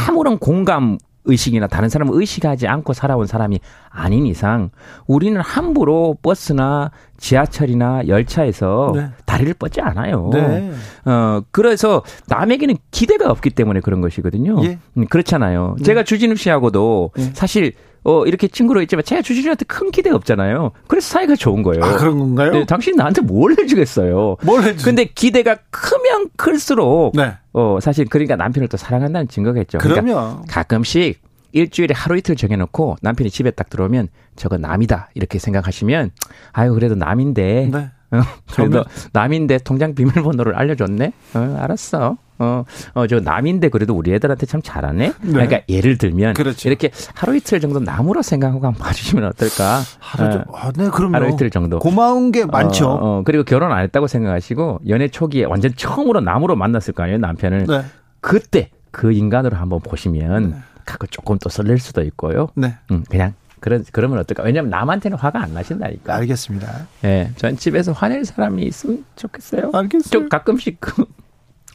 아무런 공감 의식이나 다른 사람을 의식하지 않고 살아온 사람이 아닌 이상 우리는 함부로 버스나 지하철이나 열차에서 네. 다리를 뻗지 않아요. 네. 어 그래서 남에게는 기대가 없기 때문에 그런 것이거든요. 예. 음, 그렇잖아요. 네. 제가 주진우 씨하고도 예. 사실 어, 이렇게 친구로 있지만 제가 주진우한테 큰 기대 없잖아요. 그래서 사이가 좋은 거예요. 아, 그런 건가요? 네, 당신 나한테 뭘 해주겠어요. 뭘 해주 근데 기대가 크면 클수록, 네. 어, 사실 그러니까 남편을 또 사랑한다는 증거겠죠. 그러니까 그럼요. 그러니까 가끔씩 일주일에 하루 이틀 정해놓고 남편이 집에 딱 들어오면 저거 남이다. 이렇게 생각하시면, 아유, 그래도 남인데. 네. 어, 그래도 남인데 통장 비밀번호를 알려줬네? 어, 알았어. 어, 어, 저 남인데 그래도 우리 애들한테 참 잘하네? 네. 그러니까 예를 들면. 그렇죠. 이렇게 하루 이틀 정도 남으로 생각하고 한번 봐주시면 어떨까? 하루, 어, 아, 네, 그럼요. 하루 이틀 정도. 고마운 게 많죠. 어, 어, 그리고 결혼 안 했다고 생각하시고 연애 초기에 완전 처음으로 남으로 만났을 거 아니에요, 남편을. 네. 그때 그 인간으로 한번 보시면 네. 가끔 조금 또 설렐 수도 있고요. 네. 음, 그냥 그런 그러면 어떨까? 왜냐하면 남한테는 화가 안 나신다니까. 알겠습니다. 예, 네, 전 집에서 화낼 사람이 있으면 좋겠어요. 알겠어요. 좀 가끔씩 그,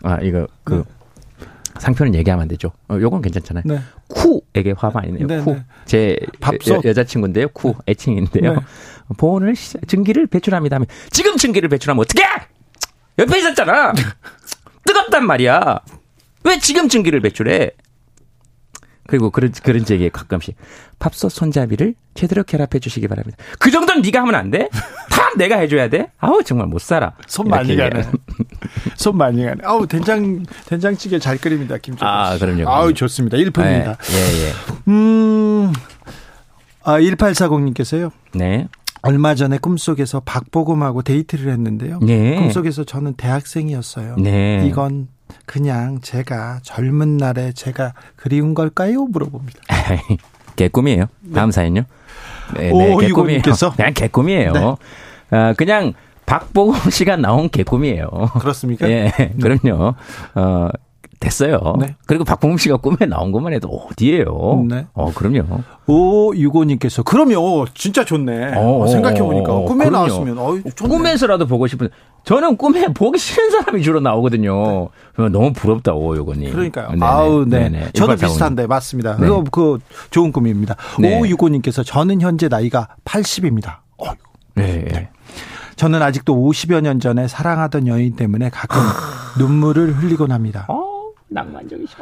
아 이거 그 네. 상표는 얘기하면 안 되죠. 어, 요건 괜찮잖아요. 네. 쿠에게 화 많이 내요. 네, 쿠. 네. 제 밥솥. 여, 자친구인데요. 쿠 네. 애칭인데요. 네. 보온을 증기를 배출합니다. 하면 지금 증기를 배출하면 어떻게? 옆에 있었잖아. 뜨겁단 말이야. 왜 지금 증기를 배출해? 그리고 그런 그런 얘기에 가끔씩 팝솥 손잡이를 제대로 결합해 주시기 바랍니다. 그 정도는 네가 하면 안 돼? 다 내가 해줘야 돼? 아우 정말 못 살아. 손 많이 가네. 손 많이 가네. 아우 된장 된장찌개 잘 끓입니다 김아 그럼요. 아우 좋습니다. 1분입니다. 네, 예 예. 음. 아 1840님께서요. 네. 얼마 전에 꿈속에서 박보검하고 데이트를 했는데요. 네. 꿈속에서 저는 대학생이었어요. 네. 이건 그냥 제가 젊은 날에 제가 그리운 걸까요? 물어봅니다. 개꿈이에요. 다음 네. 사연요. 네, 네 개꿈이에요. 그냥 개꿈이에요. 네. 어, 그냥 박보검 씨가 나온 개꿈이에요. 그렇습니까? 예, 그럼요. 어, 됐어요. 네. 그리고 박봉금 씨가 꿈에 나온 것만 해도 어디예요? 네. 어, 그럼요. 오, 유고님께서 그럼요. 진짜 좋네. 어, 어 생각해 보니까. 어, 꿈에 그럼요. 나왔으면, 어 꿈에서라도 보고 싶은. 저는 꿈에 보기 싫은 사람이 주로 나오거든요. 네. 너무 부럽다, 오, 요거님. 그러니까요. 네네. 아우, 네. 네네. 저도 비슷한데, 맞습니다. 네. 그거, 그, 좋은 꿈입니다. 네. 오, 유고님께서 저는 현재 나이가 80입니다. 어 네. 네. 저는 아직도 50여 년 전에 사랑하던 여인 때문에 가끔 눈물을 흘리곤 합니다. 어? 낭만적이셔.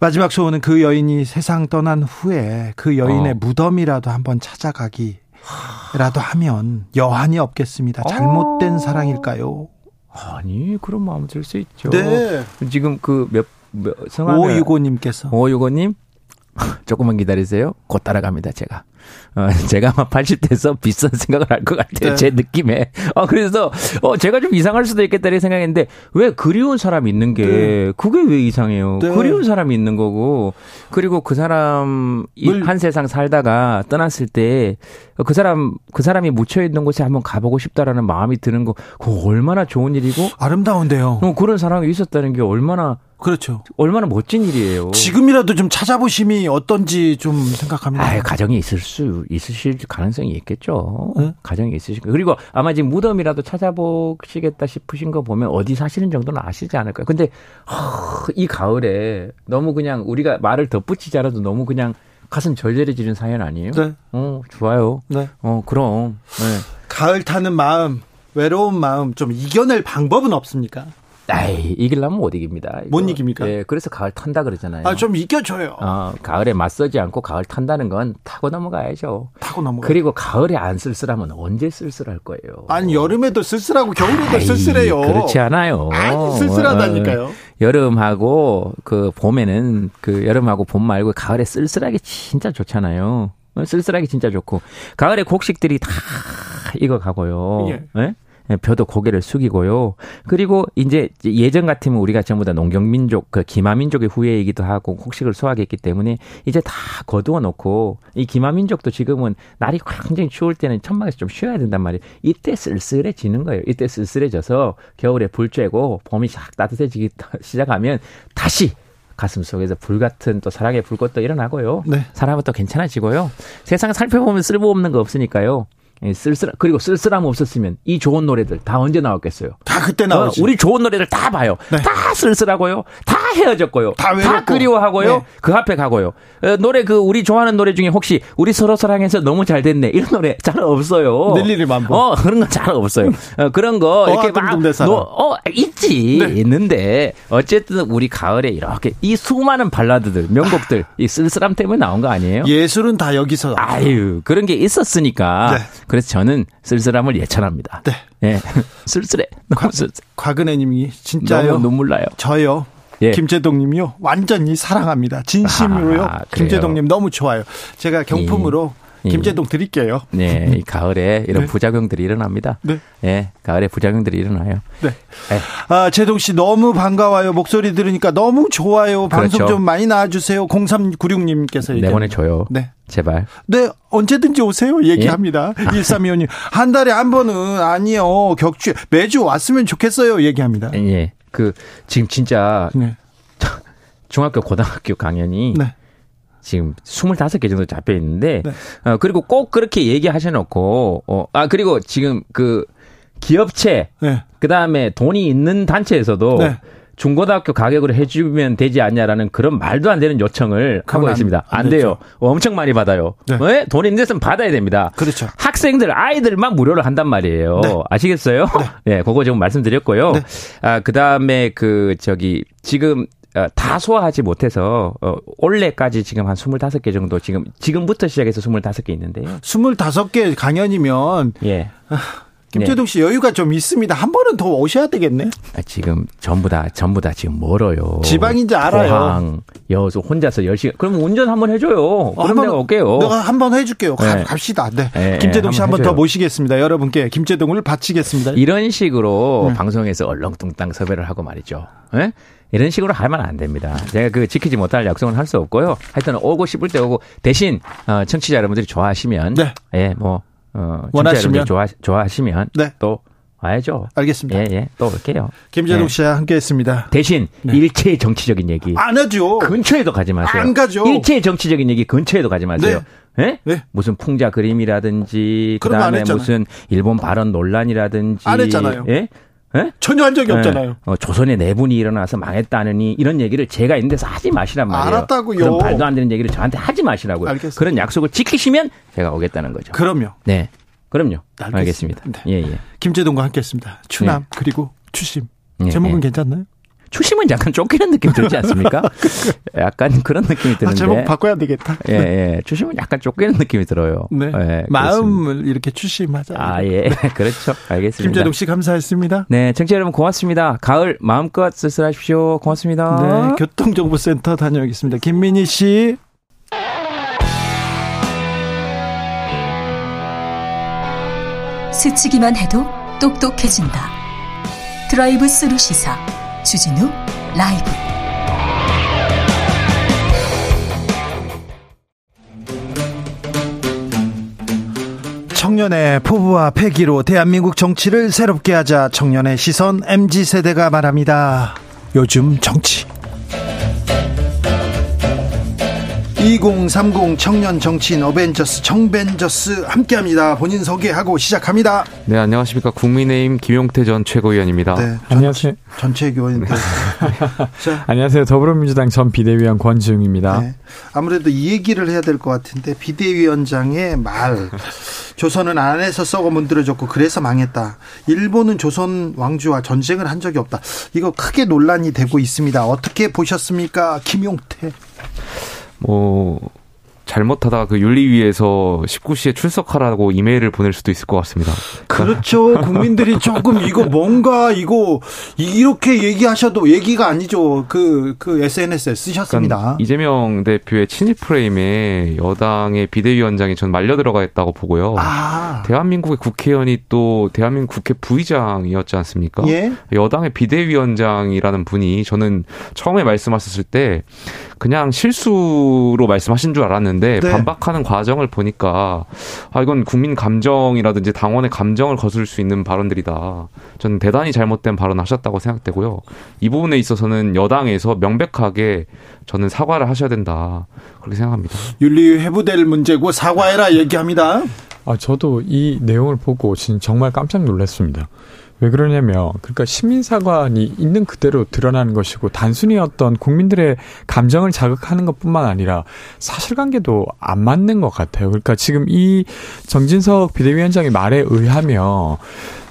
마지막 소원은 그 여인이 세상 떠난 후에 그 여인의 어. 무덤이라도 한번 찾아가기 라도 하면 여한이 없겠습니다. 잘못된 어. 사랑일까요? 아니 그런 마음 들 수 있죠. 네. 지금 그몇 성함 오유고님께서 오유고님 조금만 기다리세요. 곧 따라갑니다 제가. 어, 제가 아마 80대에서 비싼 생각을 할 것 같아요. 네. 제 느낌에. 어, 그래서, 어, 제가 좀 이상할 수도 있겠다는 생각했는데, 왜 그리운 사람이 있는 게, 네. 그게 왜 이상해요? 네. 그리운 사람이 있는 거고, 그리고 그 사람, 한 세상 살다가 떠났을 때, 그 사람, 그 사람이 묻혀있는 곳에 한번 가보고 싶다라는 마음이 드는 거, 그거 얼마나 좋은 일이고, 아름다운데요. 어, 그런 사람이 있었다는 게 얼마나 그렇죠. 얼마나 멋진 일이에요. 지금이라도 좀 찾아보심이 어떤지 좀 생각합니다. 아, 가정이 있을 수 있으실 가능성이 있겠죠. 네? 가정이 있으실 거. 그리고 아마 지금 무덤이라도 찾아보시겠다 싶으신 거 보면 어디 사시는 정도는 아시지 않을까요? 근데 허, 이 가을에 너무 그냥 우리가 말을 덧붙이지 않아도 너무 그냥 가슴 절절해지는 사연 아니에요? 네. 어, 좋아요. 네. 어, 그럼. 네. 가을 타는 마음, 외로운 마음 좀 이겨낼 방법은 없습니까? 아이, 이길라면 못 이깁니다. 이거. 못 이깁니까? 예, 그래서 가을 탄다 그러잖아요. 아, 좀 이겨줘요. 어, 가을에 맞서지 않고 가을 탄다는 건 타고 넘어가야죠. 타고 넘어가. 그리고 가을에 안 쓸쓸하면 언제 쓸쓸할 거예요? 아니, 여름에도 쓸쓸하고 겨울에도 아이, 쓸쓸해요. 그렇지 않아요. 아니, 쓸쓸하다니까요. 어, 여름하고 그 봄에는 그 여름하고 봄 말고 가을에 쓸쓸하게 진짜 좋잖아요. 어, 쓸쓸하게 진짜 좋고 가을에 곡식들이 다 익어가고요. 예. 네? 예, 벼도 고개를 숙이고요. 그리고 이제 예전 같으면 우리가 전부 다 농경민족, 그 기마민족의 후예이기도 하고 곡식을 수확했기 때문에 이제 다 거두어 놓고 이 기마민족도 지금은 날이 굉장히 추울 때는 천막에서 좀 쉬어야 된단 말이에요. 이때 쓸쓸해지는 거예요. 이때 쓸쓸해져서 겨울에 불 쬐고 봄이 싹 따뜻해지기 시작하면 다시 가슴 속에서 불 같은 또 사랑의 불꽃도 일어나고요. 네. 사람은 또 괜찮아지고요. 세상 살펴보면 쓸모없는 거 없으니까요. 예, 쓸쓸 그리고 쓸쓸함 없었으면 이 좋은 노래들 다 언제 나왔겠어요? 다 그때 나오죠. 어, 우리 좋은 노래들 다 봐요. 네. 다 쓸쓸하고요. 다 헤어졌고요. 다, 다 그리워하고요. 네. 그 앞에 가고요. 어, 노래 그 우리 좋아하는 노래 중에 혹시 우리 서로 사랑해서 너무 잘 됐네 이런 노래 잘 없어요. 만보. 어 그런 건 잘 없어요. 어, 그런 거 어, 이렇게 막 노, 어 있지 네. 있는데 어쨌든 우리 가을에 이렇게 이 수많은 발라드들 명곡들 이 쓸쓸함 때문에 나온 거 아니에요? 예술은 다 여기서. 아유 그런 게 있었으니까. 네. 그래서 저는 쓸쓸함을 예찬합니다. 네. 예. 쓸쓸해. 너무 쓸쓸. 곽은혜님이 진짜요. 너무 눈물 나요. 저요. 예. 김재동님이요. 완전히 사랑합니다. 진심으로요. 아, 김재동님 너무 좋아요. 제가 경품으로 예. 김재동 드릴게요. 네, 이 가을에 이런 네. 부작용들이 일어납니다. 네. 네, 가을에 부작용들이 일어나요. 네. 네. 아, 재동 씨 너무 반가워요. 목소리 들으니까 너무 좋아요. 방송 그렇죠. 좀 많이 나와주세요. 0396님께서 내보내줘요. 네. 제발. 네, 언제든지 오세요. 얘기합니다. 예? 1325님. 한 달에 한 번은 아니요. 격주 매주 왔으면 좋겠어요. 얘기합니다. 예. 그, 지금 진짜. 네. 중학교, 고등학교 강연이. 네. 지금 25개 정도 잡혀 있는데 네. 어 그리고 꼭 그렇게 얘기하셔 놓고 어 아 그리고 지금 그 기업체 네. 그다음에 돈이 있는 단체에서도 네. 중고등학교 가격으로 해주면 되지 않냐라는 그런 말도 안 되는 요청을 하고 안, 있습니다. 안, 안 돼요. 엄청 많이 받아요. 네. 왜? 돈 있는 데서는 받아야 됩니다. 그렇죠. 학생들, 아이들만 무료로 한단 말이에요. 네. 아시겠어요? 네. 네, 그거 지금 말씀드렸고요. 네. 아, 그 다음에 그, 저기, 지금 어, 다 소화하지 못해서 어, 올해까지 지금 한 25개 정도 지금 지금부터 시작해서 25개 있는데요. 25개 강연이면 예. 아, 김재동 씨 여유가 좀 있습니다. 한 번은 더 오셔야 되겠네. 아, 지금 전부 다 전부 다 지금 멀어요. 지방인지 알아요. 포항, 여수 혼자서 10시간. 그럼 운전 한번 해줘요. 어, 그럼 한 번, 내가 올게요. 내가 한 번 해줄게요. 네. 갑시다. 네. 네. 김재동 씨 한 번 더 모시겠습니다. 여러분께 김재동을 바치겠습니다. 이런 식으로 네. 방송에서 얼렁뚱땅 섭외를 하고 말이죠. 네? 이런 식으로 하면 안 됩니다. 제가 그 지키지 못할 약속은 할 수 없고요. 하여튼 오고 싶을 때 오고 대신 어, 청취자 여러분들이 좋아하시면 네. 예, 뭐 어, 원하시면 좋아 좋아하시면 네. 또 와야죠. 알겠습니다. 예, 예. 또 올게요. 김재동 예. 씨와 함께 했습니다. 대신 네. 일체의 정치적인 얘기. 안 하죠. 근처에도 가지 마세요. 안 가죠. 일체의 정치적인 얘기 근처에도 가지 마세요. 네. 예? 네? 무슨 풍자 그림이라든지 그다음에 무슨 일본 발언 논란이라든지 안 했잖아요. 예? 네? 전혀 한 적이 네. 없잖아요. 어, 조선의 내분이 일어나서 망했다느니 이런 얘기를 제가 있는 데서 하지 마시란 말이에요. 알았다고요. 그런 말도 안 되는 얘기를 저한테 하지 마시라고요. 알겠습니다. 그런 약속을 지키시면 제가 오겠다는 거죠. 그럼요. 네. 그럼요. 알겠습니다. 알겠습니다. 네. 예, 예. 김재동과 함께 했습니다. 추남 네. 그리고 추심. 예, 제목은 예. 괜찮나요? 추심은 약간 쫓기는 느낌 들지 않습니까? 약간 그런 느낌이 드는데. 아, 제목 바꿔야 되겠다. 예, 예. 추심은 약간 쫓기는 느낌이 들어요. 네. 예, 마음을 그렇습니다. 이렇게 추심하자. 아, 예. 그렇죠. 알겠습니다. 김재동 씨 감사했습니다. 네. 청취자 여러분 고맙습니다. 가을 마음껏 쓸쓸하십시오. 고맙습니다. 네. 교통정보센터 다녀오겠습니다. 김민희 씨. 스치기만 해도 똑똑해진다. 드라이브 스루 시사 주진우 라이브 청년의 포부와 패기로 대한민국 정치를 새롭게 하자 청년의 시선 MZ 세대가 말합니다. 요즘 정치 2030 청년 정치인 어벤져스 정벤져스 함께합니다. 본인 소개하고 시작합니다. 네 안녕하십니까 국민의힘 김용태 전 최고위원입니다. 네, 안녕하세요. 전 최고위원인데. 안녕하세요 더불어민주당 전 비대위원 권지웅입니다. 네, 아무래도 이 얘기를 해야 될 것 같은데 비대위원장의 말 조선은 안에서 썩어 문드러졌고 그래서 망했다. 일본은 조선 왕조와 전쟁을 한 적이 없다. 이거 크게 논란이 되고 있습니다. 어떻게 보셨습니까, 김용태? 뭐 잘못하다가 그 윤리위에서 19시에 출석하라고 이메일을 보낼 수도 있을 것 같습니다. 그렇죠. 국민들이 조금 이거 뭔가 이거 이렇게 얘기하셔도 얘기가 아니죠. 그, 그 SNS에 쓰셨습니다. 그러니까 이재명 대표의 친일 프레임에 여당의 비대위원장이 전 말려 들어가 있다고 보고요. 아. 대한민국의 국회의원이 또 대한민국 국회 부의장이었지 않습니까? 예? 여당의 비대위원장이라는 분이 저는 처음에 말씀하셨을 때 그냥 실수로 말씀하신 줄 알았는데 네. 반박하는 과정을 보니까 아 이건 국민 감정이라든지 당원의 감정을 거슬 수 있는 발언들이다. 저는 대단히 잘못된 발언을 하셨다고 생각되고요. 이 부분에 있어서는 여당에서 명백하게 저는 사과를 하셔야 된다. 그렇게 생각합니다. 윤리 회부될 문제고 사과해라 얘기합니다. 아 저도 이 내용을 보고 정말 깜짝 놀랐습니다. 왜 그러냐면 그러니까 시민사관이 있는 그대로 드러나는 것이고 단순히 어떤 국민들의 감정을 자극하는 것뿐만 아니라 사실관계도 안 맞는 것 같아요. 그러니까 지금 이 정진석 비대위원장의 말에 의하면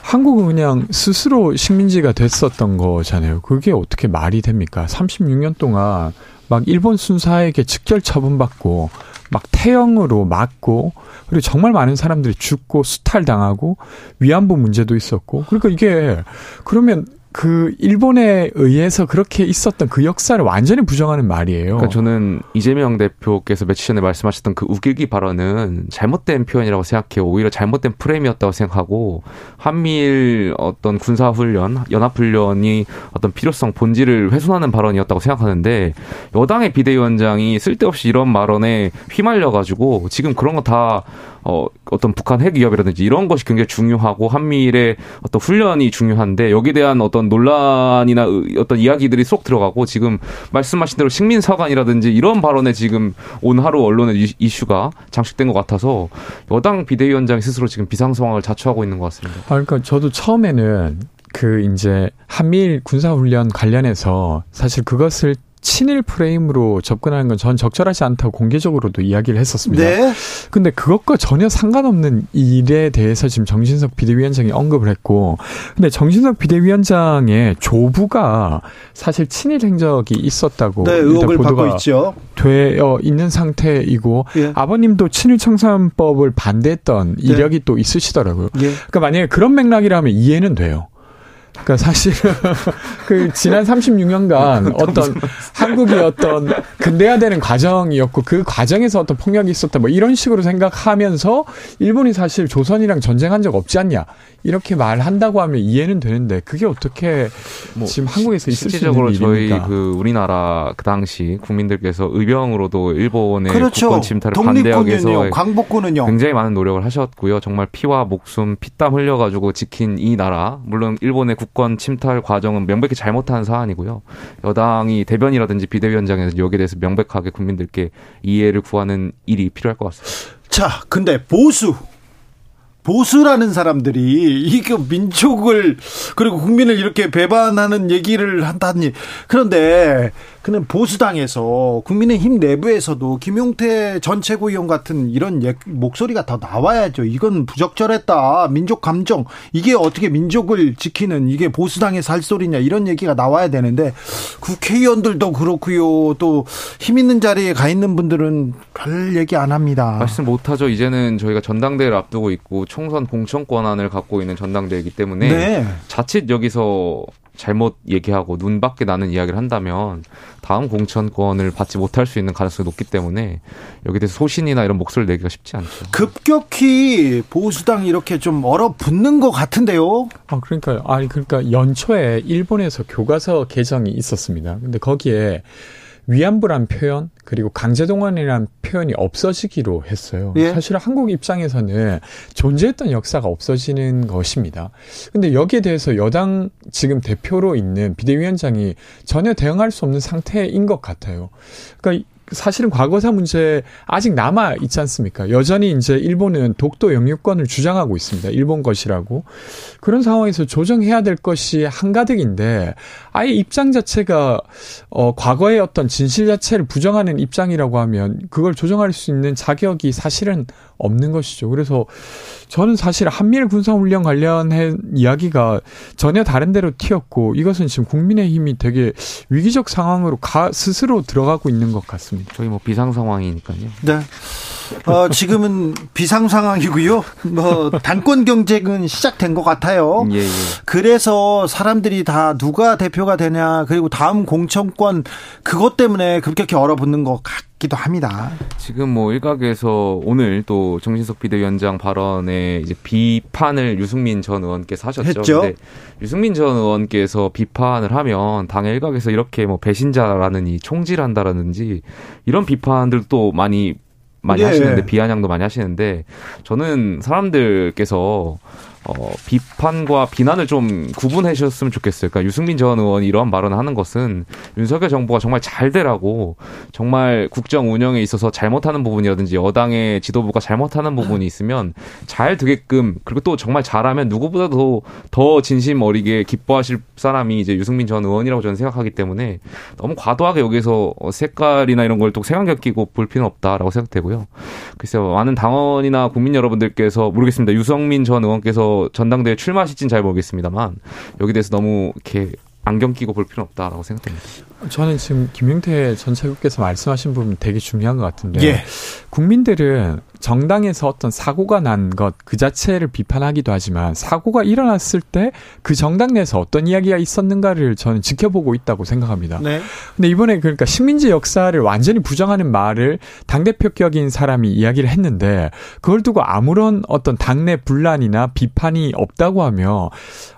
한국은 그냥 스스로 식민지가 됐었던 거잖아요. 그게 어떻게 말이 됩니까? 36년 동안 막 일본 순사에게 직결 처분받고 막 태형으로 맞고 그리고 정말 많은 사람들이 죽고 수탈 당하고 위안부 문제도 있었고 그러니까 이게 그러면 그 일본에 의해서 그렇게 있었던 그 역사를 완전히 부정하는 말이에요. 그러니까 저는 이재명 대표께서 며칠 전에 말씀하셨던 그 우길기 발언은 잘못된 표현이라고 생각해요. 오히려 잘못된 프레임이었다고 생각하고 한미일 어떤 군사훈련, 연합훈련이 어떤 필요성 본질을 훼손하는 발언이었다고 생각하는데 여당의 비대위원장이 쓸데없이 이런 발언에 휘말려가지고 지금 그런 거다 어, 어떤 북한 핵 위협이라든지 이런 것이 굉장히 중요하고 한미일의 어떤 훈련이 중요한데 여기에 대한 어떤 논란이나 어떤 이야기들이 쏙 들어가고 지금 말씀하신 대로 식민 사관이라든지 이런 발언에 지금 온 하루 언론의 이슈가 장식된 것 같아서 여당 비대위원장이 스스로 지금 비상 상황을 자초하고 있는 것 같습니다. 아, 그러니까 저도 처음에는 그 이제 한미일 군사훈련 관련해서 사실 그것을 친일 프레임으로 접근하는 건 전 적절하지 않다고 공개적으로도 이야기를 했었습니다. 네. 근데 그것과 전혀 상관없는 일에 대해서 지금 정진석 비대위원장이 언급을 했고, 근데 정진석 비대위원장의 조부가 사실 친일 행적이 있었다고 네, 의혹을 받고 있죠. 되어 있는 상태이고 예. 아버님도 친일 청산법을 반대했던 네. 이력이 네. 또 있으시더라고요. 예. 그러니까 만약에 그런 맥락이라면 이해는 돼요. 그러니까 사실은 그 지난 36년간 어떤 한국이 어떤 근대화되는 과정이었고 그 과정에서 어떤 폭력이 있었다 뭐 이런 식으로 생각하면서 일본이 사실 조선이랑 전쟁한 적 없지 않냐 이렇게 말한다고 하면 이해는 되는데 그게 어떻게 뭐 지금 한국에서 있을 수 있는 일입니까? 저희 그 우리나라 그 당시 국민들께서 의병으로도 일본의 그렇죠. 국권 침탈을 반대하기 위해서 광복군은요. 굉장히 많은 노력을 하셨고요. 정말 피와 목숨 피땀 흘려가지고 지킨 이 나라 물론 일본의 국권 침탈 과정은 명백히 잘못한 사안이고요. 여당이 대변이라든지 비대위원장에서 여기에 대해서 명백하게 국민들께 이해를 구하는 일이 필요할 것 같습니다. 자, 근데 보수 보수라는 사람들이 이게 민족을 그리고 국민을 이렇게 배반하는 얘기를 한다니 그런데 그는 보수당에서 국민의힘 내부에서도 김용태 전 최고위원 같은 이런 목소리가 더 나와야죠. 이건 부적절했다. 민족 감정 이게 어떻게 민족을 지키는 이게 보수당의 살소리냐 이런 얘기가 나와야 되는데 국회의원들도 그렇고요. 또 힘 있는 자리에 가 있는 분들은 별 얘기 안 합니다. 말씀 못 하죠. 이제는 저희가 전당대회를 앞두고 있고 총선 공천 권한을 갖고 있는 전당대회이기 때문에 네. 자칫 여기서 잘못 얘기하고 눈 밖에 나는 이야기를 한다면 다음 공천권을 받지 못할 수 있는 가능성이 높기 때문에 여기에 대해서 소신이나 이런 목소리를 내기가 쉽지 않죠. 급격히 보수당 이렇게 좀 얼어붙는 것 같은데요. 아 그러니까 아니 그러니까 연초에 일본에서 교과서 개정이 있었습니다. 근데 거기에 위안부란 표현 그리고 강제동원이라는 표현이 없어지기로 했어요. 예? 사실 한국 입장에서는 존재했던 역사가 없어지는 것입니다. 근데 여기에 대해서 여당 지금 대표로 있는 비대위원장이 전혀 대응할 수 없는 상태인 것 같아요. 그러니까 사실은 과거사 문제 아직 남아 있지 않습니까? 여전히 이제 일본은 독도 영유권을 주장하고 있습니다. 일본 것이라고. 그런 상황에서 조정해야 될 것이 한가득인데 아예 입장 자체가 어 과거의 어떤 진실 자체를 부정하는 입장이라고 하면 그걸 조정할 수 있는 자격이 사실은 없는 것이죠. 그래서 저는 사실 한미일 군사훈련 관련한 이야기가 전혀 다른 데로 튀었고 이것은 지금 국민의힘이 되게 위기적 상황으로 가 스스로 들어가고 있는 것 같습니다. 저희 뭐 비상 상황이니까요. 네. 어, 지금은 비상 상황이고요. 뭐 단권 경쟁은 시작된 것 같아요. 예, 예. 그래서 사람들이 다 누가 대표가 되냐 그리고 다음 공천권 그것 때문에 급격히 얼어붙는 것 같 기도 합니다. 지금 뭐 일각에서 오늘 또 정신석 비대위원장 발언에 이제 비판을 유승민 전 의원께서 하셨죠. 했죠. 근데 유승민 전 의원께서 비판을 하면 당의 일각에서 이렇게 뭐 배신자라느니 총질한다라든지 이런 비판들도 많이 많이 예. 하시는데 비아냥도 많이 하시는데 저는 사람들께서 어, 비판과 비난을 좀 구분해 주셨으면 좋겠어요. 그러니까 유승민 전 의원이 이러한 발언을 하는 것은 윤석열 정부가 정말 잘 되라고 정말 국정 운영에 있어서 잘못하는 부분이라든지 여당의 지도부가 잘못하는 부분이 있으면 잘 되게끔 그리고 또 정말 잘하면 누구보다도 더 진심 어리게 기뻐하실 사람이 이제 유승민 전 의원이라고 저는 생각하기 때문에 너무 과도하게 여기서 색깔이나 이런 걸또 색안경 끼고 볼 필요는 없다라고 생각되고요. 글쎄요, 많은 당원이나 국민 여러분들께서 모르겠습니다. 유승민 전 의원께서 전당대회 출마하실진 잘 모르겠습니다만 여기 대해서 너무 이렇게 안경 끼고 볼 필요는 없다라고 생각됩니다. 저는 지금 김용태 전 최고께서 말씀하신 부분 되게 중요한 것 같은데 예. 국민들은 정당에서 어떤 사고가 난 것 그 자체를 비판하기도 하지만 사고가 일어났을 때 그 정당 내에서 어떤 이야기가 있었는가를 저는 지켜보고 있다고 생각합니다. 네. 근데 이번에 그러니까 식민지 역사를 완전히 부정하는 말을 당대표격인 사람이 이야기를 했는데 그걸 두고 아무런 어떤 당내 분란이나 비판이 없다고 하며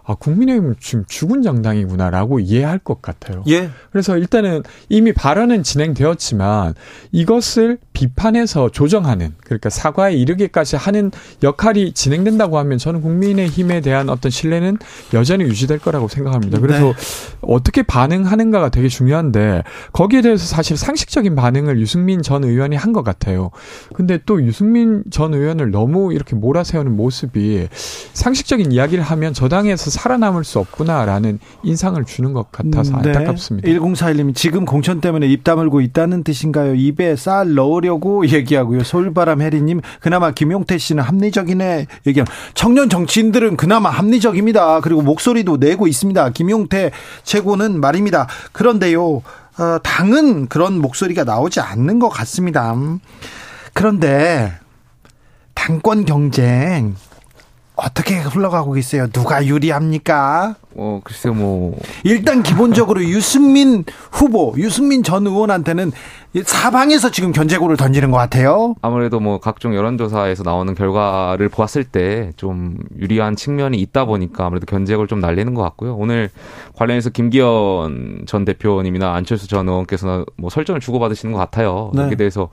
아, 국민의힘은 지금 죽은 정당이구나라고 이해할 것 같아요. 예. 그래서 일단은 이미 발언은 진행되었지만 이것을 비판해서 조정하는 그러니까 사과에 이르기까지 하는 역할이 진행된다고 하면 저는 국민의힘에 대한 어떤 신뢰는 여전히 유지될 거라고 생각합니다. 그래서 네. 어떻게 반응하는가가 되게 중요한데 거기에 대해서 사실 상식적인 반응을 유승민 전 의원이 한 것 같아요. 근데 또 유승민 전 의원을 너무 이렇게 몰아세우는 모습이 상식적인 이야기를 하면 저당에서 살아남을 수 없구나라는 인상을 주는 것 같아서 음, 네. 안타깝습니다. 1041님 지금 공천 때문에 입 다물고 있다는 뜻인가요? 입에 쌀 넣으려고 얘기하고요. 서울바람 혜리님 그나마 김용태 씨는 합리적이네 얘기함. 청년 정치인들은 그나마 합리적입니다. 그리고 목소리도 내고 있습니다. 김용태 최고는 말입니다. 그런데요. 어, 당은 그런 목소리가 나오지 않는 것 같습니다. 그런데 당권 경쟁 어떻게 흘러가고 있어요? 누가 유리합니까? 어, 글쎄요, 뭐. 일단 기본적으로 유승민 후보, 유승민 전 의원한테는 사방에서 지금 견제구를 던지는 것 같아요. 아무래도 뭐 각종 여론조사에서 나오는 결과를 보았을 때 좀 유리한 측면이 있다 보니까 아무래도 견제구를 좀 날리는 것 같고요. 오늘 관련해서 김기현 전 대표님이나 안철수 전 의원께서 뭐 설전을 주고받으시는 것 같아요. 네. 여기에 대해서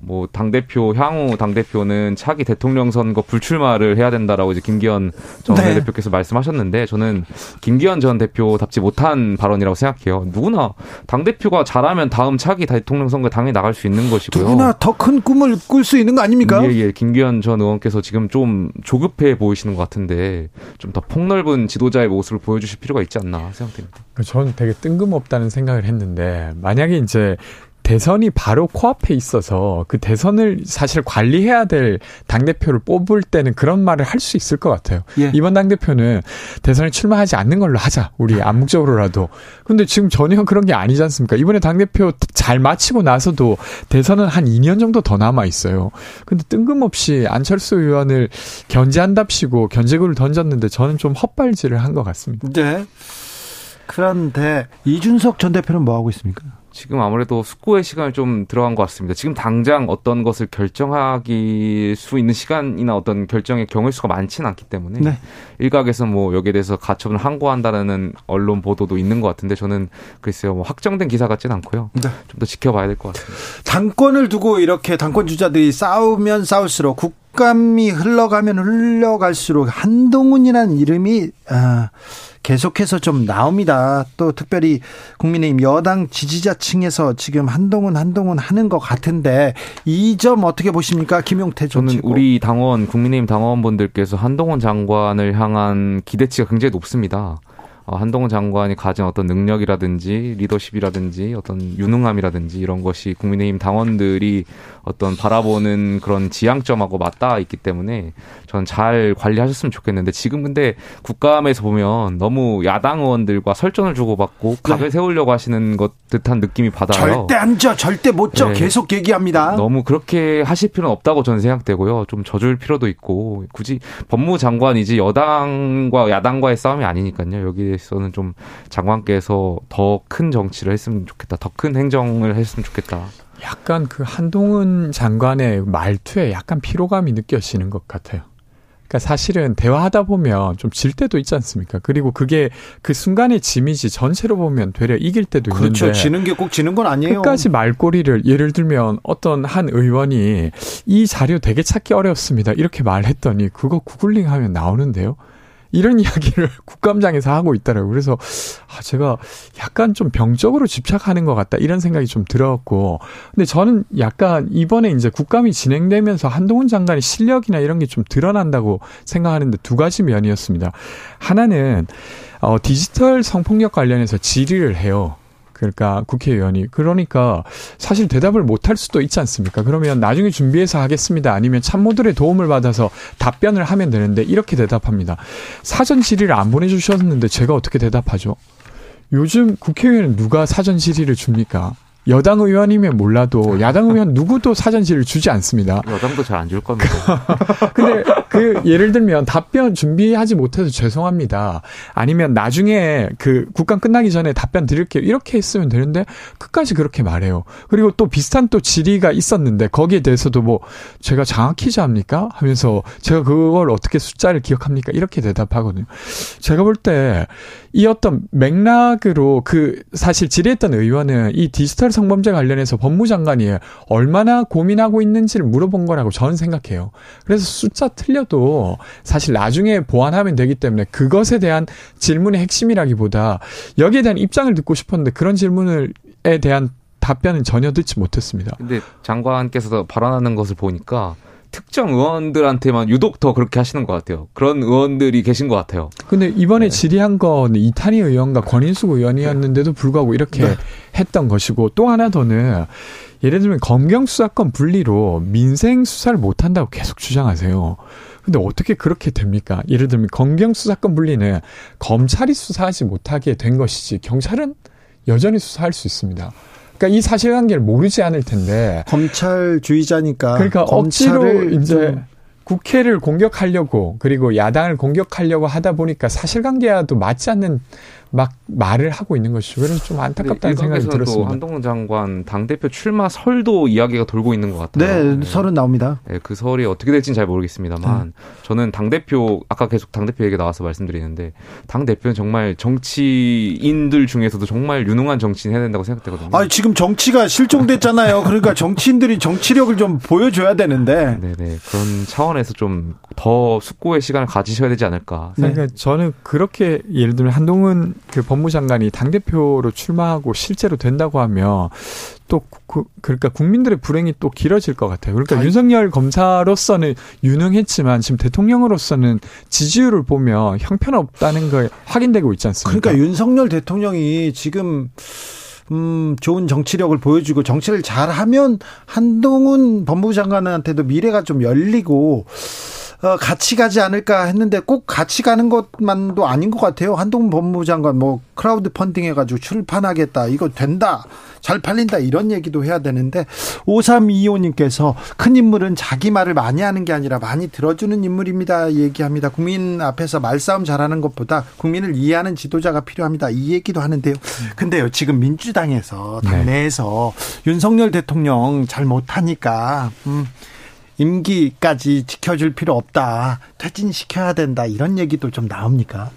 뭐 당대표 향후 당대표는 차기 대통령 선거 불출마를 해야 된다라고 이제 김기현 전 네. 대표께서 말씀하셨는데 저는 김기현 전 대표답지 못한 발언이라고 생각해요. 누구나 당대표가 잘하면 다음 차기 대통령 선거에 당연히 나갈 수 있는 것이고요. 누구나 더 큰 꿈을 꿀 수 있는 거 아닙니까? 예, 예. 김기현 전 의원께서 지금 좀 조급해 보이시는 것 같은데 좀 더 폭넓은 지도자의 모습을 보여주실 필요가 있지 않나 생각됩니다. 저는 되게 뜬금없다는 생각을 했는데 만약에 이제 대선이 바로 코앞에 있어서 그 대선을 사실 관리해야 될 당대표를 뽑을 때는 그런 말을 할 수 있을 것 같아요. 예. 이번 당대표는 대선에 출마하지 않는 걸로 하자. 우리 암묵적으로라도. 근데 지금 전혀 그런 게 아니지 않습니까? 이번에 당대표 잘 마치고 나서도 대선은 한 2년 정도 더 남아 있어요. 근데 뜬금없이 안철수 의원을 견제한답시고 견제구를 던졌는데 저는 좀 헛발질을 한 것 같습니다. 네. 그런데 이준석 전 대표는 뭐 하고 있습니까? 지금 아무래도 숙고의 시간을 좀 들어간 것 같습니다. 지금 당장 어떤 것을 결정하기 수 있는 시간이나 어떤 결정의 경우의 수가 많지는 않기 때문에 네. 일각에서 뭐 여기에 대해서 가처분을 항고한다는 언론 보도도 있는 것 같은데 저는 글쎄요 뭐 확정된 기사 같지는 않고요. 네. 좀더 지켜봐야 될 것 같습니다. 당권을 두고 이렇게 당권 주자들이 싸우면 싸울수록 국감이 흘러가면 흘러갈수록 한동훈이라는 이름이 아, 계속해서 좀 나옵니다. 또 특별히 국민의힘 여당 지지자층에서 지금 한동훈 한동훈 하는 것 같은데 이 점 어떻게 보십니까, 김용태 전 저는 우리 당원 국민의힘 당원분들께서 한동훈 장관을 향한 기대치가 굉장히 높습니다. 어, 한동훈 장관이 가진 어떤 능력이라든지 리더십이라든지 어떤 유능함이라든지 이런 것이 국민의힘 당원들이 어떤 바라보는 그런 지향점하고 맞닿아 있기 때문에 저는 잘 관리하셨으면 좋겠는데 지금 근데 국감에서 보면 너무 야당 의원들과 설전을 주고받고 네. 각을 네. 세우려고 하시는 것 듯한 느낌이 받아요. 절대 안 져, 절대 못 져. 네. 계속 얘기합니다. 너무 그렇게 하실 필요는 없다고 저는 생각되고요. 좀 져줄 필요도 있고 굳이 법무장관이지 여당과 야당과의 싸움이 아니니까요. 여기에 대해서는 좀 장관께서 더 큰 정치를 했으면 좋겠다. 더 큰 행정을 했으면 좋겠다. 약간 그 한동훈 장관의 말투에 약간 피로감이 느껴지는 것 같아요. 그러니까 사실은 대화하다 보면 좀 질 때도 있지 않습니까? 그리고 그게 그 순간의 짐이지 전체로 보면 되려 이길 때도 그렇죠. 있는데. 그렇죠. 지는 게 꼭 지는 건 아니에요. 끝까지 말꼬리를 예를 들면 어떤 한 의원이 이 자료 되게 찾기 어렵습니다. 이렇게 말했더니 그거 구글링 하면 나오는데요. 이런 이야기를 국감장에서 하고 있더라고요. 그래서 아, 제가 약간 좀 병적으로 집착하는 것 같다 이런 생각이 좀 들었고, 근데 저는 약간 이번에 이제 국감이 진행되면서 한동훈 장관의 실력이나 이런 게 좀 드러난다고 생각하는데 두 가지 면이었습니다. 하나는 어, 디지털 성폭력 관련해서 질의를 해요. 그러니까 국회의원이 그러니까 사실 대답을 못 할 수도 있지 않습니까? 그러면 나중에 준비해서 하겠습니다. 아니면 참모들의 도움을 받아서 답변을 하면 되는데 이렇게 대답합니다. 사전 질의를 안 보내주셨는데 제가 어떻게 대답하죠? 요즘 국회의원은 누가 사전 질의를 줍니까? 여당 의원이면 몰라도 야당 의원 누구도 사전지를 주지 않습니다. 여당도 잘 안 줄 겁니다. 근데 그 예를 들면 답변 준비하지 못해서 죄송합니다. 아니면 나중에 그 국감 끝나기 전에 답변 드릴게요. 이렇게 했으면 되는데 끝까지 그렇게 말해요. 그리고 또 비슷한 또 질의가 있었는데 거기에 대해서도 뭐 제가 장학 퀴즈 합니까? 하면서 제가 그걸 어떻게 숫자를 기억합니까? 이렇게 대답하거든요. 제가 볼 때 이 어떤 맥락으로 그 사실 질의했던 의원은 이 디지털 성범죄 관련해서 법무장관이 얼마나 고민하고 있는지를 물어본 거라고 저는 생각해요. 그래서 숫자 틀려 도 사실 나중에 보완하면 되기 때문에 그것에 대한 질문의 핵심이라기보다 여기에 대한 입장을 듣고 싶었는데 그런 질문에 대한 답변은 전혀 듣지 못했습니다. 근데 장관께서 발언하는 것을 보니까 특정 의원들한테만 유독 더 그렇게 하시는 것 같아요. 그런 의원들이 계신 것 같아요. 근데 이번에 네. 질의한 건 이탄희 의원과 권인숙 의원이었는데도 불구하고 이렇게 네. 했던 것이고 또 하나 더는 예를 들면 검경 수사권 분리로 민생 수사를 못 한다고 계속 주장하세요. 근데 어떻게 그렇게 됩니까? 예를 들면 검경 수사권 분리는 검찰이 수사하지 못하게 된 것이지 경찰은 여전히 수사할 수 있습니다. 그러니까 이 사실관계를 모르지 않을 텐데 검찰 주의자니까 그러니까 억지로 이제 국회를 공격하려고 그리고 야당을 공격하려고 하다 보니까 사실관계와도 맞지 않는 막 말을 하고 있는 것이죠. 그래서 좀 안타깝다는 생각이 들었습니다. 한동훈 장관 당 대표 출마 설도 이야기가 돌고 있는 것 같아요. 네, 네. 설은 나옵니다. 네, 그 설이 어떻게 될지는 잘 모르겠습니다만 네. 저는 당 대표 아까 계속 당 대표 얘기 나와서 말씀드리는데 당 대표는 정말 정치인들 중에서도 정말 유능한 정치인 해야 된다고 생각되거든요. 아, 지금 정치가 실종됐잖아요. 그러니까 정치인들이 정치력을 좀 보여줘야 되는데. 네, 네 그런 차원에서 좀 더 숙고의 시간을 가지셔야 되지 않을까. 네. 그러니까 저는 그렇게 예를 들면 한동훈 그 법무장관이 당 대표로 출마하고 실제로 된다고 하면 또 그, 그러니까 국민들의 불행이 또 길어질 것 같아요. 그러니까 아니. 윤석열 검사로서는 유능했지만 지금 대통령으로서는 지지율을 보면 형편없다는 걸 확인되고 있지 않습니까? 그러니까 윤석열 대통령이 지금 음, 좋은 정치력을 보여주고 정치를 잘하면 한동훈 법무부 장관한테도 미래가 좀 열리고 어, 같이 가지 않을까 했는데 꼭 같이 가는 것만도 아닌 것 같아요. 한동훈 법무장관 뭐 crowd funding 해가지고 출판하겠다. 이거 된다. 잘 팔린다. 이런 얘기도 해야 되는데 5325님께서 큰 인물은 자기 말을 많이 하는 게 아니라 많이 들어주는 인물입니다. 얘기합니다. 국민 앞에서 말싸움 잘하는 것보다 국민을 이해하는 지도자가 필요합니다. 이 얘기도 하는데요. 근데요. 지금 민주당에서 당내에서 네. 윤석열 대통령 잘 못하니까 음, 임기까지 지켜줄 필요 없다. 퇴진시켜야 된다. 이런 얘기도 좀 나옵니까?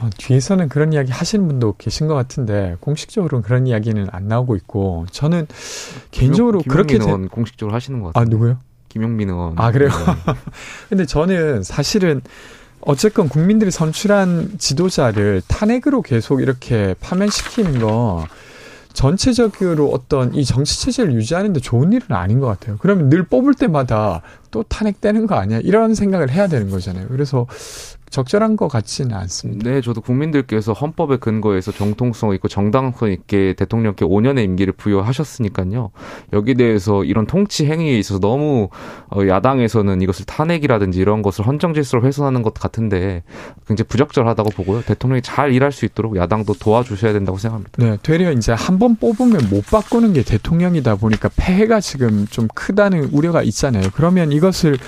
어, 뒤에서는 그런 이야기 하시는 분도 계신 것 같은데 공식적으로는 그런 이야기는 안 나오고 있고 저는 개인적으로 김용, 그렇게 의원 공식적으로 하시는 것 같아요. 아 누구요? 김용민 의원. 아 그래요? 네. 근데 저는 사실은 어쨌건 국민들이 선출한 지도자를 탄핵으로 계속 이렇게 파면시키는 거 전체적으로 어떤 이 정치 체제를 유지하는 데 좋은 일은 아닌 것 같아요. 그러면 늘 뽑을 때마다 또 탄핵되는 거 아니야? 이런 생각을 해야 되는 거잖아요. 그래서 적절한 것 같지는 않습니다. 네, 저도 국민들께서 헌법의 근거에서 정통성 있고 정당성 있게 대통령께 5년의 임기를 부여하셨으니까요. 여기 대해서 이런 통치 행위에 있어서 너무 어, 야당에서는 이것을 탄핵이라든지 이런 것을 헌정 질서를 훼손하는 것 같은데 굉장히 부적절하다고 보고요. 대통령이 잘 일할 수 있도록 야당도 도와주셔야 된다고 생각합니다. 네, 되려 이제 한 번 뽑으면 못 바꾸는 게 대통령이다 보니까 폐해가 지금 좀 크다는 우려가 있잖아요. 그러면 이것을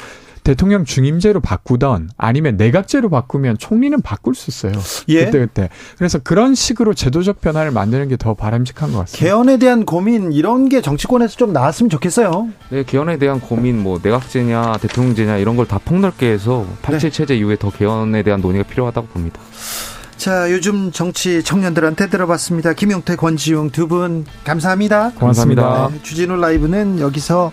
대통령 중임제로 바꾸던 아니면 내각제로 바꾸면 총리는 바꿀 수 있어요. 예. 그때 그때. 그래서 그런 식으로 제도적 변화를 만드는 게 더 바람직한 것 같습니다. 개헌에 대한 고민 이런 게 정치권에서 좀 나왔으면 좋겠어요. 네, 개헌에 대한 고민 뭐 내각제냐 대통령제냐 이런 걸 다 폭넓게 해서 87 네. 체제 이후에 더 개헌에 대한 논의가 필요하다고 봅니다. 자, 요즘 정치 청년들한테 들어봤습니다. 김용태, 권지용 두 분 감사합니다. 고맙습니다. 네, 주진우 라이브는 여기서